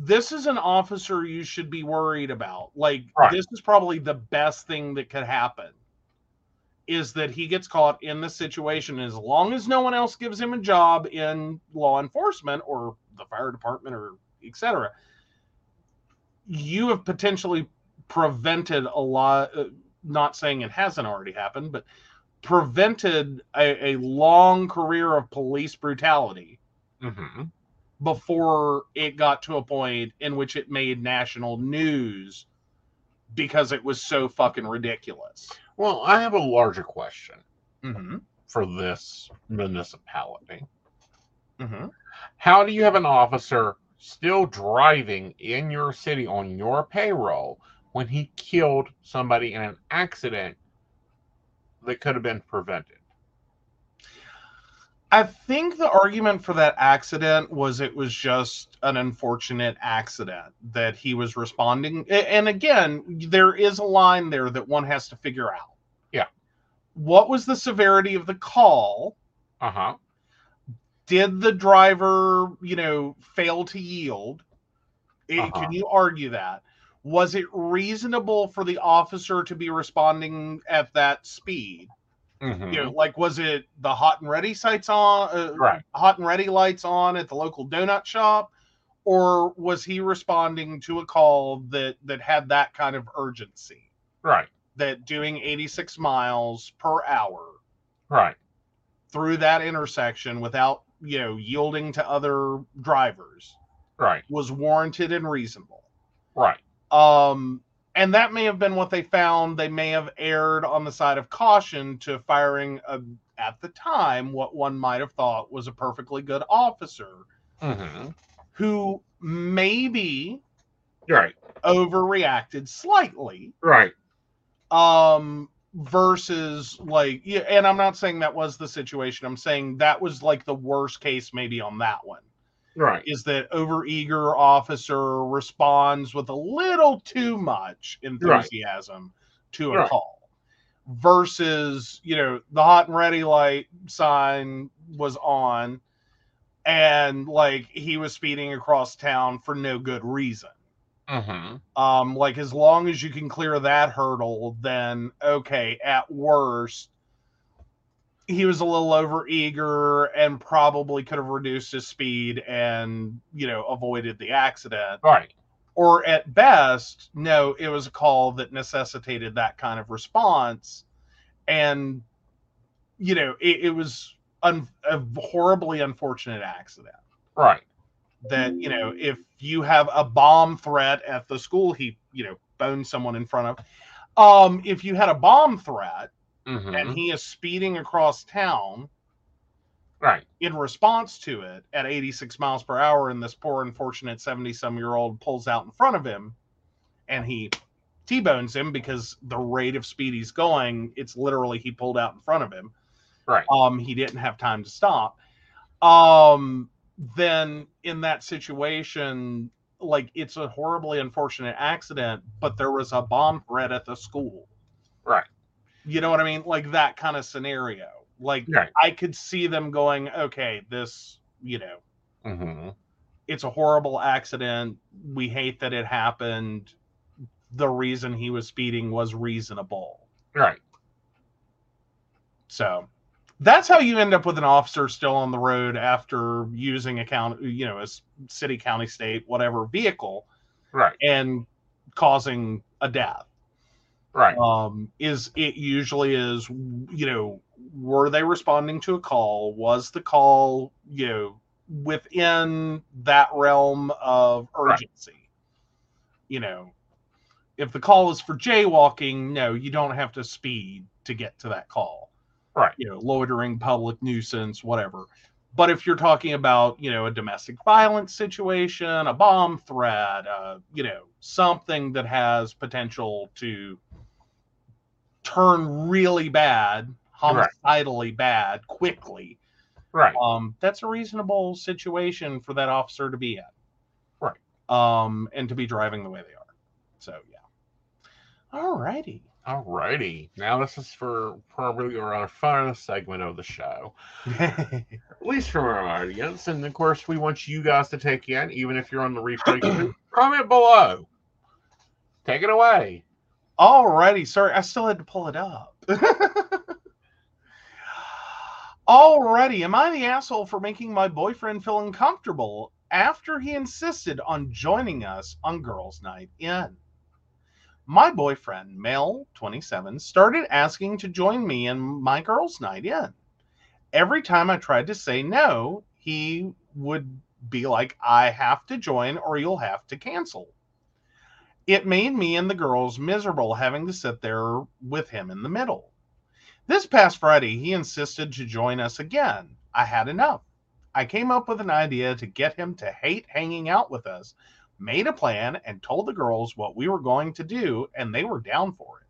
this is an officer you should be worried about like Right. this is probably the best thing that could happen is that he gets caught in the situation as long as no one else gives him a job in law enforcement or the fire department or etc you have potentially prevented a lot uh, not saying it hasn't already happened but prevented a, a long career of police brutality Mm-hmm. Before it got to a point in which it made national news because it was so fucking ridiculous. Well, I have a larger question Mm-hmm. for this municipality. Mm-hmm. How do you have an officer still driving in your city on your payroll when he killed somebody in an accident that could have been prevented. I think the argument for that accident was it was just an unfortunate accident that he was responding. And again, there is a line there that one has to figure out. Yeah. What was the severity of the call? Uh huh. Did the driver, you know, fail to yield? Uh-huh. Can you argue that? Was it reasonable for the officer to be responding at that speed? Hmm you know, like was it the hot and ready sights on, uh, Right. hot and ready lights on at the local donut shop, or was he responding to a call that that had that kind of urgency? Right. That doing 86 miles per hour Right. through that intersection without you know yielding to other drivers Right. was warranted and reasonable. Right. Um, and that may have been what they found. They may have erred on the side of caution to firing a, at the time what one might have thought was a perfectly good officer hmm who maybe Right. overreacted slightly Right. um versus like yeah and i'm not saying that was the situation i'm saying that was like the worst case maybe on that one Right. is that overeager officer responds with a little too much enthusiasm to a Right. call versus you know the hot and ready light sign was on and like he was speeding across town for no good reason hmm um like as long as you can clear that hurdle then okay at worst he was a little over eager and probably could have reduced his speed and you know avoided the accident Right. or at best no it was a call that necessitated that kind of response and you know it, it was un- a horribly unfortunate accident Right. that you know if you have a bomb threat at the school he you know boned someone in front of um if you had a bomb threat hmm and he is speeding across town Right. in response to it at 86 miles per hour and this poor unfortunate 70 some year old pulls out in front of him and he t-bones him because the rate of speed he's going it's literally he pulled out in front of him Right. um he didn't have time to stop um then in that situation like it's a horribly unfortunate accident but there was a bomb threat at the school Right. You know what i mean like that kind of scenario like Right. i could see them going okay this you know hmm it's a horrible accident we hate that it happened the reason he was speeding was reasonable Right. So that's how you end up with an officer still on the road after using a count, you know, a city, county, state, whatever vehicle Right. and causing a death. Right. Um, is it usually is, you know, were they responding to a call? Was the call, you know, within that realm of Right. urgency? You know, if the call is for jaywalking, no, you don't have to speed to get to that call Right. you know, loitering, public nuisance, whatever. But if you're talking about, you know, a domestic violence situation, a bomb threat, uh, you know, something that has potential to turn really bad, Right. homicidally bad quickly, Right. um, that's a reasonable situation for that officer to be in. Right. Um, and to be driving the way they are. So yeah. All righty. Alrighty. Now this is for probably our final segment of the show. At least from our audience. And of course we want you guys to take in, even if you're on the replay. Comment below. Take it away. Alrighty, sorry, I still had to pull it up. Alrighty, am I the asshole for making my boyfriend feel uncomfortable after he insisted on joining us on Girls' Night In? My boyfriend, male 27, started asking to join me in my Girls' Night In. Every time I tried to say no, he would be like, I have to join or you'll have to cancel. It made me and the girls miserable having to sit there with him in the middle. This past Friday, he insisted to join us again. I had enough. I came up with an idea to get him to hate hanging out with us, made a plan, and told the girls what we were going to do, and they were down for it.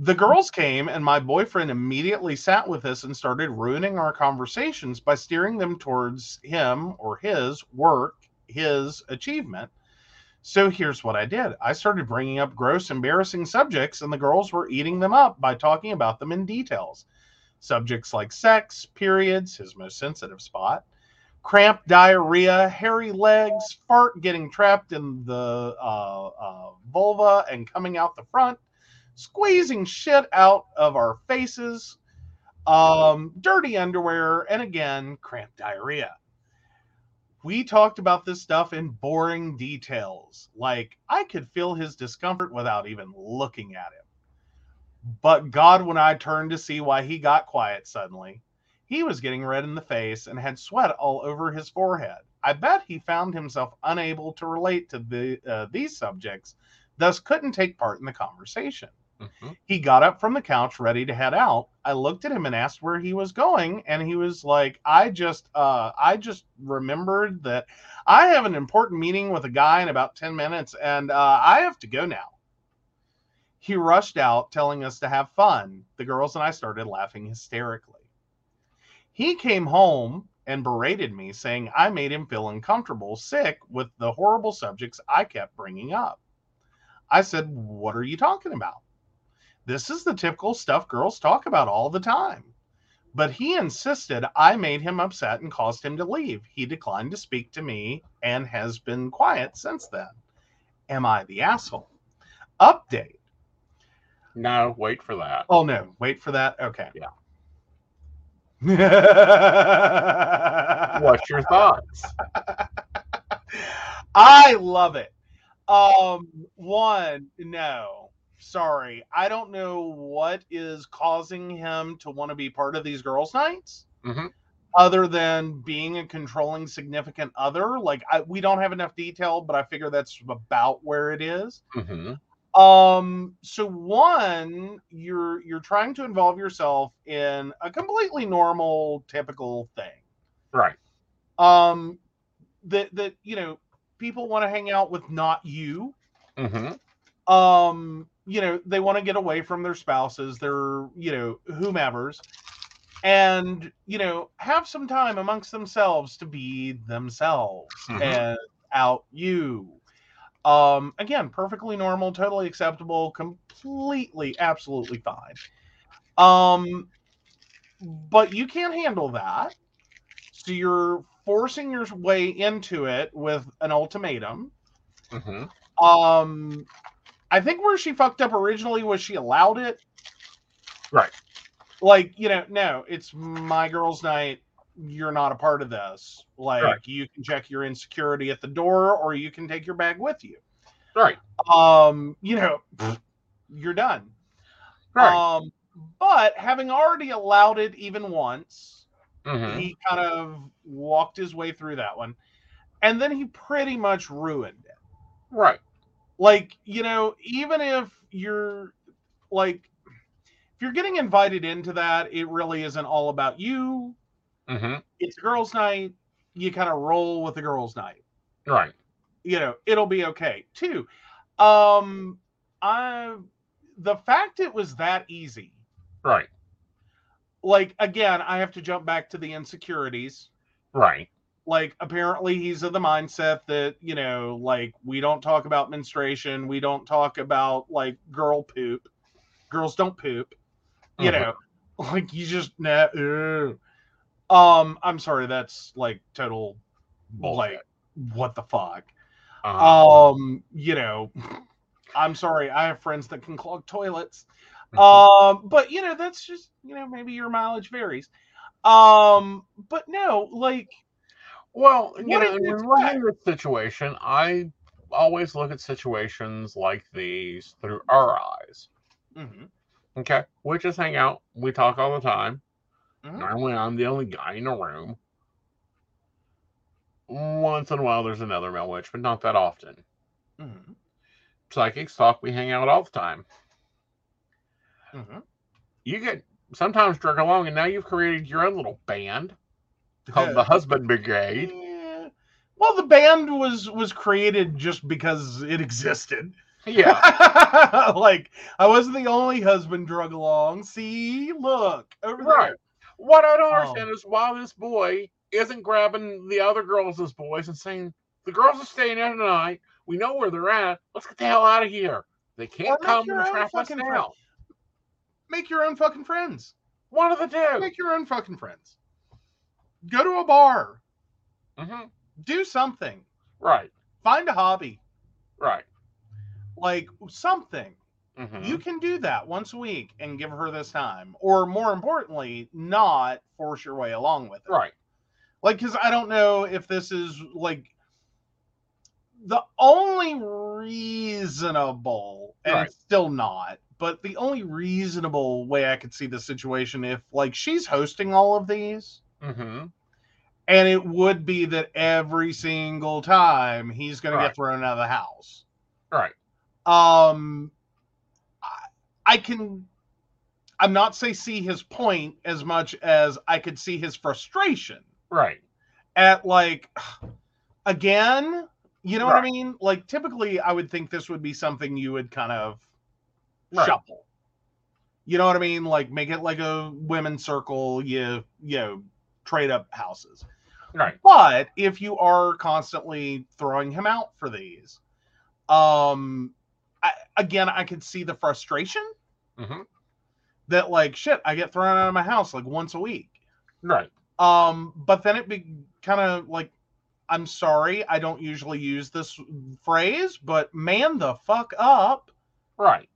The girls came, and my boyfriend immediately sat with us and started ruining our conversations by steering them towards him or his work, his achievement. So here's what I did I started bringing up gross, embarrassing subjects, and the girls were eating them up by talking about them in details. Subjects like sex, periods, his most sensitive spot, cramp, diarrhea, hairy legs, fart getting trapped in the uh, uh, vulva and coming out the front, squeezing shit out of our faces, um, dirty underwear, and again, cramp diarrhea. We talked about this stuff in boring details. Like, I could feel his discomfort without even looking at him. But God, when I turned to see why he got quiet suddenly, he was getting red in the face and had sweat all over his forehead. I bet he found himself unable to relate to the, uh, these subjects, thus couldn't take part in the conversation. Mhm. He got up from the couch ready to head out. I looked at him and asked where he was going, and he was like, "I just, uh, I just remembered that I have an important meeting with a guy in about ten minutes, and uh, I have to go now." He rushed out, telling us to have fun. The girls and I started laughing hysterically. He came home and berated me, saying I made him feel uncomfortable, sick with the horrible subjects I kept bringing up. I said, What are you talking about? This is the typical stuff girls talk about all the time. But he insisted I made him upset and caused him to leave. He declined to speak to me and has been quiet since then. Am I the asshole? Update. No, wait for that. Oh no, wait for that. Okay. Yeah. What's your thoughts? I love it. Um, one, no, sorry, I don't know what is causing him to want to be part of these girls' nights, Mhm. other than being a controlling significant other. Like, I, we don't have enough detail, but I figure that's about where it is. hmm Um, so one, you're you're trying to involve yourself in a completely normal, typical thing Right. um that that you know people want to hang out with not you hmm um you know they want to get away from their spouses their you know whomevers and you know have some time amongst themselves to be themselves Mhm. and out you. Um again perfectly normal totally acceptable completely absolutely fine. Um but you can't handle that. So you're forcing your way into it with an ultimatum. Hmm um i think where she fucked up originally was she allowed it Right. like you know no it's my girls night you're not a part of this like Right. you can check your insecurity at the door or you can take your bag with you Right. um you know you're done Right. um but having already allowed it even once hmm he kind of walked his way through that one and then he pretty much ruined it Right. Like you know even if you're like if you're getting invited into that it really isn't all about you. Hmm it's girls night. You kind of roll with the girls night. Right. you know it'll be okay too. Um i the fact it was that easy. Right. like again i have to jump back to the insecurities. Right. Like apparently he's of the mindset that you know like we don't talk about menstruation we don't talk about like girl poop girls don't poop you Mhm. know like you just nah, um i'm sorry that's like total Bullshit. like what the fuck Uh-huh. um you know i'm sorry i have friends that can clog toilets Mhm. um but you know that's just you know maybe your mileage varies um but no like Well, you What know, in this situation, I always look at situations like these through our eyes. mhm, Okay, we just hang out, we talk all the time. mhm. Normally, I'm the only guy in the room. Once in a while, there's another male witch, but not that often. Mhm, Psychics talk, we hang out all the time. mhm. You get sometimes drug along, and now you've created your own little band. Called the Husband Brigade. Yeah. Well, the band was was created just because it existed. Yeah, like I wasn't the only husband drug along. See, look over right. there. What I don't Oh. understand is why this boy isn't grabbing the other girls as boys and saying, "The girls are staying in tonight. We know where they're at. Let's get the hell out of here. They can't come and trap us now." Make your own fucking friends. One of the two. Make your own fucking friends. Go to a bar. hmm Do something. Right, Find a hobby. right. Like something. hmm You can do that once a week and give her this time. Or more importantly, not force your way along with it. Right, Like, because I don't know if this is like the only reasonable, and Right. it's still not, but the only reasonable way I could see the situation if like she's hosting all of these. Hmm And it would be that every single time he's going to get thrown out of the house. right, um I, I can i'm not say see his point as much as i could see his frustration. Right, at like again you know what i mean? Like typically i would think this would be something you would kind of Right. shuffle. You know what i mean? Like make it like a women's circle you you know trade up houses right, but if you are constantly throwing him out for these, um, I, again, I could see the frustration hmm that like shit, I get thrown out of my house like once a week. right, Um, but then it be kind of like, I'm sorry, I don't usually use this phrase, but man the fuck up. right,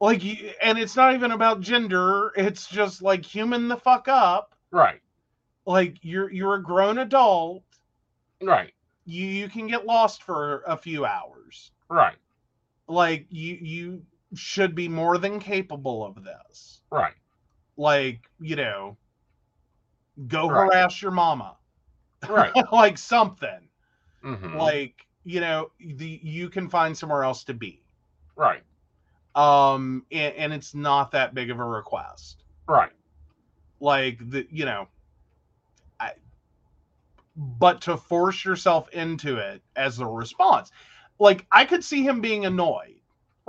Like, and it's not even about gender. It's just like human the fuck up. right, Like you're you're a grown adult. right, You you can get lost for a few hours. right, like you you should be more than capable of this. Right, like you know go Right. harass your mama. Right. like something. Hmm like you know the you can find somewhere else to be. Right, um and, and it's not that big of a request. Right, like the you know but to force yourself into it as a response like i could see him being annoyed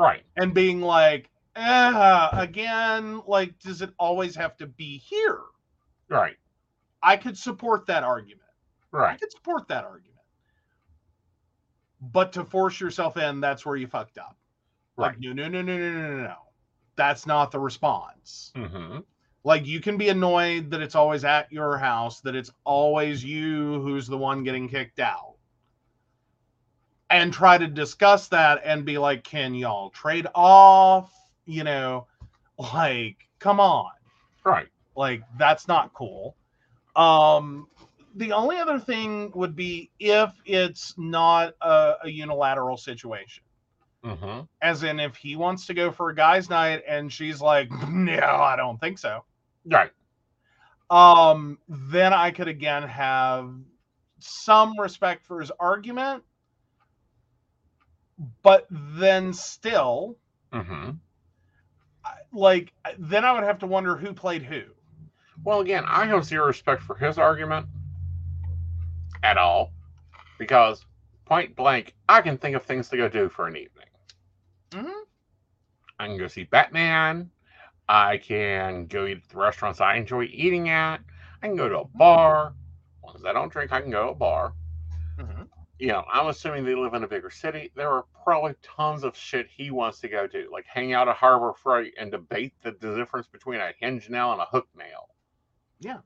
right, and being like, uh, again, like, does it always have to be here? right, I could support that argument. Right. I could support that argument. But to force yourself in, that's where you fucked up. Like, right. no, no, no, no, no, no, no, no. That's not the response. hmm Like, you can be annoyed that it's always at your house, that it's always you who's the one getting kicked out. And try to discuss that and be like, can y'all trade off? You know, like, come on. Right, Like, that's not cool. Um, the only other thing would be if it's not a, a unilateral situation hmm as in if he wants to go for a guy's night and she's like no i don't think so right, um then i could again have some respect for his argument but then still hmm like then i would have to wonder who played who Well, again, I have zero respect for his argument at all because, point blank, I can think of things to go do for an evening. Mhm. I can go see Batman. I can go eat at the restaurants I enjoy eating at. I can go to a bar. As long as I don't drink, I can go to a bar. Mhm. You know, I'm assuming they live in a bigger city. There are probably tons of shit he wants to go to, like hang out at Harbor Freight and debate the, the difference between a hinge nail and a hook nail. Yeah.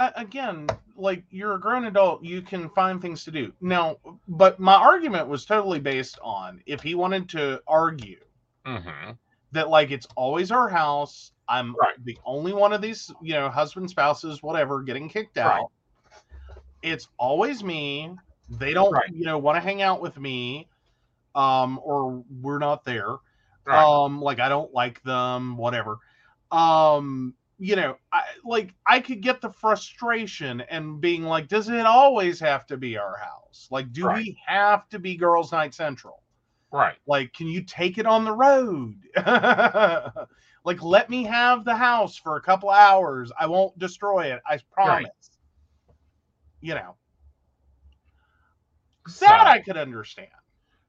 Uh, again, like you're a grown adult, you can find things to do. Now, but my argument was totally based on if he wanted to argue Mm-hmm. That like it's always our house, I'm Right. the only one of these, you know, husband, spouses, whatever, getting kicked Right. out. It's always me. They don't, Right. you know, want to hang out with me, um, or we're not there. Right. um like i don't like them whatever um you know i like i could get the frustration and being like does it always have to be our house like do Right. we have to be girls night central right. like can you take it on the road like let me have the house for a couple hours i won't destroy it i promise you know, that I could understand.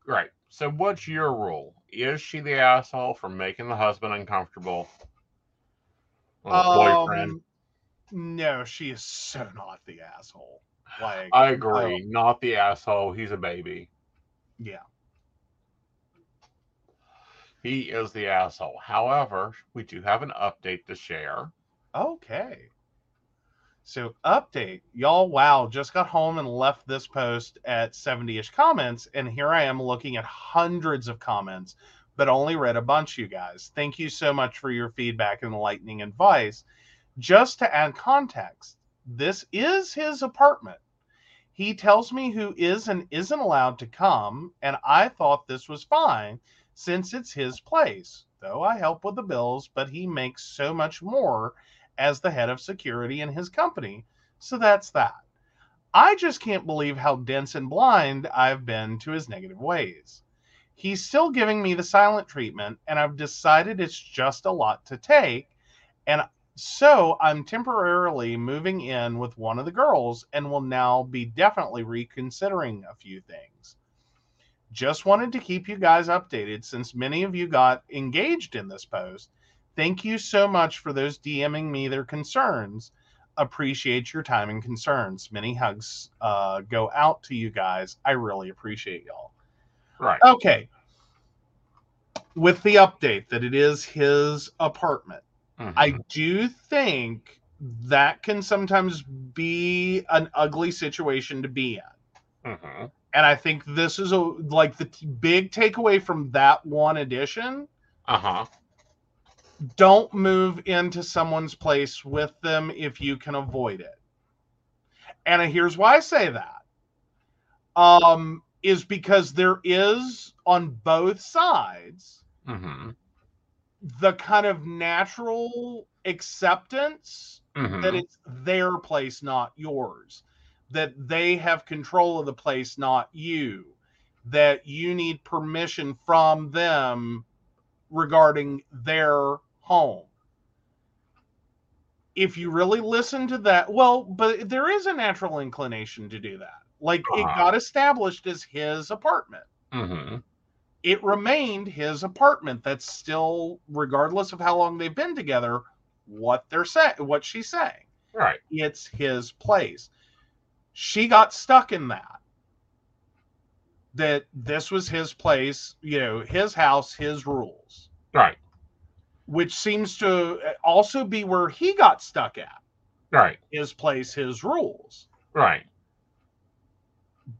Right. So what's your rule? Is she the asshole for making the husband uncomfortable? Or the boyfriend? Um, no, she is so not the asshole. Like, I agree. Not the asshole. He's a baby. yeah. He is the asshole. However, we do have an update to share. Okay. So, update. Y'all, wow, just got home and left this post at 70 ish comments. And here I am looking at hundreds of comments, but only read a bunch, you guys. Thank you so much for your feedback and enlightening advice. Just to add context, this is his apartment. He tells me who is and isn't allowed to come, and I thought this was fine since it's his place. Though I help with the bills, but he makes so much more as the head of security in his company. So that's that. I just can't believe how dense and blind I've been to his negative ways. He's still giving me the silent treatment, and I've decided it's just a lot to take. And so I'm temporarily moving in with one of the girls and will now be definitely reconsidering a few things. Just wanted to keep you guys updated since many of you got engaged in this post. Thank you so much for those DMing me their concerns. Appreciate your time and concerns. Many hugs uh, go out to you guys. I really appreciate y'all. Right. Okay. With the update that it is his apartment, Mhm. I do think that can sometimes be an ugly situation to be in. Mhm. And I think this is a like the t- big takeaway from that one edition. Uh-huh. Don't move into someone's place with them if you can avoid it. And here's why I say that. Um, is because there is on both sides Mm-hmm. the kind of natural acceptance Mm-hmm. that it's their place, not yours. That they have control of the place, not you. That you need permission from them regarding their home. If you really listen to that, well, but there is a natural inclination to do that. Like it Uh-huh. got established as his apartment Mm-hmm. it remained his apartment. That's still, regardless of how long they've been together, what they're saying, what she's saying. Right. It's his place. She got stuck in that. That this was his place, you know, his house, his rules, Right. which seems to also be where he got stuck at. Right. His place, his rules. Right.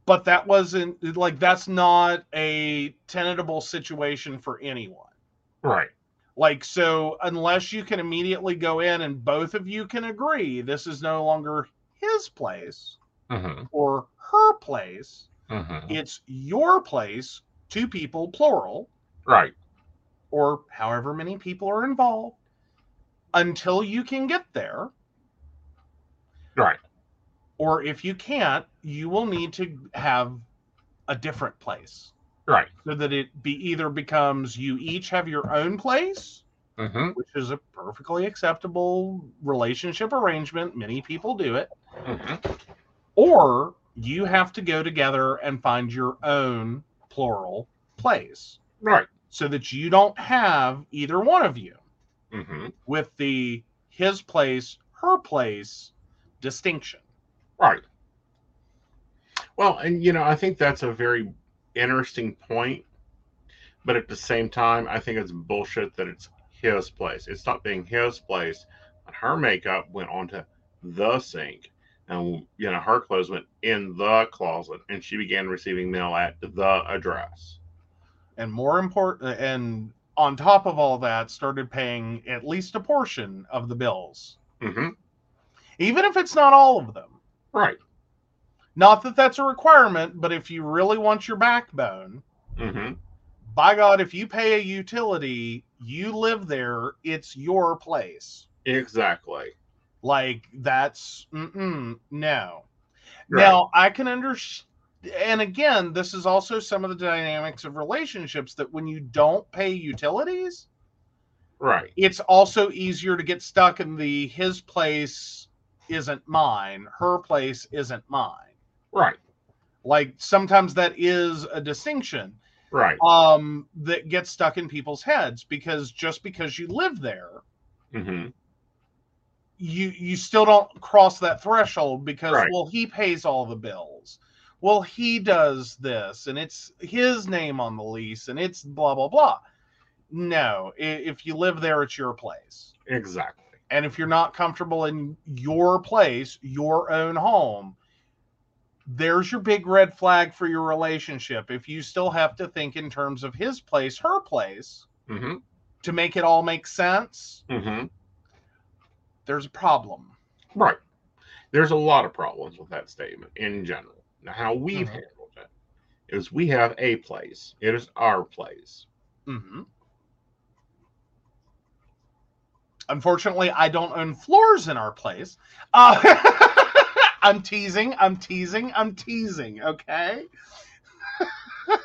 But that wasn't like that's not a tenable situation for anyone. Right. Like, so unless you can immediately go in and both of you can agree this is no longer his place Mm-hmm. or her place, Mm-hmm. it's your place, two people, plural, Right. or however many people are involved, until you can get there. Right. Or if you can't, you will need to have a different place Right. so that it be either becomes you each have your own place Mm-hmm. which is a perfectly acceptable relationship arrangement. Many people do it. Mm-hmm. Or you have to go together and find your own plural place Right. so that you don't have either one of you Mm-hmm. with the his place, her place distinction. Right. Well, and you know, I think that's a very interesting point, but at the same time, I think it's bullshit that it's his place. It's not being his place. But her makeup went onto the sink, and you know, her clothes went in the closet, and she began receiving mail at the address. And more important, and on top of all that, started paying at least a portion of the bills, Mm-hmm. even if it's not all of them. Right. Not that that's a requirement, but if you really want your backbone, Mm-hmm. by God, if you pay a utility, you live there, it's your place. Exactly. Like, that's, mm-mm, no. Right. Now, I can understand, and again, this is also some of the dynamics of relationships that when you don't pay utilities, right. it's also easier to get stuck in the his place, isn't mine. Her place isn't mine. Right. Like sometimes that is a distinction Right. um, that gets stuck in people's heads because just because you live there, hmm you you still don't cross that threshold because Right. well he pays all the bills. Well he does this and it's his name on the lease and it's blah blah blah. No if you live there it's your place. Exactly. and if you're not comfortable in your place your own home there's your big red flag for your relationship. If you still have to think in terms of his place her place hmm to make it all make sense hmm there's a problem Right. There's a lot of problems with that statement in general. Now, how we've Mhm. handled it is we have a place. It is our place. Mm hmm Unfortunately, I don't own floors in our place. Uh, I'm teasing. I'm teasing. I'm teasing. Okay.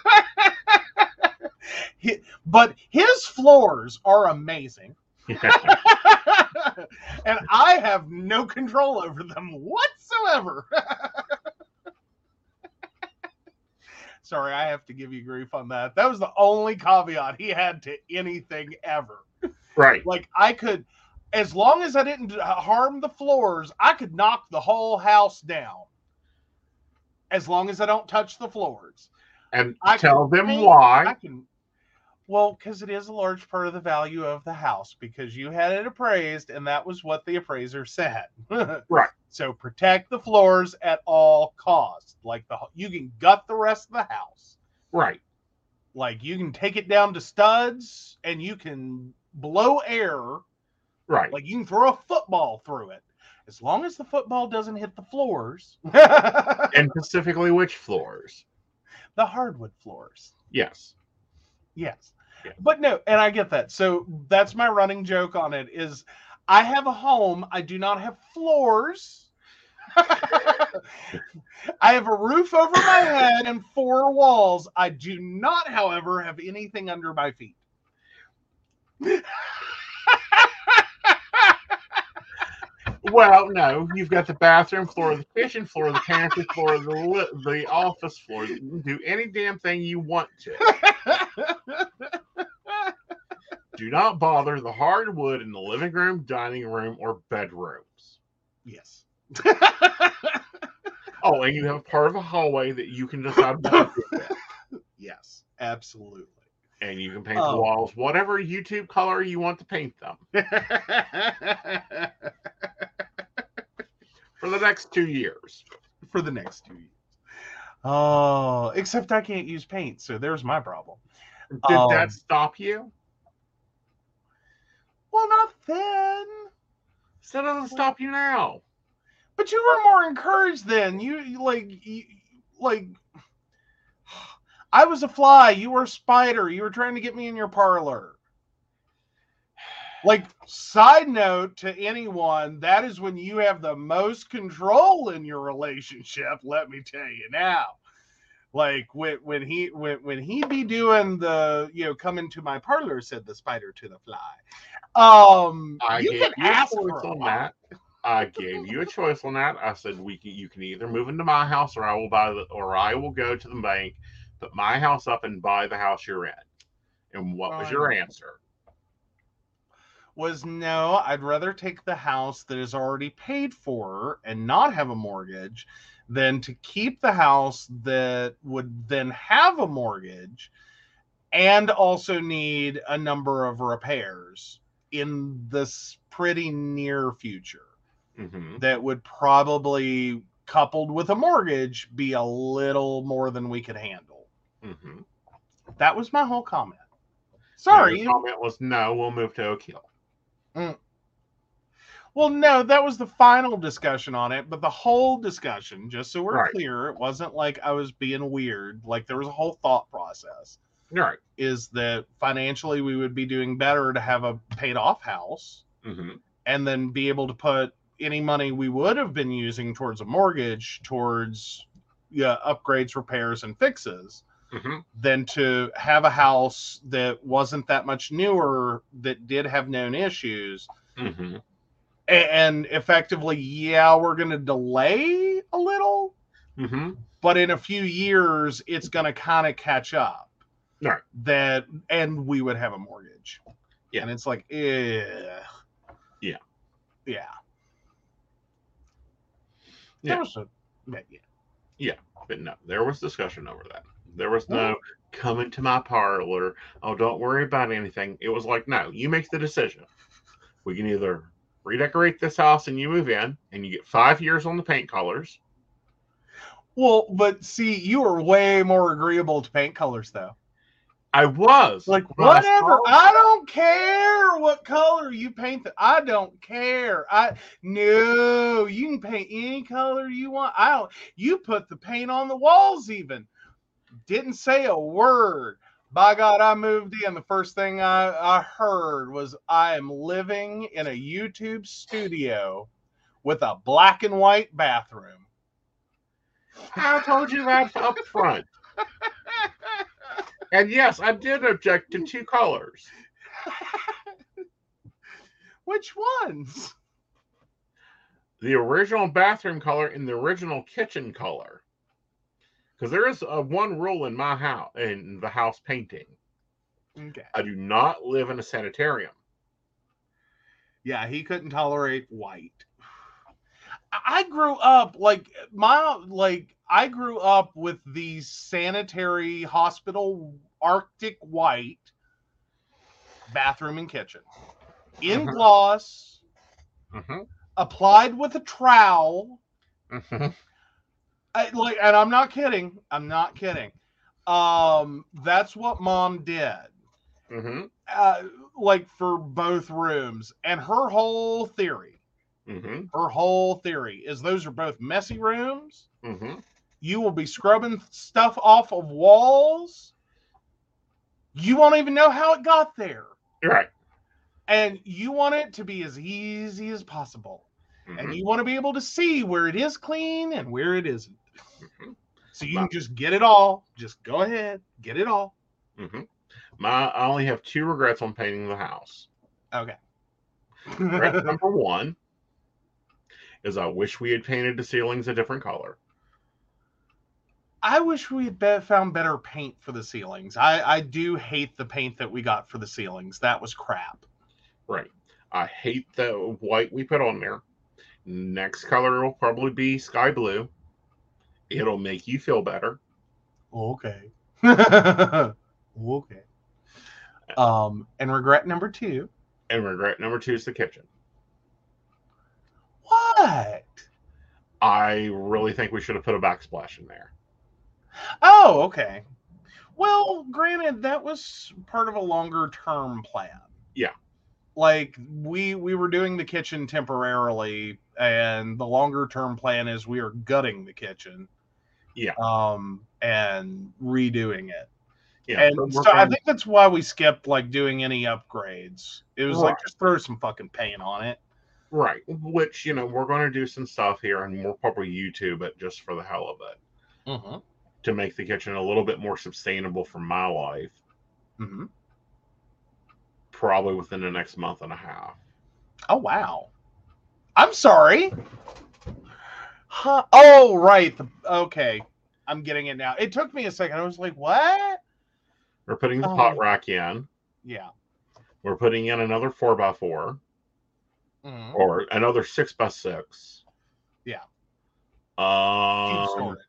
But his floors are amazing. and I have no control over them whatsoever. Sorry, I have to give you grief on that. That was the only caveat he had to anything ever. right. Like I could, as long as I didn't harm the floors, I could knock the whole house down. As long as I don't touch the floors, And I tell them paint- why. I can. Well, because it is a large part of the value of the house because you had it appraised, and that was what the appraiser said. Right. So protect the floors at all costs. Like the you can gut the rest of the house. Right. Like you can take it down to studs, and you can blow air Right. like you can throw a football through it. As long as the football doesn't hit the floors, and specifically which floors? the hardwood floors. Yes. Yes. Yeah. But no, and I get that. So that's my running joke on it is I have a home, I do not have floors. I have a roof over my head and four walls. I do not, however, have anything under my feet. Well, no, you've got the bathroom floor, the kitchen floor, the pantry floor, the the office floor. You can do any damn thing you want to. Do not bother the hardwood in the living room, dining room, or bedrooms. yes. Oh, and you have part of a hallway that you can decide what to do yes, absolutely. And you can paint Oh. the walls whatever YouTube color you want to paint them for the next two years. for the next two years. Oh, except I can't use paint, so there's my problem. Did Um, that stop you? Well, not then. So it doesn't stop you now. But you were more encouraged then. You, you like, you, like, I was a fly. You were a spider. You were trying to get me in your parlor. Like, side note to anyone, that is when you have the most control in your relationship. Let me tell you now. Like when when he when when he be doing the you know come into my parlor said the spider to the fly. Um, I you gave can you a ask choice for on that. I gave you a choice on that. I said we can, you can either move into my house or I will buy the or I will go to the bank, put my house up and buy the house you're in. And what was your answer? was no, I'd rather take the house that is already paid for and not have a mortgage than to keep the house that would then have a mortgage and also need a number of repairs in this pretty near future hmm that would probably coupled with a mortgage be a little more than we could handle. hmm That was my whole comment. Sorry, Your comment was no. We'll move to Oak Hill. Well, no, that was the final discussion on it, but the whole discussion, just so we're Right. clear, it wasn't like I was being weird. Like there was a whole thought process. Right. Is that financially we would be doing better to have a paid off house hmm and then be able to put any money we would have been using towards a mortgage towards yeah, upgrades, repairs, and fixes hmm than to have a house that wasn't that much newer that did have known issues. Hmm A- and effectively, yeah, we're going to delay a little, hmm but in a few years, it's going to kind of catch up. Right. That, and we would have a mortgage. Yeah. And it's like, eh. Yeah. Yeah. Yeah. A- yeah. But no, there was discussion over that. There was no come into my parlor. Oh, don't worry about anything. It was like, no, you make the decision. We can either redecorate this house and you move in and you get five years on the paint colors. Well, but see, you were way more agreeable to paint colors, though. I was Like When I whatever, I don't care what color you paint. The, I don't care. I no, you can paint any color you want. I don't. You put the paint on the walls. Even didn't say a word. By God, I moved in. The first thing I, I heard was I am living in a YouTube studio with a black and white bathroom. I told you that up front. And yes, I did object to two colors. Which ones? The original bathroom color and the original kitchen color. Because there is a one rule in my house in the house painting. Okay. I do not live in a sanitarium. Yeah, he couldn't tolerate white. I grew up like my like I grew up with the sanitary hospital Arctic white bathroom and kitchen in Mhm. gloss, Mm-hmm. applied with a trowel. Mm-hmm. I, like, and I'm not kidding. I'm not kidding. Um, that's what mom did. Mm-hmm. Uh, like for both rooms, and her whole theory Mm-hmm. her whole theory is those are both messy rooms. Mm-hmm. You will be scrubbing stuff off of walls. You won't even know how it got there. Right. And you want it to be as easy as possible. Mhm. And you want to be able to see where it is clean and where it isn't. Mhm. So you can just get it all. Just go ahead, get it all. Mhm. My, I only have two regrets on painting the house. Okay. Regret number one is I wish we had painted the ceilings a different color. I wish we had be- found better paint for the ceilings. I, I do hate the paint that we got for the ceilings. That was crap. Right. I hate the white we put on there. Next color will probably be sky blue. It'll make you feel better. Okay. okay. Um, and regret number two. And regret number two is the kitchen. What? I really think we should have put a backsplash in there. Oh, okay. Well, granted, that was part of a longer term plan. Yeah. Like we we were doing the kitchen temporarily, and the longer term plan is we are gutting the kitchen. Yeah. Um, and redoing it. Yeah. and so I think that's why we skipped like doing any upgrades. It was like just throw some fucking paint on it. Right. Which, you know, we're going to do some stuff here and we'll probably YouTube it just for the hell of it mm-hmm. to make the kitchen a little bit more sustainable for my life. Mm-hmm. Probably within the next month and a half. Oh, wow. I'm sorry. Huh. Oh, right. okay. I'm getting it now. It took me a second. I was like, what? We're putting the oh. pot rack in. Yeah. We're putting in another 4x4 mm-hmm. or another six by six. Yeah. Um, storage.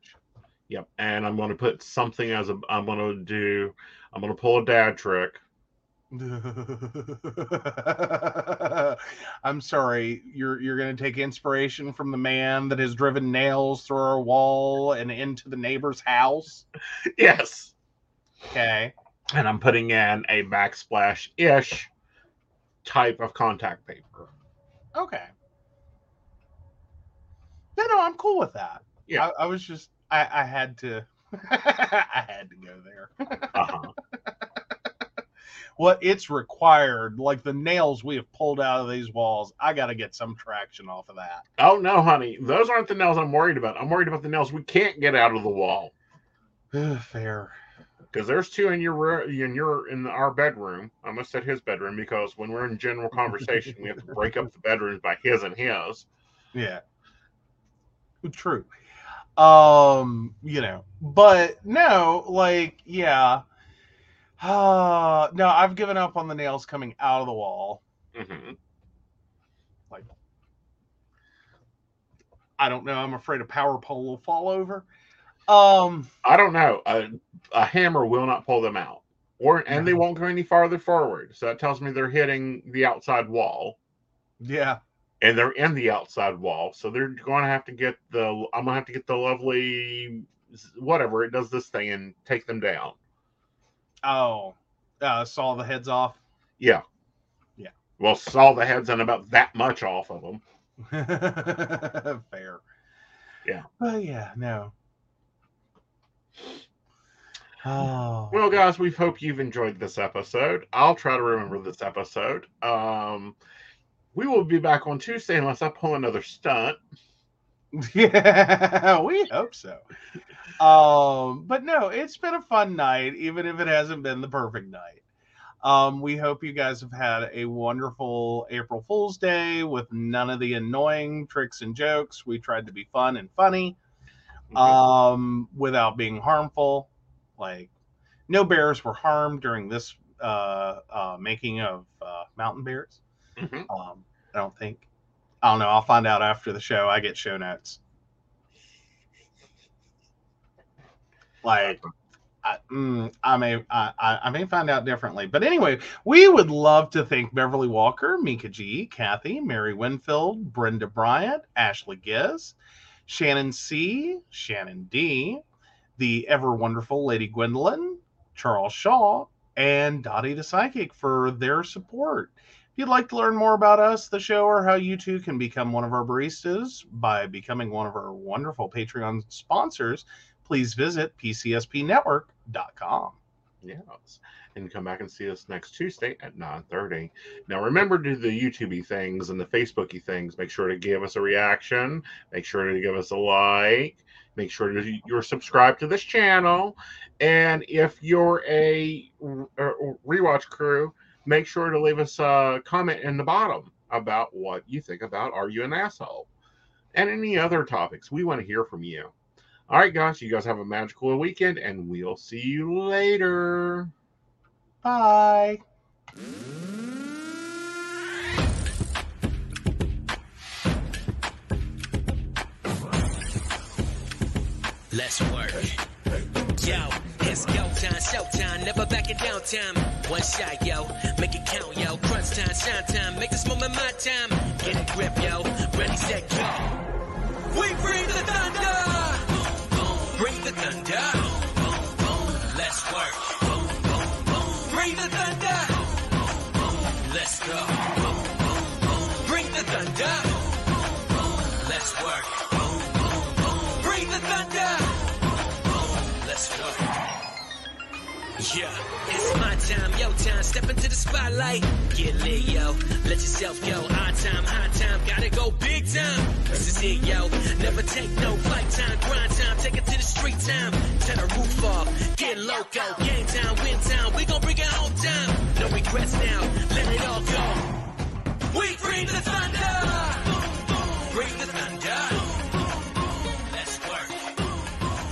Yep. And I'm going to put something as a, I'm going to do, I'm going to pull a dad trick. I'm sorry. You're you're going to take inspiration from the man that has driven nails through our wall and into the neighbor's house. Yes. Okay. And I'm putting in a backsplash ish type of contact paper. Okay. No, no, I'm cool with that. Yeah. I, I was just I, I had to I had to go there. Uh-huh. What it's required, like the nails we have pulled out of these walls, I gotta get some traction off of that. oh no, honey, those aren't the nails I'm worried about. I'm worried about the nails we can't get out of the wall. Fair. Because there's two in your room, in your in our bedroom. I almost said his bedroom because when we're in general conversation, we have to break up the bedrooms by his and his. Yeah. True. Um, you know, but no, like, yeah. Uh, no, I've given up on the nails coming out of the wall. hmm Like, I don't know. I'm afraid a power pole will fall over. Um, I don't know. A, a hammer will not pull them out, or and they won't go any farther forward. So that tells me they're hitting the outside wall, yeah. and they're in the outside wall. So they're going to have to get the. I'm gonna have to get the lovely whatever it does this thing and take them down. Oh, uh, saw the heads off. Yeah. Yeah. Well, saw the heads and about that much off of them. Fair. Yeah. But yeah, no. Oh. Well, guys, we hope you've enjoyed this episode. I'll try to remember this episode. Um, we will be back on Tuesday unless I pull another stunt. Yeah, we hope so. Um, but no, it's been a fun night, even if it hasn't been the perfect night. Um, we hope you guys have had a wonderful April Fool's Day with none of the annoying tricks and jokes. We tried to be fun and funny, um, without being harmful. Like, no bears were harmed during this uh, uh, making of uh, Mountain Bears. Mhm. Um, I don't think. I don't know. I'll find out after the show. I get show notes. Like, I, mm, I may I, I I may find out differently. But anyway, we would love to thank Beverly Walker, Mika G, Kathy, Mary Winfield, Brenda Bryant, Ashley Giz, Shannon C, Shannon D, the ever wonderful Lady Gwendolyn, Charles Shaw, and Dottie the Psychic for their support. If you'd like to learn more about us, the show, or how you too can become one of our baristas by becoming one of our wonderful Patreon sponsors, please visit pcspnetwork.com. Yes. And come back and see us next Tuesday at 9.30. Now remember to do the YouTubey things and the Facebooky things. Make sure to give us a reaction. Make sure to give us a like. Make sure you're subscribed to this channel. And if you're a rewatch crew, make sure to leave us a comment in the bottom about what you think about Are You an Asshole? And any other topics. We want to hear from you. All right, guys, you guys have a magical weekend, and we'll see you later. Bye. Let's work. Yo, it's go time, show time, never backing down time. One shot, yo, make it count, yo. Crunch time, shine time, make this moment my time. Get a grip, yo. Ready, set, go. We bring the thunder. Bring the thunder. Let's work. Bring the thunder. Let's go. Bring the thunder. Let's work. Bring the thunder. Let's work. Yeah, it's my time, yo time. Step into the spotlight. Get lit, yo. Let yourself go. Our time, high time. Gotta go big time. This is it, yo. Never take no flight time. Grind time. Take it to the street time. Turn the roof off. Get loco. Game time, win time. We gon' bring time. No regrets now. Let it all go. We bring the thunder.